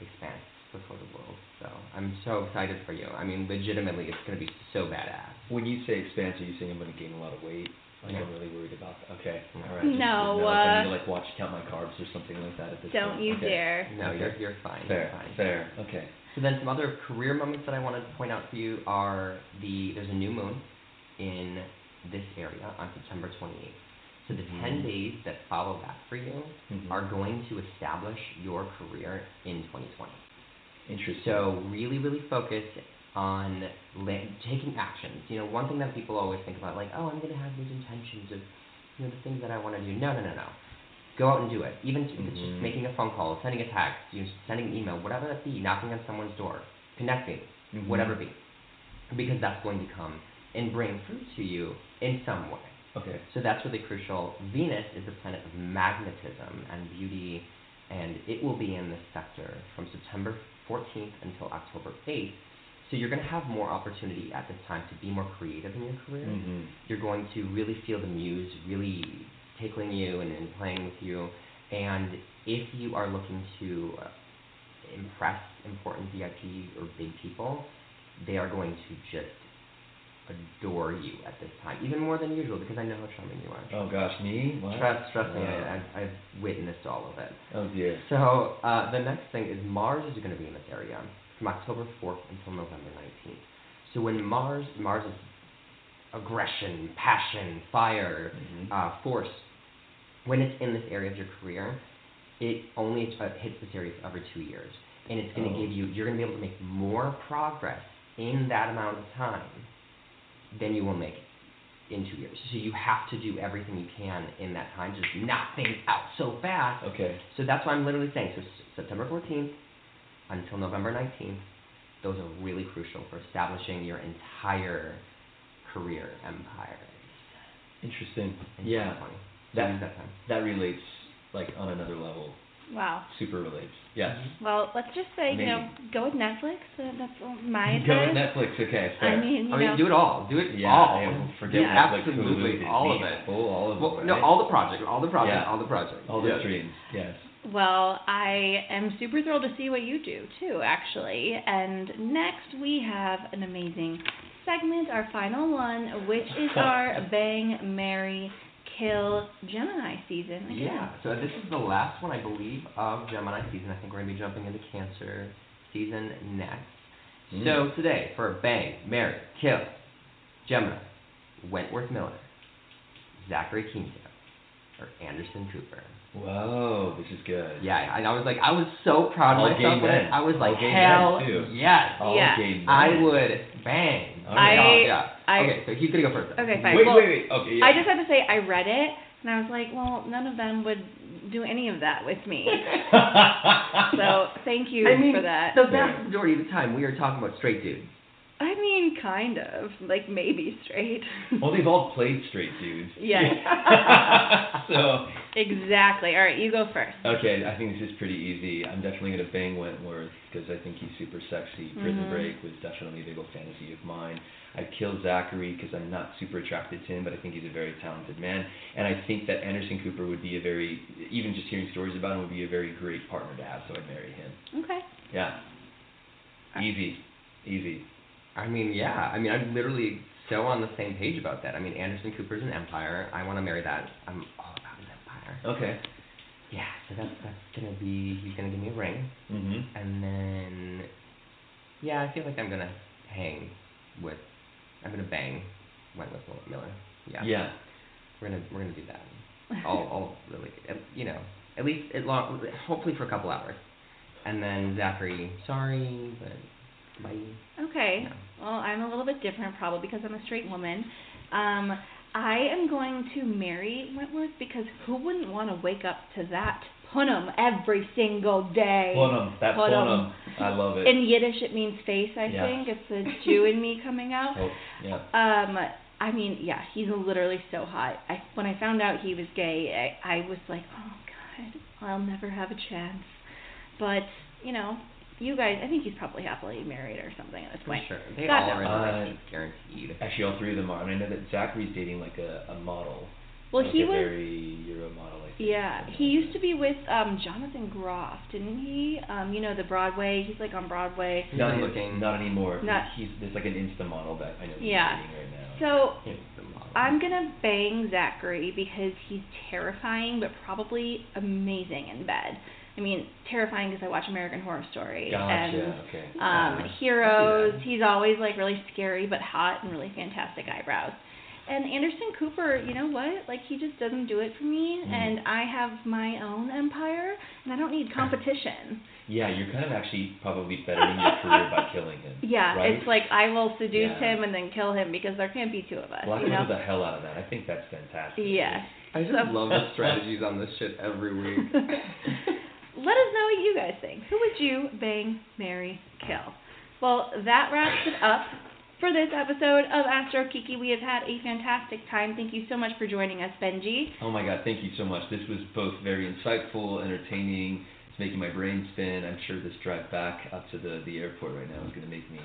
expanse before the world. So I'm so excited for you. I mean, legitimately, it's going to be so badass. when you say expanse, are you saying I'm going to gain a lot of weight? Like No. I'm really worried about. that. Okay, No. all right. Just No, didn't know if I uh, need to like watch count my carbs or something like that at this Don't point. you okay. dare. No, Okay. you're, you're fine. Fair, You're fine. fair. Okay. So then some other career moments that I wanted to point out for you are the there's a new moon in this area on September 28th. So the 10 Mhm. days that follow that for you Mhm. are going to establish your career in 2020. Interesting. So really, really focus on la- taking actions. You know, one thing that people always think about, like, oh, I'm going to have these intentions of, you know, the things that I want to do. No, no, no, no. Go out and do it. Even if it's just Mhm. making a phone call, sending a text, you know, sending an email, whatever that be, knocking on someone's door, connecting, Mhm. whatever it be, because that's going to come and bring fruit to you in some way. Okay. So that's really crucial. Venus is the planet of magnetism and beauty, and it will be in this sector from September 14th until October 8th. So you're going to have more opportunity at this time to be more creative in your career. Mm-hmm. You're going to really feel the muse really tickling you and, and playing with you. And if you are looking to uh, impress important VIP or big people, they are going to just adore you at this time, even more than usual, because I know how charming you are. Oh gosh, me? What? Trust, trust me, I, I've, I've witnessed all of it. Oh dear. So uh, the next thing is Mars is going to be in this area from October 4th until November 19th. So when Mars, Mars is aggression, passion, fire, Mhm. uh, force. When it's in this area of your career, it only uh, hits this area every two years, and it's going to Oh. give you. You're going to be able to make more progress in that amount of time than you will make in two years. So you have to do everything you can in that time, just knock things out so fast. Okay. So that's why I'm literally saying. So September 14th until November 19th, those are really crucial for establishing your entire career empire. Interesting. in Yeah. 2020. So That- that time. That relates like on another level. Wow. Super relates. Yes. Well, let's just say, you know, go with Netflix. Uh, that's my (laughs) advice. Go with Netflix. Okay. Fair. I mean, you I mean, know, do it all. Do it Yeah. all. yeah, forget Yeah, Netflix. absolutely, Hulu, all of it. Full, all of Well, it. no, right? all the projects, all the projects, Yeah. all the projects. all the Yes. streams. Yes. Well, I am super thrilled to see what you do too, actually. And next we have an amazing segment, our final one, which is (laughs) our Bang, Mary, Kill Gemini season. Again. Yeah. So this is the last one, I believe, of Gemini season. I think we're gonna be jumping into Cancer season next. Mm. So today, for Bang, Mary, Kill, Gemini, Wentworth Miller, Zachary Quinto, or Anderson Cooper. Whoa, this is good. Yeah, and I was like, I was so proud of gay myself. when men. I was like, All gay hell men, too. yes. All Yeah. gay men. I would bang. All I- Oh, yeah. I- okay, so he's gonna go first. Okay, fine. Wait, well, wait, wait. Okay, yeah. I just have to say, I read it, and I was like, well, none of them would do any of that with me. (laughs) so thank you I mean, for that. the vast majority of the time, we are talking about straight dudes. I mean, kind of, like maybe straight. (laughs) well, they've all played straight dudes. Yes. (laughs) so, exactly. All right, you go first. okay, I think this is pretty easy. I'm definitely going to bang Wentworth because I think he's super sexy. Prison Mhm. Break was definitely a big old fantasy of mine. I'd kill Zachary because I'm not super attracted to him, but I think he's a very talented man. And I think that Anderson Cooper would be a very, even just hearing stories about him, would be a very great partner to have, so I'd marry him. Okay. Yeah. Easy. Easy. I mean, yeah. I mean, I'm literally so on the same page about that. I mean, Anderson Cooper's an empire. I want to marry that. I'm all about an empire. Okay. Yeah, so that's that's gonna be. He's gonna give me a ring, Mm-hmm. and then, yeah, I feel like I'm gonna hang with. I'm gonna bang Wentworth Miller. Yeah. Yeah. We're gonna we're gonna do that. I'll I'll really uh, you know at least it long hopefully for a couple hours, and then Zachary. Sorry, but bye. Okay. Yeah. Well, I'm a little bit different probably because I'm a straight woman. Um, I am going to marry Wentworth because who wouldn't want to wake up to that punum every single day? Punum. That Punum. punum. I love it. In Yiddish, it means face. I Yeah. think it's the (laughs) Jew in me coming out. oh, yeah. Um, I mean, yeah, he's literally so hot. I when I found out he was gay, I, I was like, oh god, I'll never have a chance. But you know, you guys, I think he's probably happily married or something at this For point. sure. They God all knows. are in Uh, guaranteed. Actually, all three of them are, and I know that Zachary's dating like a, a model. Well, like he a was. very Euro model, I think. Yeah, he like used that. to be with um Jonathan Groff, didn't he? Um, you know the Broadway. He's like on Broadway. Not Not, looking. not anymore. Not- he's there's like an Insta model that I know he's Yeah. dating right now. So model. I'm gonna bang Zachary because he's terrifying, but probably amazing in bed. I mean, terrifying because I watch American Horror Story gotcha. and okay. um, Yeah. Heroes. I He's always like really scary but hot and really fantastic eyebrows. And Anderson Cooper, you know what? Like he just doesn't do it for me, Mhm. and I have my own empire, and I don't need competition. (laughs) Yeah, you're kind of actually probably bettering your career by killing him. (laughs) Yeah, right? it's like I will seduce Yeah. him and then kill him because there can't be two of us. Well, I you know? the hell out of that. I think that's fantastic. Yes. I just So- love the (laughs) strategies on this shit every week. Let us know what you guys think. Who would you bang, marry, kill? Well, that wraps it up for this episode of Astro Kiki. We have had a fantastic time. Thank you so much for joining us, Benji. Oh my God, thank you so much. This was both very insightful, entertaining. It's making my brain spin. I'm sure this drive back up to the, the airport right now is going to make me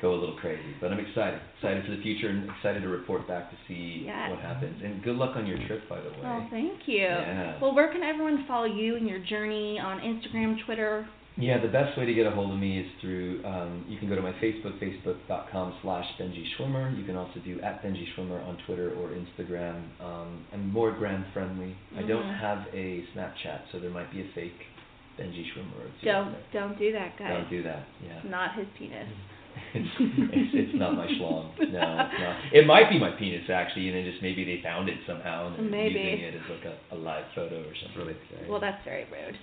go a little crazy. But I'm excited. Excited for the future and excited to report back to see Yes. what happens. And good luck on your trip, by the way. Oh, thank you. Yeah. Well, where can everyone follow you and your journey on Instagram, Twitter? Yeah, the best way to get a hold of me is through, um, you can go to my Facebook, facebook.com slash Benji Schwimmer. You can also do at Benji Schwimmer on Twitter or Instagram. Um, I'm more gram friendly. I don't Mhm. have a Snapchat, so there might be a fake Benji Schwimmer. Don't don't do that, guys. Don't do that, yeah. It's not his penis. It's, it's, it's not my schlong. No, it's not. It might be my penis, actually, and then just maybe they found it somehow and they're Maybe. using it as like a, a live photo or something. really scary. Well, that's very rude.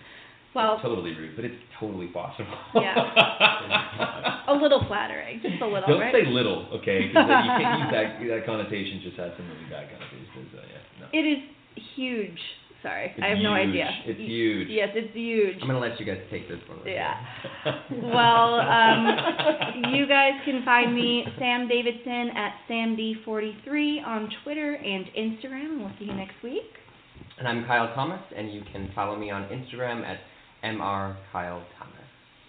Well, totally rude, but it's totally possible. Yeah. (laughs) a little flattering, just a little, Don't right? say little, okay? Because you can't use that that connotation. Just has some really bad connotations. So yeah, no. It is huge. Sorry, It's I have no huge. idea. It's huge. Yes, it's huge. I'm gonna let you guys take this one. Yeah. (laughs) Well, um, you (laughs) guys can find me, Sam Davidson, at SamD43 on Twitter and Instagram, and we'll see you next week. And I'm Kyle Thomas, and you can follow me on Instagram at mr Kyle Thomas.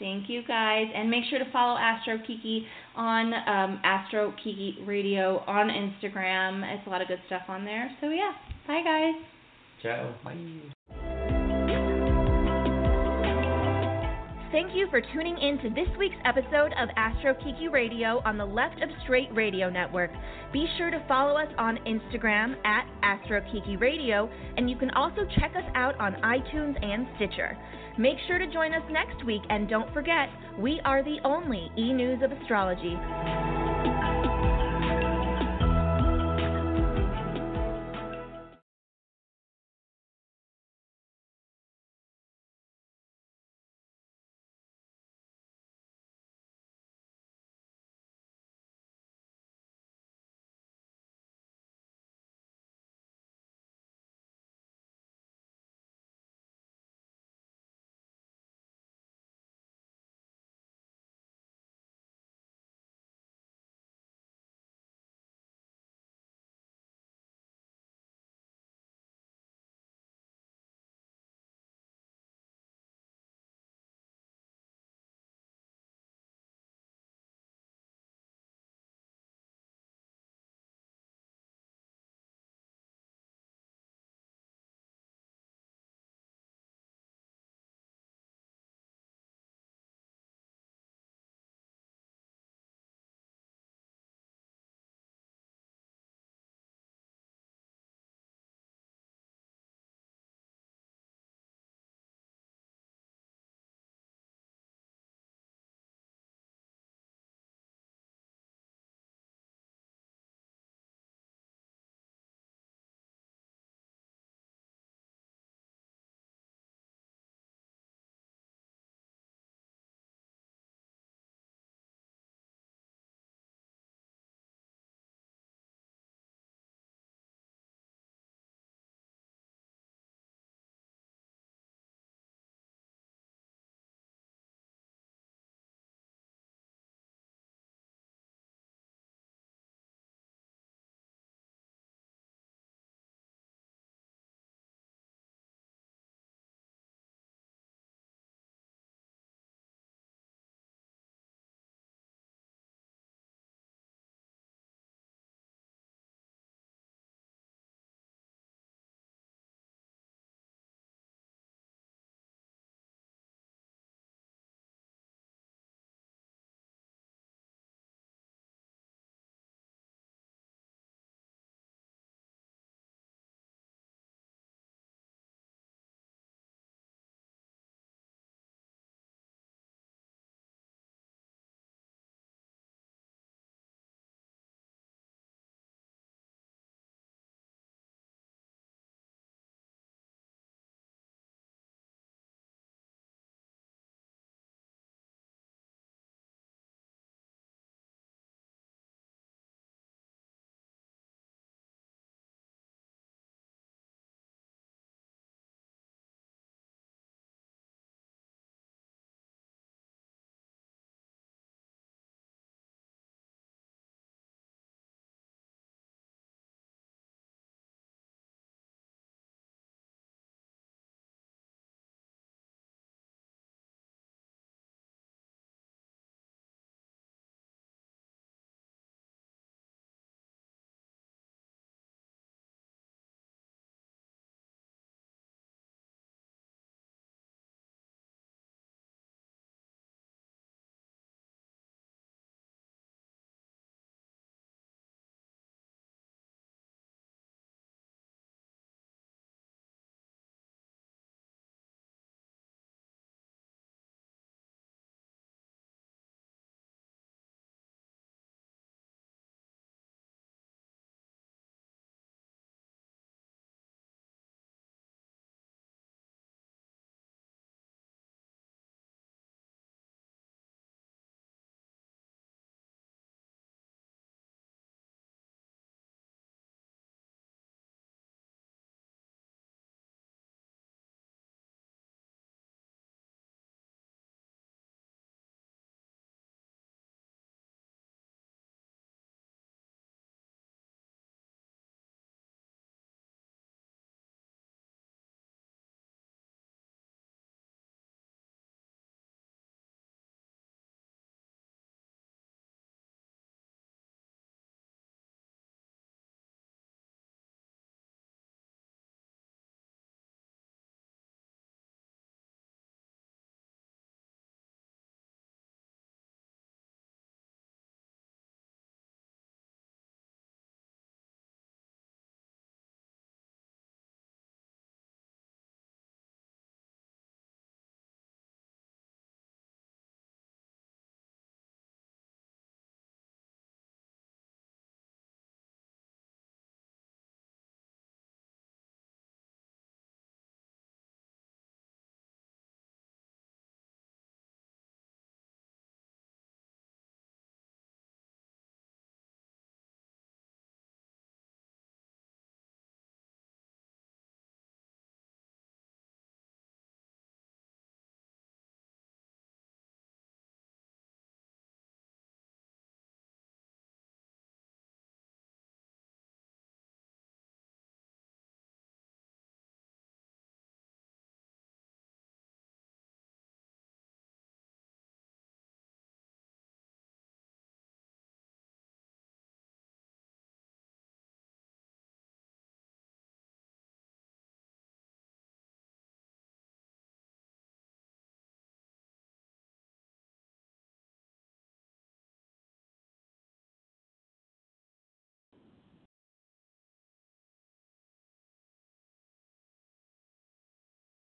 Thank you guys, and make sure to follow Astro Kiki on um, Astro Kiki Radio on Instagram. It's a lot of good stuff on there. So yeah, bye guys. Ciao. Bye. thank you for tuning in to this week's episode of Astro Kiki Radio on the Left of Straight Radio Network. Be sure to follow us on Instagram at Astro Kiki Radio, and you can also check us out on iTunes and Stitcher. Make sure to join us next week, and don't forget, we are the only e news of astrology.